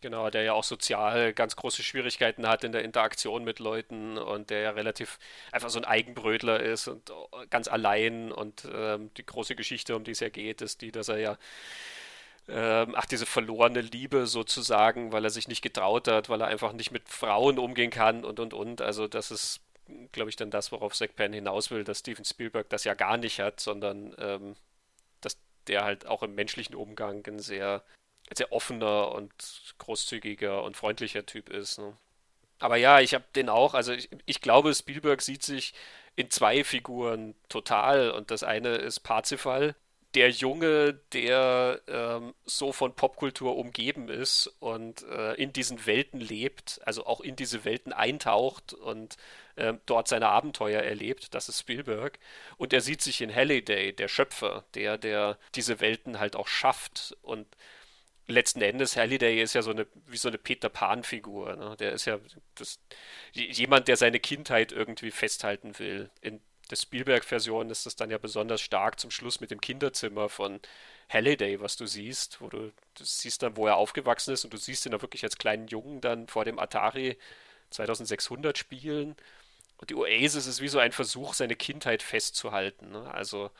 Genau, der ja auch sozial ganz große Schwierigkeiten hat in der Interaktion mit Leuten und der ja relativ einfach so ein Eigenbrötler ist und ganz allein und ähm, die große Geschichte, um die es ja geht, ist die, dass er ja ähm, ach, diese verlorene Liebe sozusagen, weil er sich nicht getraut hat, weil er einfach nicht mit Frauen umgehen kann und und und. Also das ist, glaube ich, dann das, worauf Zack Penn hinaus will, dass Steven Spielberg das ja gar nicht hat, sondern ähm, dass der halt auch im menschlichen Umgang ein sehr sehr offener und großzügiger und freundlicher Typ ist. Ne? Aber ja, ich habe den auch, also ich, ich, glaube, Spielberg sieht sich in zwei Figuren total und das eine ist Parzifal, der Junge, der ähm, so von Popkultur umgeben ist und äh, in diesen Welten lebt, also auch in diese Welten eintaucht und äh, dort seine Abenteuer erlebt, das ist Spielberg. Und er sieht sich in Halliday, der Schöpfer, der, der diese Welten halt auch schafft und letzten Endes, Halliday ist ja so eine, wie so eine Peter Pan-Figur. Ne? Der ist ja das, jemand, der seine Kindheit irgendwie festhalten will. In der Spielberg-Version ist das dann ja besonders stark zum Schluss mit dem Kinderzimmer von Halliday, was du siehst, wo du, du siehst dann, wo er aufgewachsen ist und du siehst ihn da wirklich als kleinen Jungen dann vor dem Atari 2600 spielen. Und die Oasis ist wie so ein Versuch, seine Kindheit festzuhalten. Ne? Also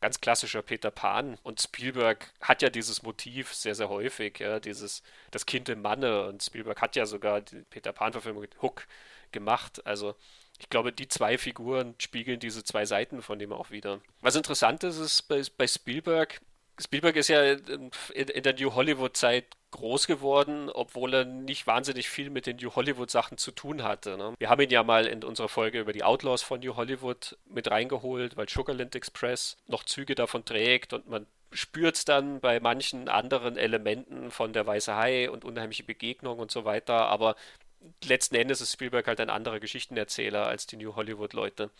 ganz klassischer Peter Pan. Und Spielberg hat ja dieses Motiv sehr, sehr häufig, ja, dieses das Kind im Manne. Und Spielberg hat ja sogar die Peter Pan-Verfilmung Hook gemacht. Also ich glaube, die zwei Figuren spiegeln diese zwei Seiten von dem auch wieder. Was interessant ist, ist bei, bei Spielberg, Spielberg ist ja in, in der New Hollywood-Zeit groß geworden, obwohl er nicht wahnsinnig viel mit den New Hollywood-Sachen zu tun hatte. Ne? Wir haben ihn ja mal in unserer Folge über die Outlaws von New Hollywood mit reingeholt, weil Sugarland Express noch Züge davon trägt und man spürt es dann bei manchen anderen Elementen von der Weiße Hai und unheimliche Begegnung und so weiter, aber letzten Endes ist Spielberg halt ein anderer Geschichtenerzähler als die New Hollywood-Leute.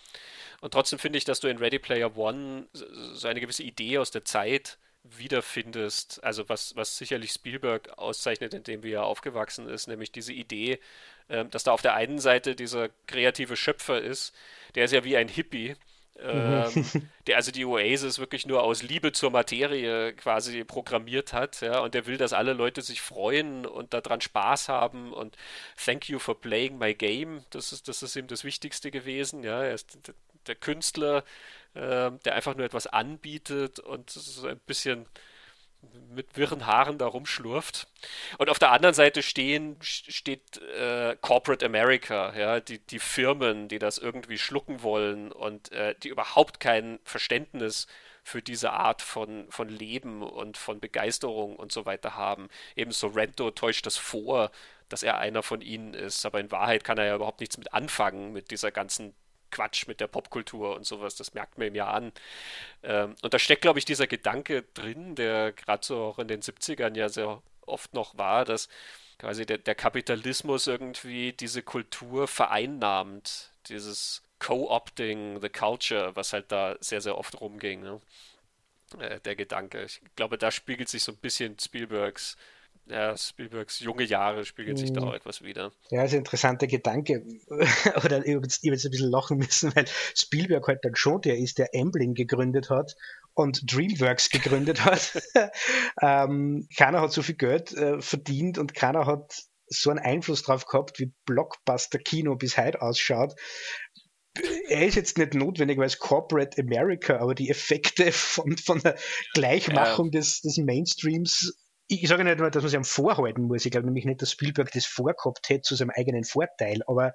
Und trotzdem finde ich, dass du in Ready Player One so eine gewisse Idee aus der Zeit wiederfindest, also was, was sicherlich Spielberg auszeichnet, indem wie er aufgewachsen ist, nämlich diese Idee, äh, dass da auf der einen Seite dieser kreative Schöpfer ist, der ist ja wie ein Hippie, ähm, der also die Oasis wirklich nur aus Liebe zur Materie quasi programmiert hat, ja, und der will, dass alle Leute sich freuen und daran Spaß haben und thank you for playing my game, das ist, das ist ihm das Wichtigste gewesen, ja, er ist der, der Künstler, äh, der einfach nur etwas anbietet und so ein bisschen mit wirren Haaren da rumschlurft. Und auf der anderen Seite stehen, steht äh, Corporate America, ja, die, die Firmen, die das irgendwie schlucken wollen und äh, die überhaupt kein Verständnis für diese Art von, von Leben und von Begeisterung und so weiter haben. Eben Sorrento täuscht das vor, dass er einer von ihnen ist, aber in Wahrheit kann er ja überhaupt nichts mit anfangen mit dieser ganzen Quatsch mit der Popkultur und sowas, das merkt man ihm ja an. Ähm, und da steckt, glaube ich, dieser Gedanke drin, der gerade so auch in den 70ern ja sehr oft noch war, dass quasi der, der Kapitalismus irgendwie diese Kultur vereinnahmt, dieses Co-opting the culture, was halt da sehr, sehr oft rumging. Ne? Äh, der Gedanke. Ich glaube, da spiegelt sich so ein bisschen Spielbergs ja, Spielbergs junge Jahre spiegeln sich da mhm. auch etwas wieder. Ja, ist ein interessanter Gedanke. Oder ich habe jetzt, ein bisschen lachen müssen, weil Spielberg halt dann schon der ist, der Amblin gegründet hat und DreamWorks gegründet hat. ähm, keiner hat so viel Geld äh, verdient und keiner hat so einen Einfluss drauf gehabt, wie Blockbuster-Kino bis heute ausschaut. Er ist jetzt nicht notwendigerweise Corporate America, aber die Effekte von, von der Gleichmachung ja. des, des Mainstreams ich sage nicht nur, dass man sich am vorhalten muss. Ich glaube nämlich nicht, dass Spielberg das vorgehabt hätte zu seinem eigenen Vorteil, aber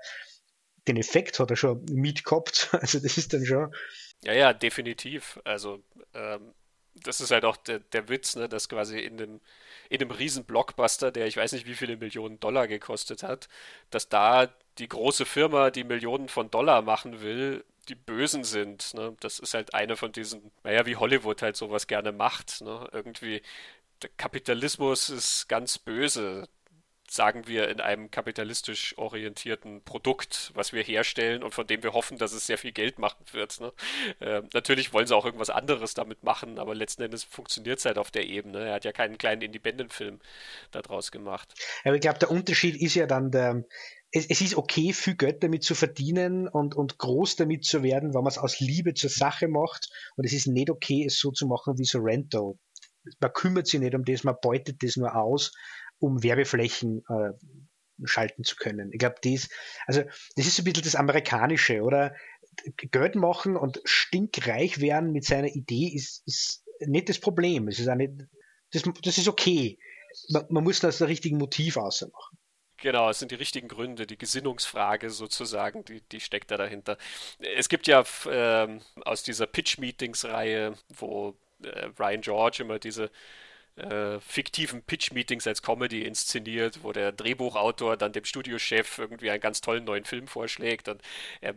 den Effekt hat er schon mitgehabt. Also das ist dann schon. Ja, ja, definitiv. Also ähm, das ist halt auch der, der Witz, ne, dass quasi in dem, in dem riesen Blockbuster, der ich weiß nicht wie viele Millionen Dollar gekostet hat, dass da die große Firma, die Millionen von Dollar machen will, die Bösen sind. Ne? Das ist halt eine von diesen, naja, wie Hollywood halt sowas gerne macht. Ne? Irgendwie Kapitalismus ist ganz böse. sagen wir, in einem kapitalistisch orientierten Produkt, was wir herstellen und von dem wir hoffen, dass es sehr viel Geld machen wird. Ne? Äh, natürlich wollen sie auch irgendwas anderes damit machen, aber letzten Endes funktioniert es halt auf der Ebene. Er hat ja keinen kleinen Independent-Film daraus gemacht. Aber ich glaube, der Unterschied ist ja dann der, es, es, ist okay, viel Geld damit zu verdienen und, und groß damit zu werden, wenn man es aus Liebe zur Sache macht. Und es ist nicht okay, es so zu machen wie Sorrento. Man kümmert sich nicht um das, man beutet das nur aus um Werbeflächen äh, schalten zu können. Ich glaube, das, also das ist so ein bisschen das Amerikanische, oder? Geld machen und stinkreich werden mit seiner Idee ist, ist nicht das Problem. Es ist auch nicht, das, das ist okay. Man, man muss das der richtigen Motiv ausmachen. Genau, es sind die richtigen Gründe, die Gesinnungsfrage sozusagen, die, die steckt da dahinter. Es gibt ja ähm, aus dieser Pitch-Meetings-Reihe, wo äh, Ryan George immer diese äh, fiktiven Pitch-Meetings als Comedy inszeniert, wo der Drehbuchautor dann dem Studiochef irgendwie einen ganz tollen neuen Film vorschlägt und er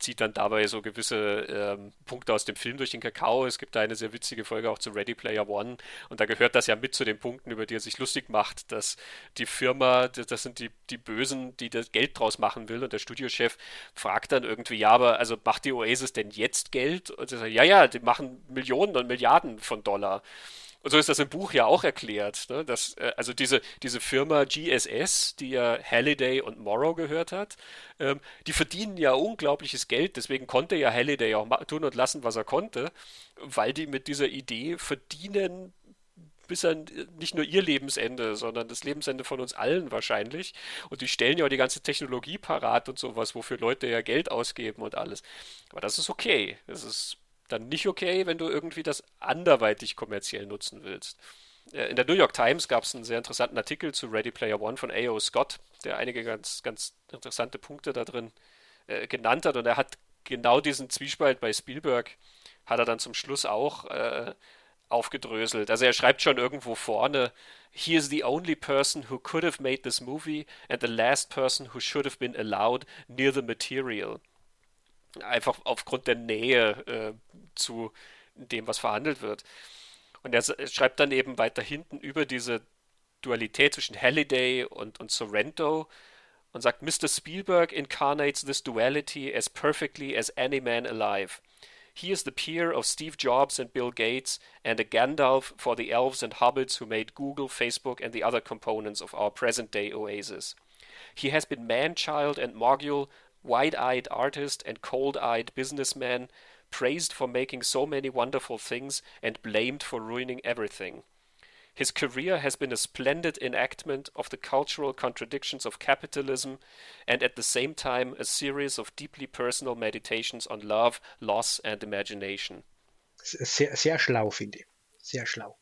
zieht dann dabei so gewisse ähm, Punkte aus dem Film durch den Kakao. Es gibt da eine sehr witzige Folge auch zu Ready Player One und da gehört das ja mit zu den Punkten, über die er sich lustig macht, dass die Firma, das sind die, die Bösen, die das Geld draus machen will und der Studiochef fragt dann irgendwie, ja, aber also macht die Oasis denn jetzt Geld? Und er sagt, ja, ja, die machen Millionen und Milliarden von Dollar. Und so ist das im Buch ja auch erklärt, ne? dass äh, also diese, diese Firma GSS, die ja Halliday und Morrow gehört hat, ähm, die verdienen ja unglaubliches Geld, deswegen konnte ja Halliday auch tun und lassen, was er konnte, weil die mit dieser Idee verdienen bis an nicht nur ihr Lebensende, sondern das Lebensende von uns allen wahrscheinlich. Und die stellen ja auch die ganze Technologie parat und sowas, wofür Leute ja Geld ausgeben und alles. Aber das ist okay. Das ist dann nicht okay, wenn du irgendwie das anderweitig kommerziell nutzen willst. Äh, in der New York Times gab es einen sehr interessanten Artikel zu Ready Player One von A.O. Scott, der einige ganz, ganz interessante Punkte da drin äh, genannt hat. Und er hat genau diesen Zwiespalt bei Spielberg, hat er dann zum Schluss auch äh, aufgedröselt. Also er schreibt schon irgendwo vorne, He is the only person who could have made this movie and the last person who should have been allowed near the material einfach aufgrund der Nähe äh, zu dem, was verhandelt wird. Und er schreibt dann eben weiter hinten über diese Dualität zwischen Halliday und, und Sorrento und sagt, Mr. Spielberg incarnates this duality as perfectly as any man alive. He is the peer of Steve Jobs and Bill Gates and a Gandalf for the elves and hobbits who made Google, Facebook, and the other components of our present day oasis. He has been man child and mogul wide eyed artist and cold eyed businessman, praised for making so many wonderful things and blamed for ruining everything. His career has been a splendid enactment of the cultural contradictions of capitalism and at the same time a series of deeply personal meditations on love, loss and imagination. Sehr, sehr schlau, finde ich. Sehr schlau.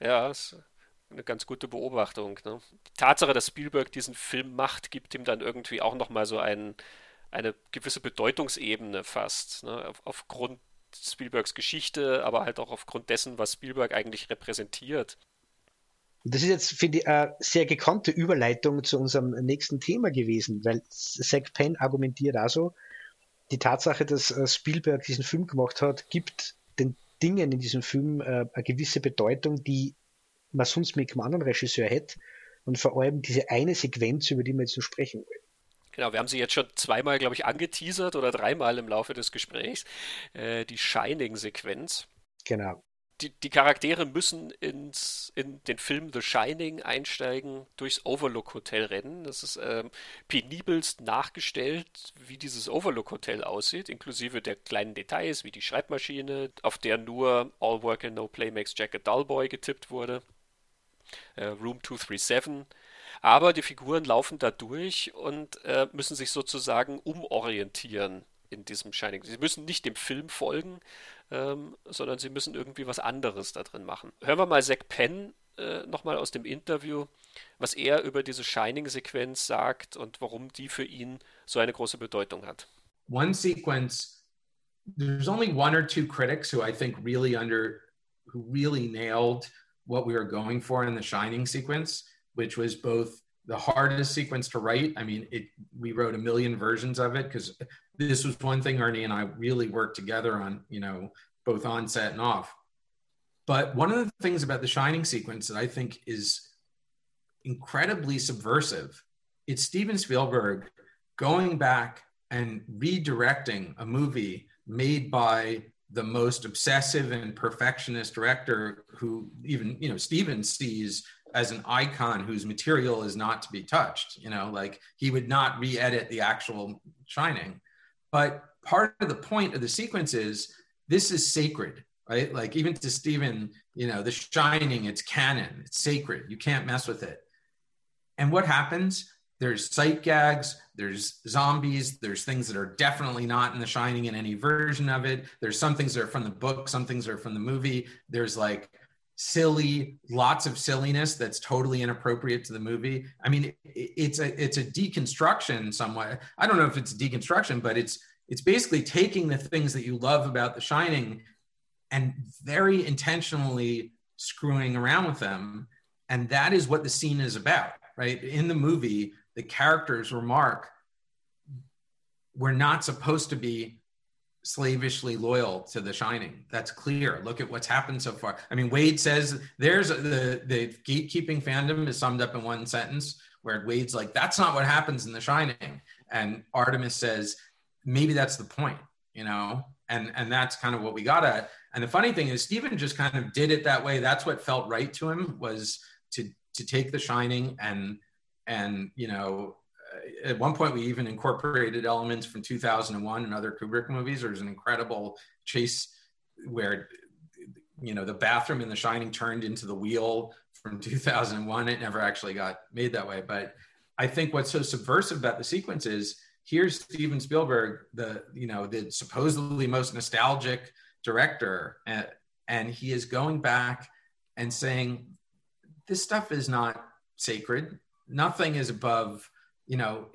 Ja, eine ganz gute Beobachtung. Ne? Die Tatsache, dass Spielberg diesen Film macht, gibt ihm dann irgendwie auch nochmal so einen eine gewisse Bedeutungsebene fast, ne? Auf, aufgrund Spielbergs Geschichte, aber halt auch aufgrund dessen, was Spielberg eigentlich repräsentiert. Das ist jetzt, finde ich, eine sehr gekonnte Überleitung zu unserem nächsten Thema gewesen, weil Zack Penn argumentiert also, die Tatsache, dass äh, Spielberg diesen Film gemacht hat, gibt den Dingen in diesem Film äh, eine gewisse Bedeutung, die man sonst mit einem anderen Regisseur hätte. Und vor allem diese eine Sequenz, über die wir jetzt noch sprechen wollen. Genau, wir haben sie jetzt schon zweimal, glaube ich, angeteasert oder dreimal im Laufe des Gesprächs. Äh, die Shining-Sequenz. Genau. Die, die, Charaktere müssen ins, in den Film The Shining einsteigen, durchs Overlook Hotel rennen. Das ist ähm, penibelst nachgestellt, wie dieses Overlook Hotel aussieht, inklusive der kleinen Details, wie die Schreibmaschine, auf der nur All Work and No Play makes Jack a Dull Boy getippt wurde. Äh, Room 237 aber die Figuren laufen da durch und äh, müssen sich sozusagen umorientieren in diesem Shining. Sie müssen nicht dem Film folgen, ähm, sondern sie müssen irgendwie was anderes da drin machen. Hören wir mal Zack Penn äh, nochmal aus dem Interview, was er über diese Shining-Sequenz sagt und warum die für ihn so eine große Bedeutung hat. One sequence, there's only one or two critics who I think really under, who really nailed what we were going for in the Shining sequence. Which was both the hardest sequence to write. I mean, it we wrote a million versions of it because this was one thing Ernie and I really worked together on, you know, both on set and off. But one of the things about the Shining sequence that I think is incredibly subversive. It's Steven Spielberg going back and redirecting a movie made by the most obsessive and perfectionist director who even you know Steven sees as an icon whose material is not to be touched you know like he would not re-edit the actual shining. But part of the point of the sequence is this is sacred right? Like even to Stephen, you know the shining it's canon it's sacred you can't mess with it. And what happens? There's sight gags there's zombies there's things that are definitely not in the shining in any version of it. There's some things that are from the book some things are from the movie. There's like silly lots of silliness that's totally inappropriate to the movie. I mean it's a it's a deconstruction somewhat. I don't know if it's a deconstruction but it's it's basically taking the things that you love about the shining and very intentionally screwing around with them. And that is what the scene is about right? In the movie the characters remark we're not supposed to be slavishly loyal to the shining. That's clear. Look at what's happened so far. I mean wade says there's the the gatekeeping fandom is summed up in one sentence where wade's like that's not what happens in the shining. And artemis says maybe that's the point you know? And and that's kind of what we got at. And the funny thing is Stephen just kind of did it that way. That's what felt right to him was to to take the shining and and you know at one point we even incorporated elements from 2001 and other kubrick movies. There's an incredible chase where you know the bathroom in the shining turned into the wheel from 2001 it never actually got made that way. But i think what's so subversive about the sequence is here's steven spielberg the you know the supposedly most nostalgic director and, and he is going back and saying this stuff is not sacred. Nothing is above you know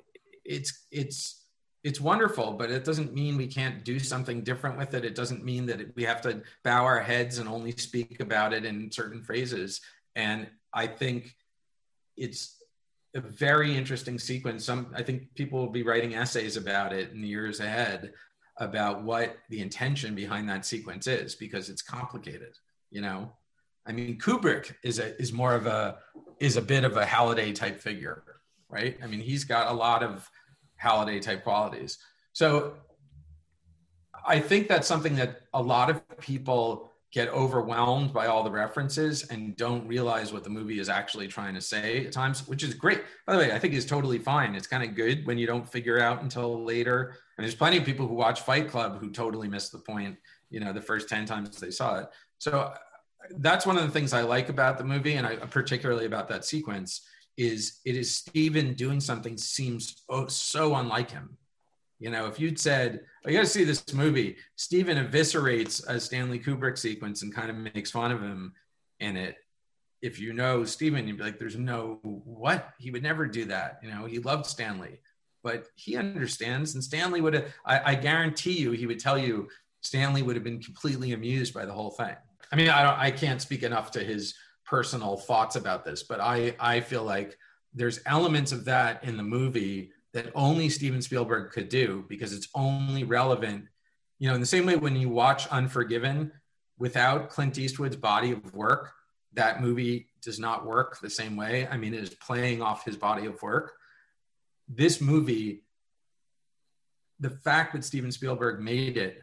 it's it's it's wonderful but it doesn't mean we can't do something different with it. It doesn't mean that we have to bow our heads and only speak about it in certain phrases. And i think it's a very interesting sequence. Some i think people will be writing essays about it in the years ahead about what the intention behind that sequence is because it's complicated you know? I mean, Kubrick is a is more of a is a bit of a Halliday type figure, right? I mean, he's got a lot of Halliday type qualities. So I think that's something that a lot of people get overwhelmed by all the references and don't realize what the movie is actually trying to say at times, which is great. By the way, I think is totally fine. It's kind of good when you don't figure out until later. And there's plenty of people who watch Fight Club who totally missed the point, you know, the first 10 times they saw it. So that's one of the things I like about the movie, and I particularly about that sequence is it is Steven doing something seems oh, so unlike him. You know, if you'd said, oh, "You got to see this movie," Steven eviscerates a Stanley Kubrick sequence and kind of makes fun of him in it. If you know Steven, you'd be like, "There's no what he would never do that." You know, he loved Stanley, but he understands, and Stanley would have. I, I guarantee you, he would tell you Stanley would have been completely amused by the whole thing. I mean, I don't, I can't speak enough to his personal thoughts about this, but I, I feel like there's elements of that in the movie that only Steven Spielberg could do because it's only relevant. You know, in the same way when you watch Unforgiven without Clint Eastwood's body of work, that movie does not work the same way. I mean, it is playing off his body of work. This movie, the fact that Steven Spielberg made it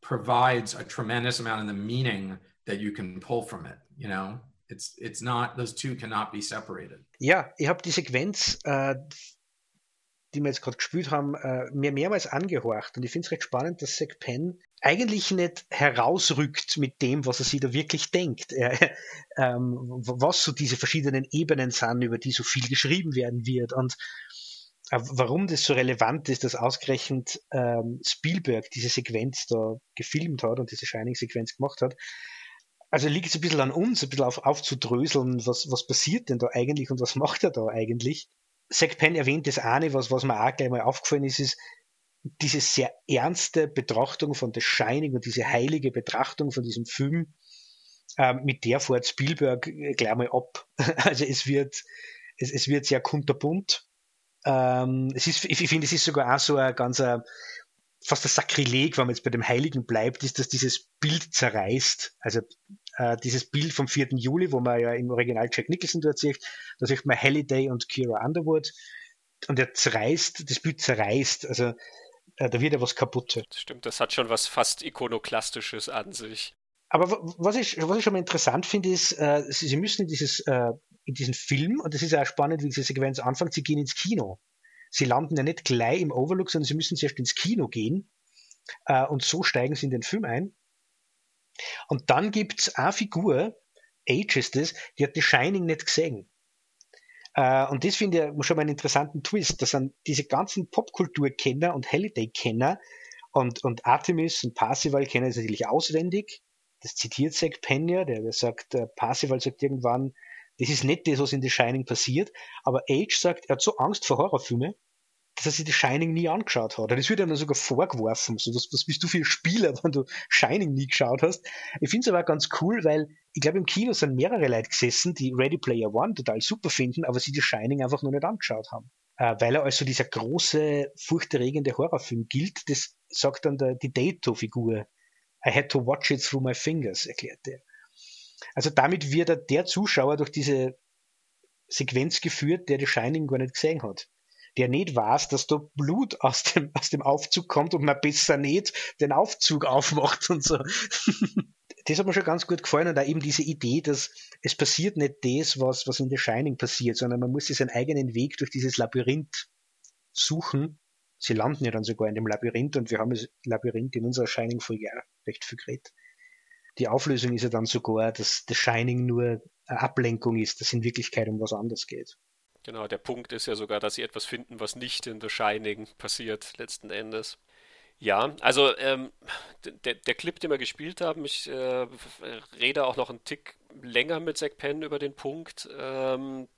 provides a tremendous amount of the meaning that you can pull from it, you know? It's, it's not, those two cannot be separated. Ja, ich habe die Sequenz, äh, die wir jetzt gerade gespielt haben, äh, mir mehrmals angehorcht und ich finde es recht spannend, dass Zack Penn eigentlich nicht herausrückt mit dem, was er sich da wirklich denkt. Er, ähm, was so diese verschiedenen Ebenen sind, über die so viel geschrieben werden wird und äh, warum das so relevant ist, dass ausgerechnet ähm, Spielberg diese Sequenz da gefilmt hat und diese Shining-Sequenz gemacht hat, also liegt es ein bisschen an uns, ein bisschen auf, aufzudröseln, was, was passiert denn da eigentlich und was macht er da eigentlich? Zack Penn erwähnt das eine, was, was mir auch gleich mal aufgefallen ist, ist diese sehr ernste Betrachtung von The Shining und diese heilige Betrachtung von diesem Film, äh, mit der fährt Spielberg gleich mal ab. Also es wird, es, es wird sehr kunterbunt. Ähm, es ist, ich, ich finde, es ist sogar auch so ein ganz, fast ein Sakrileg, wenn man jetzt bei dem Heiligen bleibt, ist, dass dieses Bild zerreißt. Also äh, dieses Bild vom 4. Juli, wo man ja im Original Jack Nicholson dort sieht, da sieht man Halliday und Kira Underwood und er zerreißt, das Bild zerreißt, also äh, da wird ja was kaputt. Das stimmt, das hat schon was fast ikonoklastisches an sich. Aber was ich, was ich schon mal interessant finde, ist, äh, sie, sie, müssen in, dieses, äh, in diesen Film, und das ist ja auch spannend, wie diese Sequenz anfängt, sie gehen ins Kino. Sie landen ja nicht gleich im Overlook, sondern sie müssen zuerst ins Kino gehen. Äh, und so steigen sie in den Film ein. Und dann gibt es eine Figur, Age ist das, die hat The Shining nicht gesehen. Äh, und das finde ich schon mal einen interessanten Twist. Das sind diese ganzen Popkulturkenner und Halliday-Kenner und, und Artemis und Parsival kennen es natürlich auswendig. Das zitiert Zack Pena, der, der sagt, äh, Parsival sagt irgendwann, das ist nicht das, was in The Shining passiert, aber Age sagt, er hat so Angst vor Horrorfilmen, dass er sich The Shining nie angeschaut hat. Das wird dann sogar vorgeworfen. So, was, was bist du für ein Spieler, wenn du Shining nie geschaut hast? Ich finde es aber ganz cool, weil ich glaube, im Kino sind mehrere Leute gesessen, die Ready Player One total super finden, aber sie The Shining einfach noch nicht angeschaut haben. Äh, weil er also dieser große, furchterregende Horrorfilm gilt, das sagt dann der, die Dato-Figur. I had to watch it through my fingers, erklärt er. Also damit wird er der Zuschauer durch diese Sequenz geführt, der The Shining gar nicht gesehen hat der nicht weiß, dass da Blut aus dem, aus dem Aufzug kommt und man besser nicht den Aufzug aufmacht und so. das hat mir schon ganz gut gefallen und auch eben diese Idee, dass es passiert nicht das, was, was in The Shining passiert, sondern man muss sich seinen eigenen Weg durch dieses Labyrinth suchen. Sie landen ja dann sogar in dem Labyrinth und wir haben das Labyrinth in unserer Shining-Folge recht viel geredet. Die Auflösung ist ja dann sogar, dass The Shining nur eine Ablenkung ist, dass in Wirklichkeit um was anderes geht. Genau, der Punkt ist ja sogar, dass sie etwas finden, was nicht in The Shining passiert, letzten Endes. Ja, also ähm, der, der Clip, den wir gespielt haben, ich äh, rede auch noch einen Tick länger mit Zack Penn über den Punkt, ähm,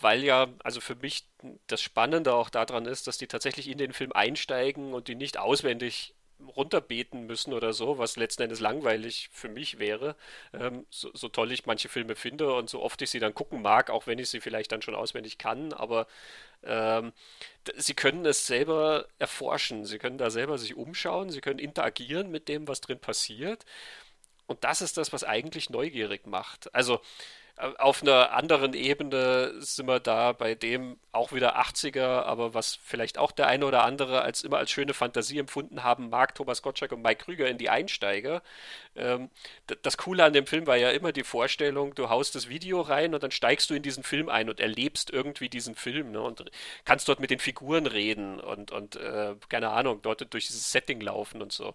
weil ja, also für mich das Spannende auch daran ist, dass die tatsächlich in den Film einsteigen und die nicht auswendig runterbeten müssen oder so, was letzten Endes langweilig für mich wäre. Ähm, so, so, toll ich manche Filme finde und so oft ich sie dann gucken mag, auch wenn ich sie vielleicht dann schon auswendig kann, aber ähm, sie können es selber erforschen, sie können da selber sich umschauen, sie können interagieren mit dem, was drin passiert. Und das ist das, was eigentlich neugierig macht. Also auf einer anderen Ebene sind wir da bei dem auch wieder 80er, aber was vielleicht auch der eine oder andere als immer als schöne Fantasie empfunden haben mag, Thomas Gottschalk und Mike Krüger in die Einsteiger. Ähm, das Coole an dem Film war ja immer die Vorstellung, du haust das Video rein und dann steigst du in diesen Film ein und erlebst irgendwie diesen Film ne, und kannst dort mit den Figuren reden und, und äh, keine Ahnung, dort durch dieses Setting laufen und so.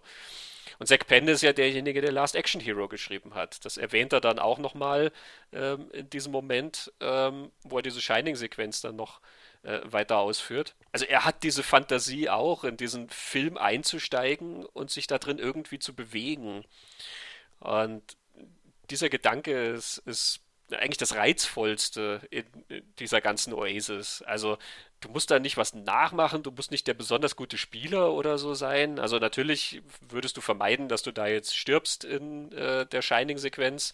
Und Zack Penn ist ja derjenige, der Last Action Hero geschrieben hat. Das erwähnt er dann auch nochmal ähm, in diesem Moment, ähm, wo er diese Shining-Sequenz dann noch äh, weiter ausführt. Also er hat diese Fantasie auch, in diesen Film einzusteigen und sich da drin irgendwie zu bewegen. Und dieser Gedanke ist, ist eigentlich das Reizvollste in dieser ganzen Oasis. Also du musst da nicht was nachmachen, du musst nicht der besonders gute Spieler oder so sein. Also natürlich würdest du vermeiden, dass du da jetzt stirbst in äh, der Shining-Sequenz.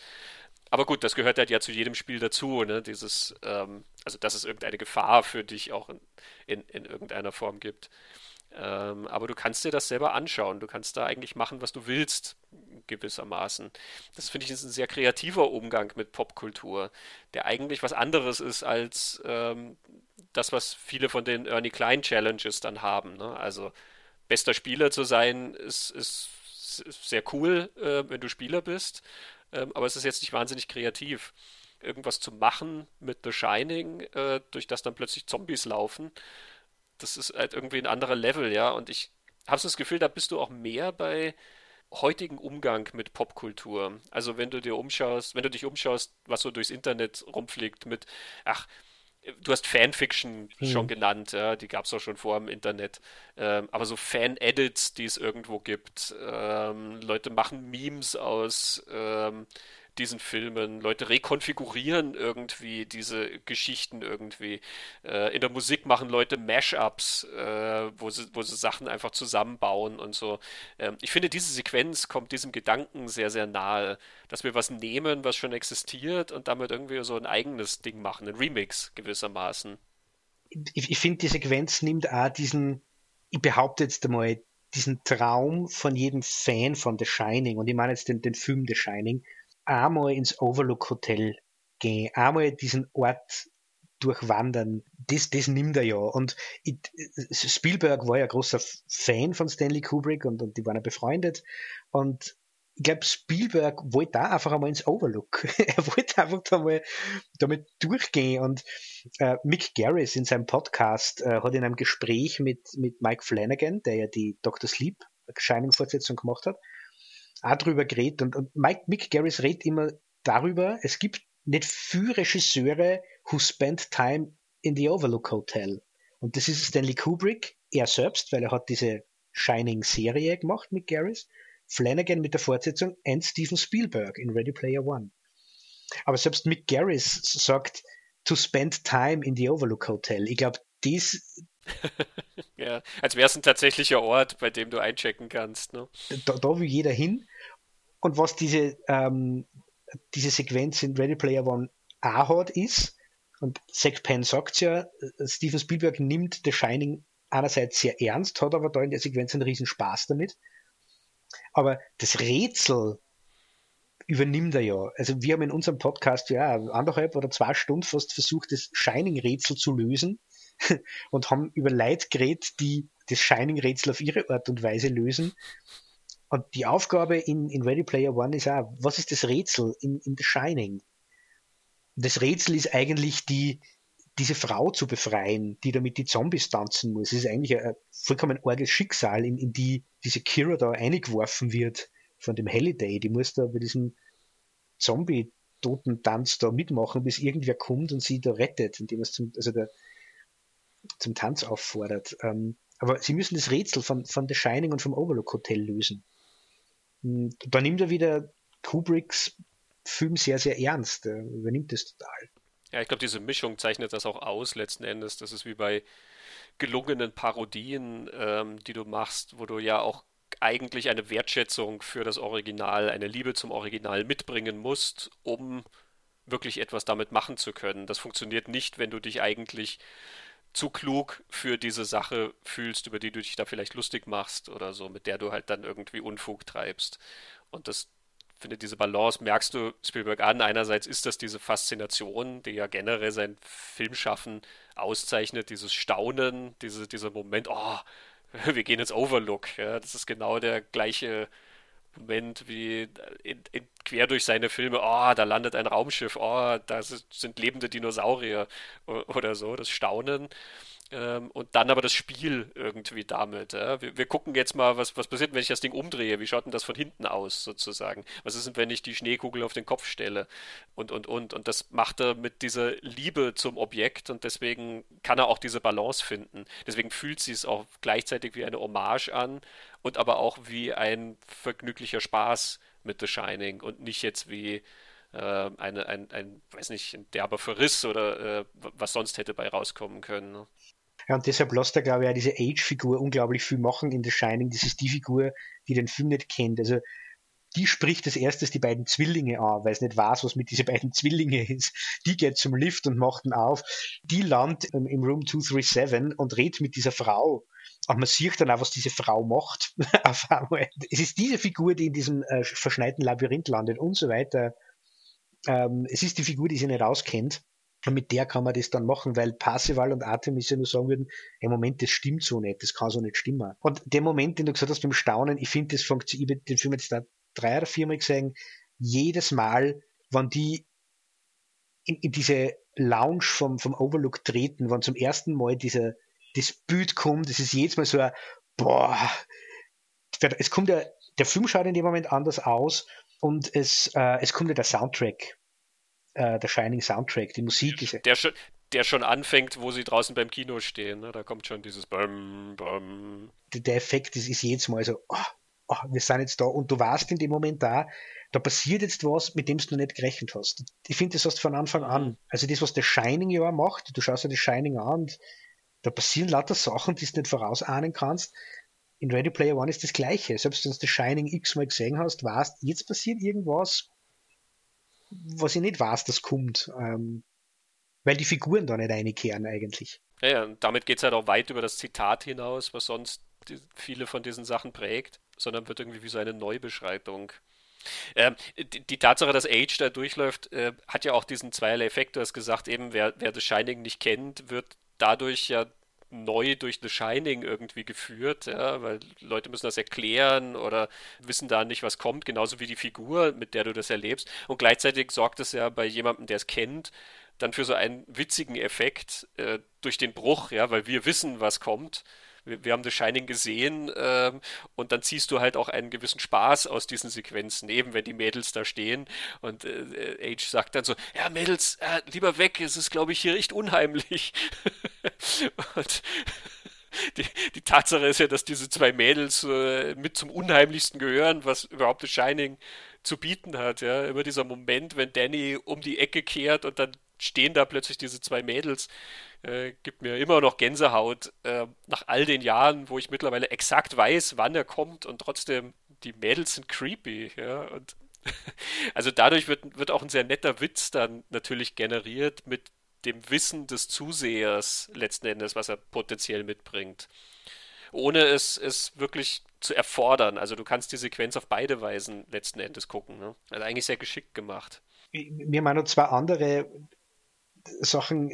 Aber gut, das gehört halt ja zu jedem Spiel dazu, ne? Dieses, ähm, also dass es irgendeine Gefahr für dich auch in, in, in irgendeiner Form gibt. Ähm, aber du kannst dir das selber anschauen. Du kannst da eigentlich machen, was du willst, gewissermaßen. Das finde ich ist ein sehr kreativer Umgang mit Popkultur, der eigentlich was anderes ist als ähm, das, was viele von den Ernie Klein Challenges dann haben. Ne? Also bester Spieler zu sein, ist, ist, sehr cool, äh, wenn du Spieler bist, ähm, aber es ist jetzt nicht wahnsinnig kreativ. Irgendwas zu machen mit The Shining, äh, durch das dann plötzlich Zombies laufen, das ist halt irgendwie ein anderer Level, ja. Und ich habe so das Gefühl, da bist du auch mehr bei heutigen Umgang mit Popkultur. Also wenn du dir umschaust, wenn du dich umschaust, was so durchs Internet rumfliegt mit, ach, du hast Fanfiction hm. schon genannt, ja, die gab es auch schon vor im Internet. Ähm, aber so Fan-Edits, die es irgendwo gibt, ähm, Leute machen Memes aus ähm, diesen Filmen. Leute rekonfigurieren irgendwie diese Geschichten irgendwie. Äh, in der Musik machen Leute Mashups, äh, wo, sie, wo sie Sachen einfach zusammenbauen und so. Ähm, ich finde, diese Sequenz kommt diesem Gedanken sehr, sehr nahe, dass wir was nehmen, was schon existiert und damit irgendwie so ein eigenes Ding machen, ein Remix gewissermaßen. Ich, ich finde, die Sequenz nimmt auch diesen, ich behaupte jetzt einmal, diesen Traum von jedem Fan von The Shining, und ich meine jetzt den, den Film The Shining, einmal ins Overlook Hotel gehen, einmal diesen Ort durchwandern, das, das nimmt er ja. Und ich, Spielberg war ja großer Fan von Stanley Kubrick und, und die waren ja befreundet. Und ich glaube, Spielberg wollte da einfach einmal ins Overlook. er wollte einfach da mal damit durchgehen. Und äh, Mick Garris in seinem Podcast äh, hat in einem Gespräch mit, mit Mike Flanagan, der ja die Dr. Sleep Shining-Fortsetzung gemacht hat, auch drüber geredet. Und, und Mike, Mick Garris redet immer darüber, es gibt nicht viele Regisseure, who spent time in the Overlook Hotel. Und das ist Stanley Kubrick, er selbst, weil er hat diese Shining-Serie gemacht mit Garris, Flanagan mit der Fortsetzung und Steven Spielberg in Ready Player One. Aber selbst Mick Garris sagt, to spend time in the Overlook Hotel. Ich glaube, dies. ja, als wäre es ein tatsächlicher Ort, bei dem du einchecken kannst. Ne? Da, da will jeder hin. Und was diese, ähm, diese Sequenz in Ready Player One auch hat, ist, und Zack Penn sagt ja, Steven Spielberg nimmt The Shining einerseits sehr ernst, hat aber da in der Sequenz einen riesen Spaß damit. Aber das Rätsel übernimmt er ja. Also wir haben in unserem Podcast ja anderthalb oder zwei Stunden fast versucht, das Shining-Rätsel zu lösen und haben über Leute geredet, die das Shining-Rätsel auf ihre Art und Weise lösen. Und die Aufgabe in, in Ready Player One ist auch, was ist das Rätsel in, in The Shining? das Rätsel ist eigentlich die, diese Frau zu befreien, die damit die Zombies tanzen muss. Es ist eigentlich ein vollkommen arges Schicksal, in, in die diese Kira da eingeworfen wird von dem Halliday. Die muss da bei diesem Zombie-Toten-Tanz da mitmachen, bis irgendwer kommt und sie da rettet, indem es zum, also der, zum Tanz auffordert. Ähm, aber sie müssen das Rätsel von, von The Shining und vom Overlook Hotel lösen. Und da nimmt er wieder Kubricks Film sehr, sehr ernst. Er übernimmt es total. Ja, ich glaube, diese Mischung zeichnet das auch aus letzten Endes. Das ist wie bei gelungenen Parodien, ähm, die du machst, wo du ja auch eigentlich eine Wertschätzung für das Original, eine Liebe zum Original mitbringen musst, um wirklich etwas damit machen zu können. Das funktioniert nicht, wenn du dich eigentlich zu klug für diese Sache fühlst, über die du dich da vielleicht lustig machst oder so, mit der du halt dann irgendwie Unfug treibst. Und das finde, diese Balance merkst du Spielberg an. Einerseits ist das diese Faszination, die ja generell sein Filmschaffen auszeichnet, dieses Staunen, diese, dieser Moment, oh, wir gehen ins Overlook. Ja, das ist genau der gleiche Moment wie in, in, quer durch seine Filme, oh, da landet ein Raumschiff, oh, da sind lebende Dinosaurier oder so, das Staunen. Ähm, und dann aber das Spiel irgendwie damit. Ja? Wir, wir, gucken jetzt mal, was, was passiert, wenn ich das Ding umdrehe. Wie schaut denn das von hinten aus, sozusagen? Was ist denn, wenn ich die Schneekugel auf den Kopf stelle? Und, und, und. Und das macht er mit dieser Liebe zum Objekt und deswegen kann er auch diese Balance finden. Deswegen fühlt sie es auch gleichzeitig wie eine Hommage an und aber auch wie ein vergnüglicher Spaß mit The Shining und nicht jetzt wie äh, eine, ein, ein, weiß nicht, ein derber Verriss oder äh, was sonst hätte bei rauskommen können. Ne? Ja, und deshalb lässt er, glaube ich, auch diese Age-Figur unglaublich viel machen in The Shining. Das ist die Figur, die den Film nicht kennt. Also die spricht als erstes die beiden Zwillinge an, weil es nicht weiß, was mit diesen beiden Zwillingen ist. Die geht zum Lift und macht ihn auf. Die landet im Room 237 und redet mit dieser Frau. Aber man sieht dann auch, was diese Frau macht. es ist diese Figur, die in diesem äh, verschneiten Labyrinth landet und so weiter. Ähm, es ist die Figur, die sie nicht auskennt. Und mit der kann man das dann machen, weil Parsival und Artemis ja nur sagen würden, im Moment, das stimmt so nicht, das kann so nicht stimmen. Und der Moment, den du gesagt hast beim Staunen, ich finde, das funktioniert, ich den Film jetzt da drei oder viermal gesehen, jedes Mal, wenn die in, in diese Lounge vom, vom Overlook treten, wenn zum ersten Mal dieser, das Bild kommt, das ist jedes Mal so ein, boah, es kommt ja, der Film schaut in dem Moment anders aus und es, äh, es kommt ja der Soundtrack äh, der Shining Soundtrack, die Musik ist. Der schon, der schon anfängt, wo sie draußen beim Kino stehen. Ne? Da kommt schon dieses Bum, Bum. Der Effekt ist, ist jedes Mal so, oh, oh, wir sind jetzt da und du warst in dem Moment da, da passiert jetzt was, mit dem du nicht gerechnet hast. Ich finde, das hast von Anfang an. Mhm. Also das, was der Shining ja macht, du schaust ja das Shining an und da passieren lauter Sachen, die du nicht vorausahnen kannst. In Ready Player One ist das Gleiche. Selbst wenn du das Shining x-mal gesehen hast, weißt, jetzt passiert irgendwas, was ich nicht weiß, das kommt. Ähm, weil die Figuren da nicht einkehren eigentlich. Ja, ja und damit geht es halt auch weit über das Zitat hinaus, was sonst die, viele von diesen Sachen prägt, sondern wird irgendwie wie so eine Neubeschreitung Ähm, die, die, Tatsache, dass Age da durchläuft, äh, hat ja auch diesen zweierlei Effekt. Du hast gesagt, eben, wer, wer The Shining nicht kennt, wird dadurch ja neu durch The Shining irgendwie geführt, ja, weil Leute müssen das erklären oder wissen da nicht, was kommt, genauso wie die Figur, mit der du das erlebst. Und gleichzeitig sorgt es ja bei jemandem, der es kennt, dann für so einen witzigen Effekt äh, durch den Bruch, ja, weil wir wissen, was kommt wir, wir haben The Shining gesehen ähm, und dann ziehst du halt auch einen gewissen Spaß aus diesen Sequenzen, eben wenn die Mädels da stehen und äh, Age sagt dann so, ja Mädels, äh, lieber weg, es ist glaube ich hier echt unheimlich. und die, die, Tatsache ist ja, dass diese zwei Mädels äh, mit zum Unheimlichsten gehören, was überhaupt The Shining zu bieten hat. Ja, immer dieser Moment, wenn Danny um die Ecke kehrt und dann stehen da plötzlich diese zwei Mädels, äh, gibt mir immer noch Gänsehaut äh, nach all den Jahren, wo ich mittlerweile exakt weiß, wann er kommt und trotzdem die Mädels sind creepy, ja, und also dadurch wird, wird auch ein sehr netter Witz dann natürlich generiert mit dem Wissen des Zusehers letzten Endes, was er potenziell mitbringt. Ohne es, es wirklich zu erfordern. Also du kannst die Sequenz auf beide Weisen letzten Endes gucken. Ne? Also eigentlich sehr geschickt gemacht. Mir meinen zwei andere Sachen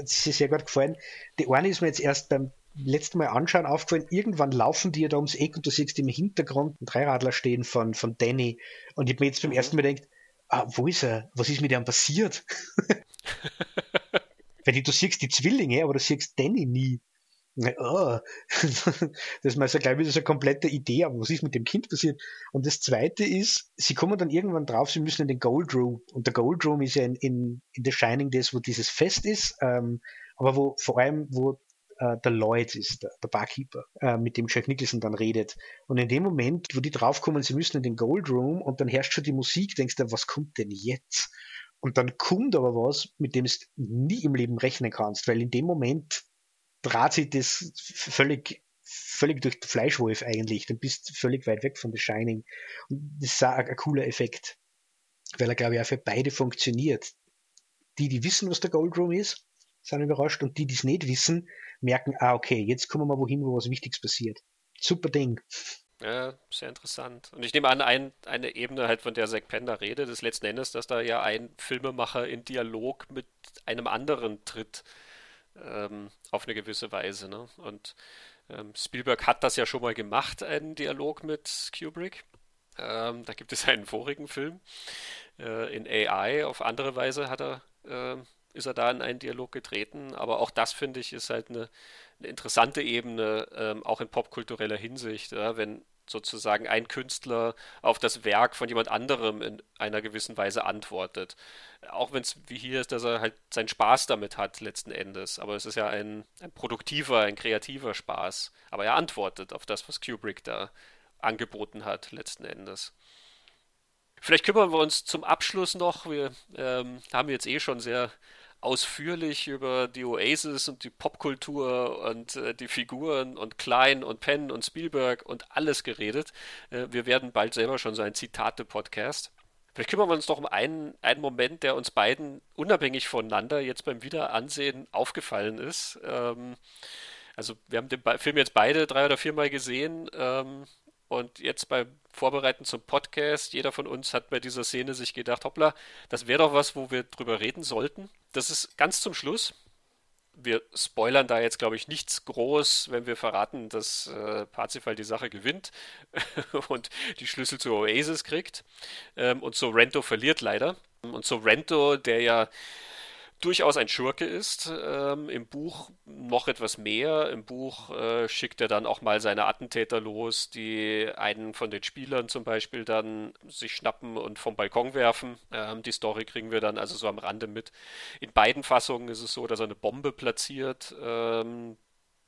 das ist sehr gut gefallen. Die eine ist mir jetzt erst beim letzten Mal anschauen aufgefallen. Irgendwann laufen die ja da ums Eck und du siehst im Hintergrund einen Dreiradler stehen von, von Danny. Und ich habe mir jetzt beim mhm. ersten Mal gedacht, ah, wo ist er? Was ist mit ihm passiert? Weil du siehst die Zwillinge, aber du siehst Danny nie oh, das ist so gleich wieder so eine komplette Idee, aber was ist mit dem Kind passiert? Und das zweite ist, sie kommen dann irgendwann drauf, sie müssen in den Gold Room. Und der Gold Room ist ja in, in, in The Shining das, wo dieses Fest ist, ähm, aber wo vor allem, wo äh, der Lloyd ist, der, der Barkeeper, äh, mit dem Jack Nicholson dann redet. Und in dem Moment, wo die draufkommen, sie müssen in den Gold Room und dann herrscht schon die Musik, denkst du, was kommt denn jetzt? Und dann kommt aber was, mit dem du nie im Leben rechnen kannst, weil in dem Moment draht sich das völlig, völlig durch den Fleischwolf eigentlich. Dann bist du völlig weit weg von The Shining. Und das ist auch ein, cooler Effekt, weil er, glaube ich, auch für beide funktioniert. Die, die wissen, was der Gold Room ist, sind überrascht und die, die es nicht wissen, merken, ah, okay, jetzt kommen wir wohin, wo was Wichtiges passiert. Super Ding. Ja, sehr interessant. Und ich nehme an, ein, eine Ebene halt, von der Zack Pender redet, ist letzten Endes, dass da ja ein Filmemacher in Dialog mit einem anderen tritt ähm, auf eine gewisse Weise. Ne? Und ähm, Spielberg hat das ja schon mal gemacht, einen Dialog mit Kubrick. Ähm, da gibt es einen vorigen Film äh, in AI. Auf andere Weise hat er, äh, ist er da in einen Dialog getreten. Aber auch das finde ich ist halt eine, eine interessante Ebene, ähm, auch in popkultureller Hinsicht, ja? wenn sozusagen ein Künstler auf das Werk von jemand anderem in einer gewissen Weise antwortet. Auch wenn es wie hier ist, dass er halt seinen Spaß damit hat letzten Endes. Aber es ist ja ein, ein produktiver, ein kreativer Spaß. Aber er antwortet auf das, was Kubrick da angeboten hat letzten Endes. Vielleicht kümmern wir uns zum Abschluss noch. Wir ähm, haben jetzt eh schon sehr ausführlich über die Oasis und die Popkultur und äh, die Figuren und Klein und Penn und Spielberg und alles geredet. Äh, wir werden bald selber schon so ein Zitate-Podcast. Vielleicht kümmern wir uns doch um einen, einen Moment, der uns beiden unabhängig voneinander jetzt beim Wiederansehen aufgefallen ist. Ähm, also wir haben den Film jetzt beide drei oder viermal gesehen. Ähm, und jetzt beim Vorbereiten zum Podcast, jeder von uns hat bei dieser Szene sich gedacht, hoppla, das wäre doch was, wo wir drüber reden sollten. Das ist ganz zum Schluss. Wir spoilern da jetzt, glaube ich, nichts groß, wenn wir verraten, dass äh, Parzifal die Sache gewinnt und die Schlüssel zu Oasis kriegt. Ähm, und Sorrento verliert leider. Und Sorrento, der ja durchaus ein Schurke ist. Ähm, Im Buch noch etwas mehr. Im Buch äh, schickt er dann auch mal seine Attentäter los, die einen von den Spielern zum Beispiel dann sich schnappen und vom Balkon werfen. Ähm, die Story kriegen wir dann also so am Rande mit. In beiden Fassungen ist es so, dass er eine Bombe platziert. Ähm,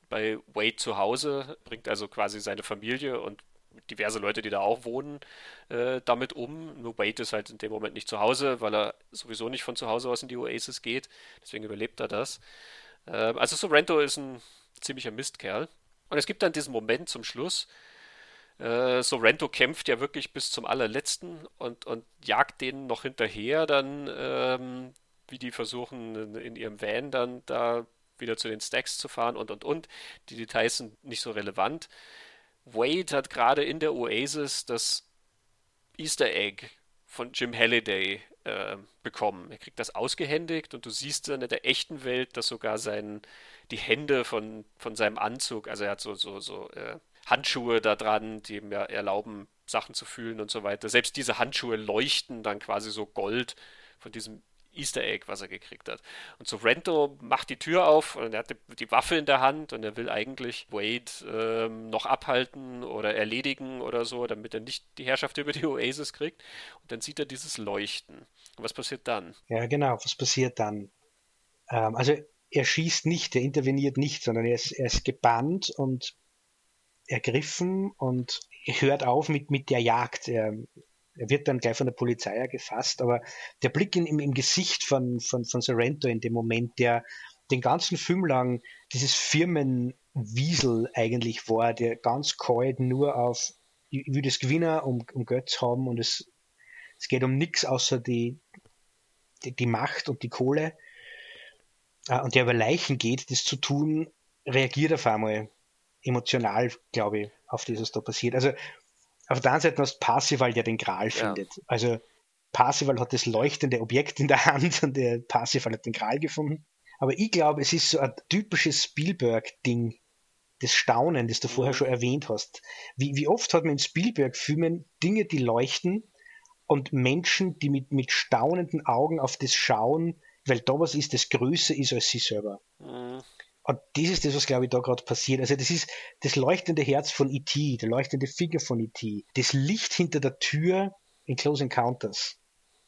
bei Wade zu Hause, bringt also quasi seine Familie und diverse Leute, die da auch wohnen, äh, damit um. Nur Wade ist halt in dem Moment nicht zu Hause, weil er sowieso nicht von zu Hause aus in die Oasis geht. Deswegen überlebt er das. Äh, also Sorrento ist ein ziemlicher Mistkerl. Und es gibt dann diesen Moment zum Schluss. Äh, Sorrento kämpft ja wirklich bis zum allerletzten und, und jagt denen noch hinterher, dann, ähm, wie die versuchen, in, in ihrem Van dann da wieder zu den Stacks zu fahren und und und. Die Details sind nicht so relevant. Wade hat gerade in der Oasis das Easter Egg von Jim Halliday äh, bekommen. Er kriegt das ausgehändigt und du siehst dann in der echten Welt, dass sogar sein, die Hände von, von seinem Anzug, also er hat so, so, so äh, Handschuhe da dran, die ihm ja erlauben, Sachen zu fühlen und so weiter. Selbst diese Handschuhe leuchten dann quasi so Gold von diesem Easter Egg, was er gekriegt hat. Und Sorrento macht die Tür auf und er hat die, die Waffe in der Hand und er will eigentlich Wade ähm, noch abhalten oder erledigen oder so, damit er nicht die Herrschaft über die Oasis kriegt. Und dann sieht er dieses Leuchten. Und was passiert dann? Ja, genau, was passiert dann? Ähm, also er schießt nicht, er interveniert nicht, sondern er ist, er ist gebannt und ergriffen und hört auf mit, mit der Jagd. Er, er wird dann gleich von der Polizei gefasst, aber der Blick in, im, im Gesicht von, von, von Sorrento in dem Moment, der den ganzen Film lang dieses Firmenwiesel eigentlich war, der ganz kalt nur auf, ich will das Gewinner um, um Götz haben und es, es geht um nichts außer die, die, die Macht und die Kohle äh, und der über Leichen geht, das zu tun, reagiert auf einmal emotional, glaube ich, auf das, was da passiert. Also auf der einen Seite hast Parsival, der den Gral findet. Ja. Also Parsival hat das leuchtende Objekt in der Hand und der Parsival hat den Gral gefunden. Aber ich glaube, es ist so ein typisches Spielberg-Ding, das Staunen, das du vorher mhm. schon erwähnt hast. Wie, wie oft hat man in Spielberg-Filmen Dinge, die leuchten und Menschen, die mit, mit staunenden Augen auf das schauen, weil da was ist, das größer ist als sie selber. Mhm. Und das ist das, was glaube ich da gerade passiert. Also das ist das leuchtende Herz von E.T., der leuchtende Finger von E.T., das Licht hinter der Tür in Close Encounters.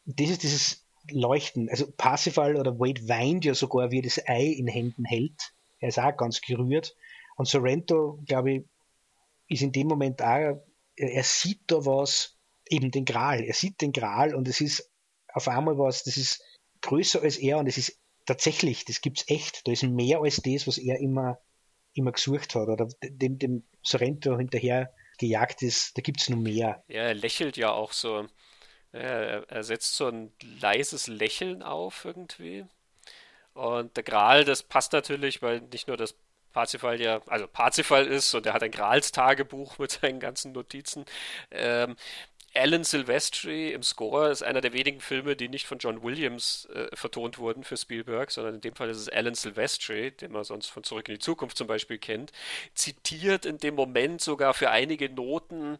Das ist dieses Leuchten. Also Parsifal oder Wade weint ja sogar, wie er das Ei in Händen hält. Er ist auch ganz gerührt. Und Sorrento, glaube ich, ist in dem Moment auch, er sieht da was, eben den Gral. Er sieht den Gral und es ist auf einmal was, das ist größer als er und es ist tatsächlich, das gibt es echt. Da ist mehr als das, was er immer, immer gesucht hat oder dem, dem Sorrento hinterher gejagt ist. Da gibt es noch mehr. Ja, er lächelt ja auch so. Er, setzt so ein leises Lächeln auf irgendwie. Und der Gral, das passt natürlich, weil nicht nur das Parzifal ja, also Parzifal ist und er hat ein Grals-Tagebuch mit seinen ganzen Notizen. Ähm, Alan Silvestri im Score ist einer der wenigen Filme, die nicht von John Williams äh, vertont wurden für Spielberg, sondern in dem Fall ist es Alan Silvestri, den man sonst von Zurück in die Zukunft zum Beispiel kennt, zitiert in dem Moment sogar für einige Noten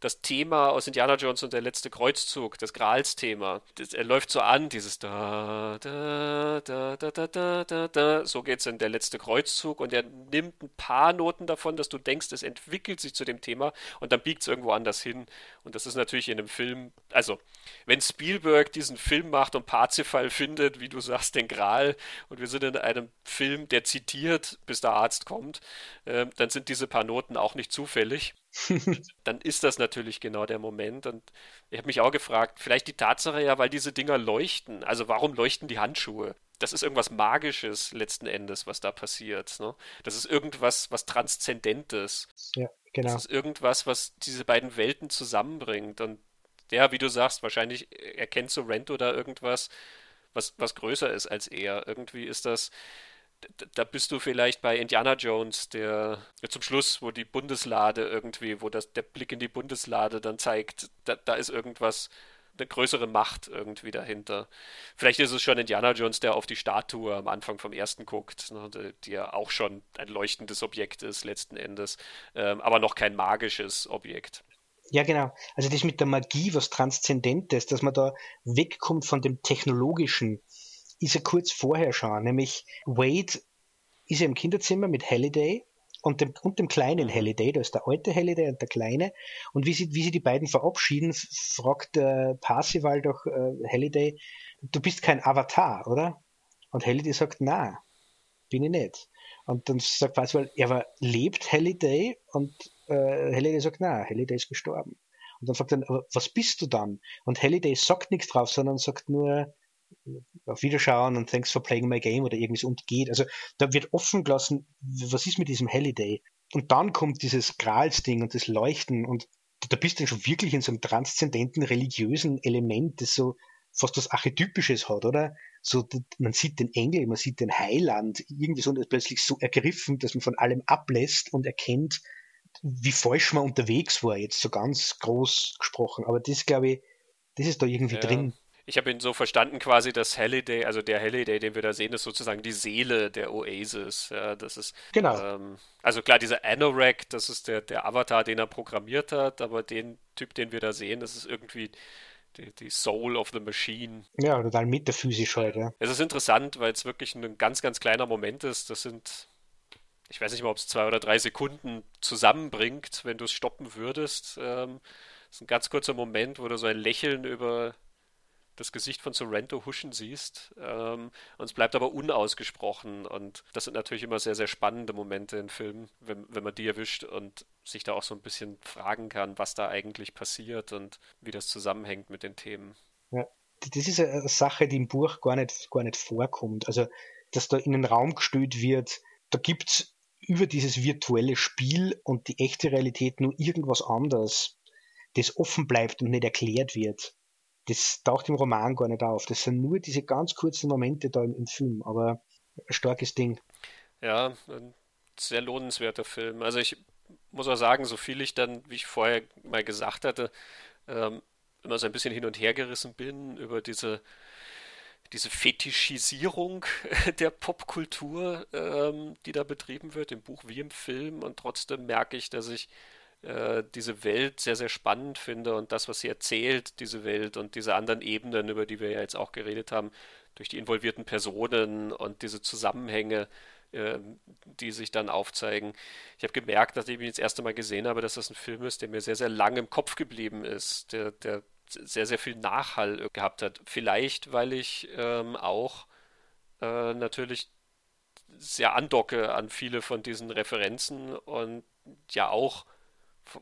das Thema aus Indiana Jones und der letzte Kreuzzug, das Grals-Thema. Er läuft so an, dieses da, da, da, da, da, da, da, da. So geht's in der letzte Kreuzzug und er nimmt ein paar Noten davon, dass du denkst, es entwickelt sich zu dem Thema und dann biegt es irgendwo anders hin. Und das ist natürlich in einem Film, also wenn Spielberg diesen Film macht und Parzifal findet, wie du sagst, den Gral und wir sind in einem Film, der zitiert, bis der Arzt kommt, äh, dann sind diese paar Noten auch nicht zufällig. dann ist das natürlich genau der Moment. Und ich habe mich auch gefragt, vielleicht die Tatsache ja, weil diese Dinger leuchten. Also warum leuchten die Handschuhe? Das ist irgendwas Magisches letzten Endes, was da passiert. Ne? Das ist irgendwas, was Transzendentes. Ja, genau. Das ist irgendwas, was diese beiden Welten zusammenbringt. Und ja, wie du sagst, wahrscheinlich erkennt Sorrento da irgendwas, was, was größer ist als er. Irgendwie ist das da bist du vielleicht bei Indiana Jones, der zum Schluss, wo die Bundeslade irgendwie, wo das, der Blick in die Bundeslade dann zeigt, da, da ist irgendwas, eine größere Macht irgendwie dahinter. Vielleicht ist es schon Indiana Jones, der auf die Statue am Anfang vom ersten guckt, ne, die ja auch schon ein leuchtendes Objekt ist letzten Endes, ähm, aber noch kein magisches Objekt. Ja, genau. Also das mit der Magie, was Transzendentes, dass man da wegkommt von dem Technologischen, ist ja kurz vorher schon, nämlich Wade ist ja im Kinderzimmer mit Halliday und dem, und dem kleinen Halliday, da ist der alte Halliday und der kleine. Und wie sie, wie sie die beiden verabschieden, fragt der Parsival doch äh, Halliday, du bist kein Avatar, oder? Und Halliday sagt, na, bin ich nicht. Und dann sagt Parsival, ja, aber lebt Halliday? Und äh, Halliday sagt, na, Halliday ist gestorben. Und dann fragt er, was bist du dann? Und Halliday sagt nichts drauf, sondern sagt nur, auf Wiederschauen und thanks for playing my game oder irgendwie so und geht. Also da wird offen gelassen, was ist mit diesem Halliday? Und dann kommt dieses Grals-Ding und das Leuchten und da bist du schon wirklich in so einem transzendenten religiösen Element, das so fast was Archetypisches hat, oder? So, man sieht den Engel, man sieht den Heiland, irgendwie so und plötzlich so ergriffen, dass man von allem ablässt und erkennt, wie falsch man unterwegs war, jetzt so ganz groß gesprochen. Aber das, glaube ich, das ist da irgendwie ja. drin. Ich habe ihn so verstanden, quasi, dass Halliday, also der Halliday, den wir da sehen, ist sozusagen die Seele der Oasis. Ja, das ist, genau. Ähm, also klar, dieser Anorak, das ist der, der Avatar, den er programmiert hat, aber den Typ, den wir da sehen, das ist irgendwie die, die Soul of the Machine. Ja, total metaphysisch halt, ja. Es ist interessant, weil es wirklich ein ganz, ganz kleiner Moment ist. Das sind, ich weiß nicht mal, ob es zwei oder drei Sekunden zusammenbringt, wenn du es stoppen würdest. Ähm, das ist ein ganz kurzer Moment, wo du so ein Lächeln über das Gesicht von Sorrento huschen siehst. Ähm, und es bleibt aber unausgesprochen. Und das sind natürlich immer sehr, sehr spannende Momente in Filmen, wenn, wenn man die erwischt und sich da auch so ein bisschen fragen kann, was da eigentlich passiert und wie das zusammenhängt mit den Themen. Ja, das ist eine Sache, die im Buch gar nicht, gar nicht vorkommt. Also, dass da in den Raum gestellt wird, da gibt es über dieses virtuelle Spiel und die echte Realität nur irgendwas anderes, das offen bleibt und nicht erklärt wird das taucht im Roman gar nicht auf. Das sind nur diese ganz kurzen Momente da im, im Film, aber ein starkes Ding. Ja, ein sehr lohnenswerter Film. Also ich muss auch sagen, so viel ich dann, wie ich vorher mal gesagt hatte, ähm, immer so ein bisschen hin und her gerissen bin über diese, diese Fetischisierung der Popkultur, ähm, die da betrieben wird, im Buch wie im Film. Und trotzdem merke ich, dass ich äh, diese Welt sehr, sehr spannend finde und das, was sie erzählt, diese Welt und diese anderen Ebenen, über die wir ja jetzt auch geredet haben, durch die involvierten Personen und diese Zusammenhänge, äh, die sich dann aufzeigen. Ich habe gemerkt, nachdem ich ihn das erste Mal gesehen habe, dass das ein Film ist, der mir sehr, sehr lang im Kopf geblieben ist, der, der sehr, sehr viel Nachhall gehabt hat. Vielleicht, weil ich ähm, auch äh, natürlich sehr andocke an viele von diesen Referenzen und ja auch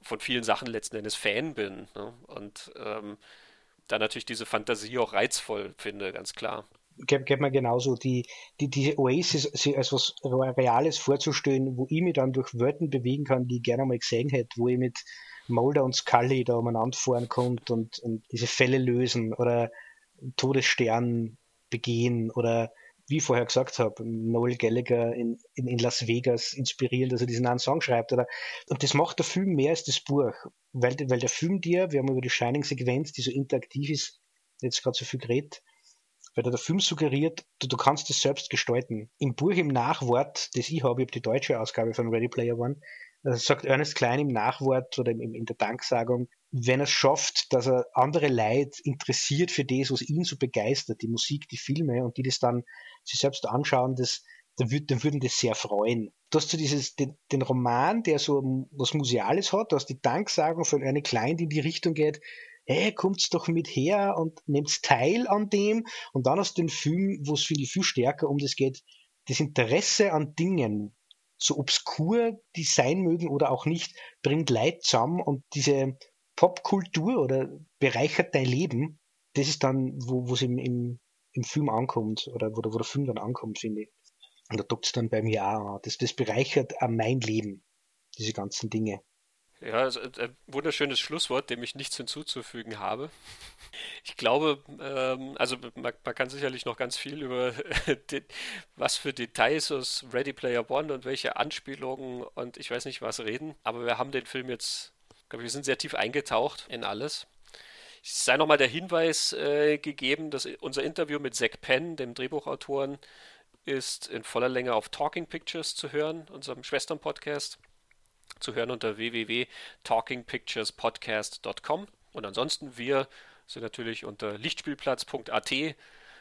von vielen Sachen letzten Endes Fan bin. Ne? Und ähm, da natürlich diese Fantasie auch reizvoll finde, ganz klar. Geht, mir genauso, die, die, diese Oasis als was Reales vorzustellen, wo ich mich dann durch Wörter bewegen kann, die ich gerne mal gesehen hätte, wo ich mit Mulder und Scully da umeinander fahren konnte und, und diese Fälle lösen oder Todesstern begehen oder wie ich vorher gesagt habe, Noel Gallagher in, in, in Las Vegas inspirieren, dass er diesen einen Song schreibt. Oder, und das macht der Film mehr als das Buch, weil, weil der Film dir, wir haben über die Shining-Sequenz, die so interaktiv ist, jetzt gerade so viel geredet, weil der Film suggeriert, du, du kannst es selbst gestalten. Im Buch im Nachwort, das ich habe, ich habe die deutsche Ausgabe von Ready Player One, also sagt Ernest Klein im Nachwort oder im, in der Danksagung, wenn er es schafft, dass er andere Leute interessiert für das, was ihn so begeistert, die Musik, die Filme und die das dann sich selbst anschauen, das, dann, würd, dann würden das sehr freuen. Du hast so dieses, den, den Roman, der so was Museales hat, du hast die Danksagung von einer Klein, die in die Richtung geht, hey, kommt's doch mit her und nehmt teil an dem. Und dann hast du den Film, wo es viel, viel stärker um das geht, das Interesse an Dingen, so obskur die sein mögen oder auch nicht, bringt Leid zusammen und diese Popkultur oder bereichert dein Leben. Das ist dann, wo es im, im, im Film ankommt oder wo der, wo der Film dann ankommt, finde ich. Und da dockt es dann bei mir auch. Das, das bereichert mein Leben, diese ganzen Dinge. Ja, also ein wunderschönes Schlusswort, dem ich nichts hinzuzufügen habe. Ich glaube, ähm, also man, man, kann sicherlich noch ganz viel über den, was für Details aus Ready Player One und welche Anspielungen und ich weiß nicht was reden, aber wir haben den Film jetzt, ich glaube, wir sind sehr tief eingetaucht in alles. Es sei nochmal der Hinweis äh, gegeben, dass unser Interview mit Zack Penn, dem Drehbuchautoren, ist in voller Länge auf Talking Pictures zu hören, unserem Schwestern-Podcast, zu hören unter www.talkingpicturespodcast.com. Und ansonsten, wir sind natürlich unter lichtspielplatz.at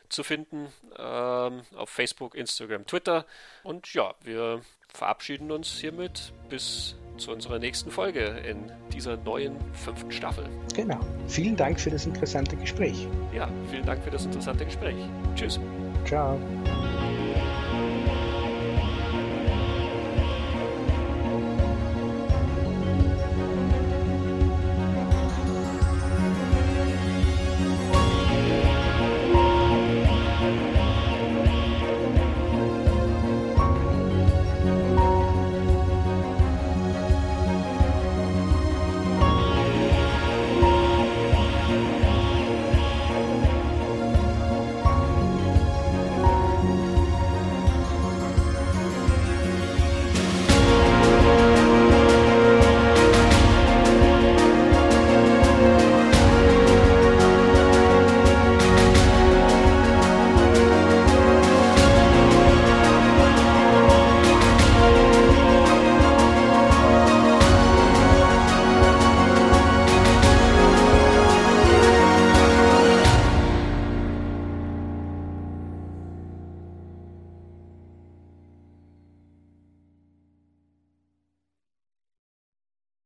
zu finden, ähm, auf Facebook, Instagram, Twitter. Und ja, wir verabschieden uns hiermit bis zu unserer nächsten Folge in dieser neuen fünften Staffel. Genau. Vielen Dank für das interessante Gespräch. Ja, vielen Dank für das interessante Gespräch. Tschüss. Ciao.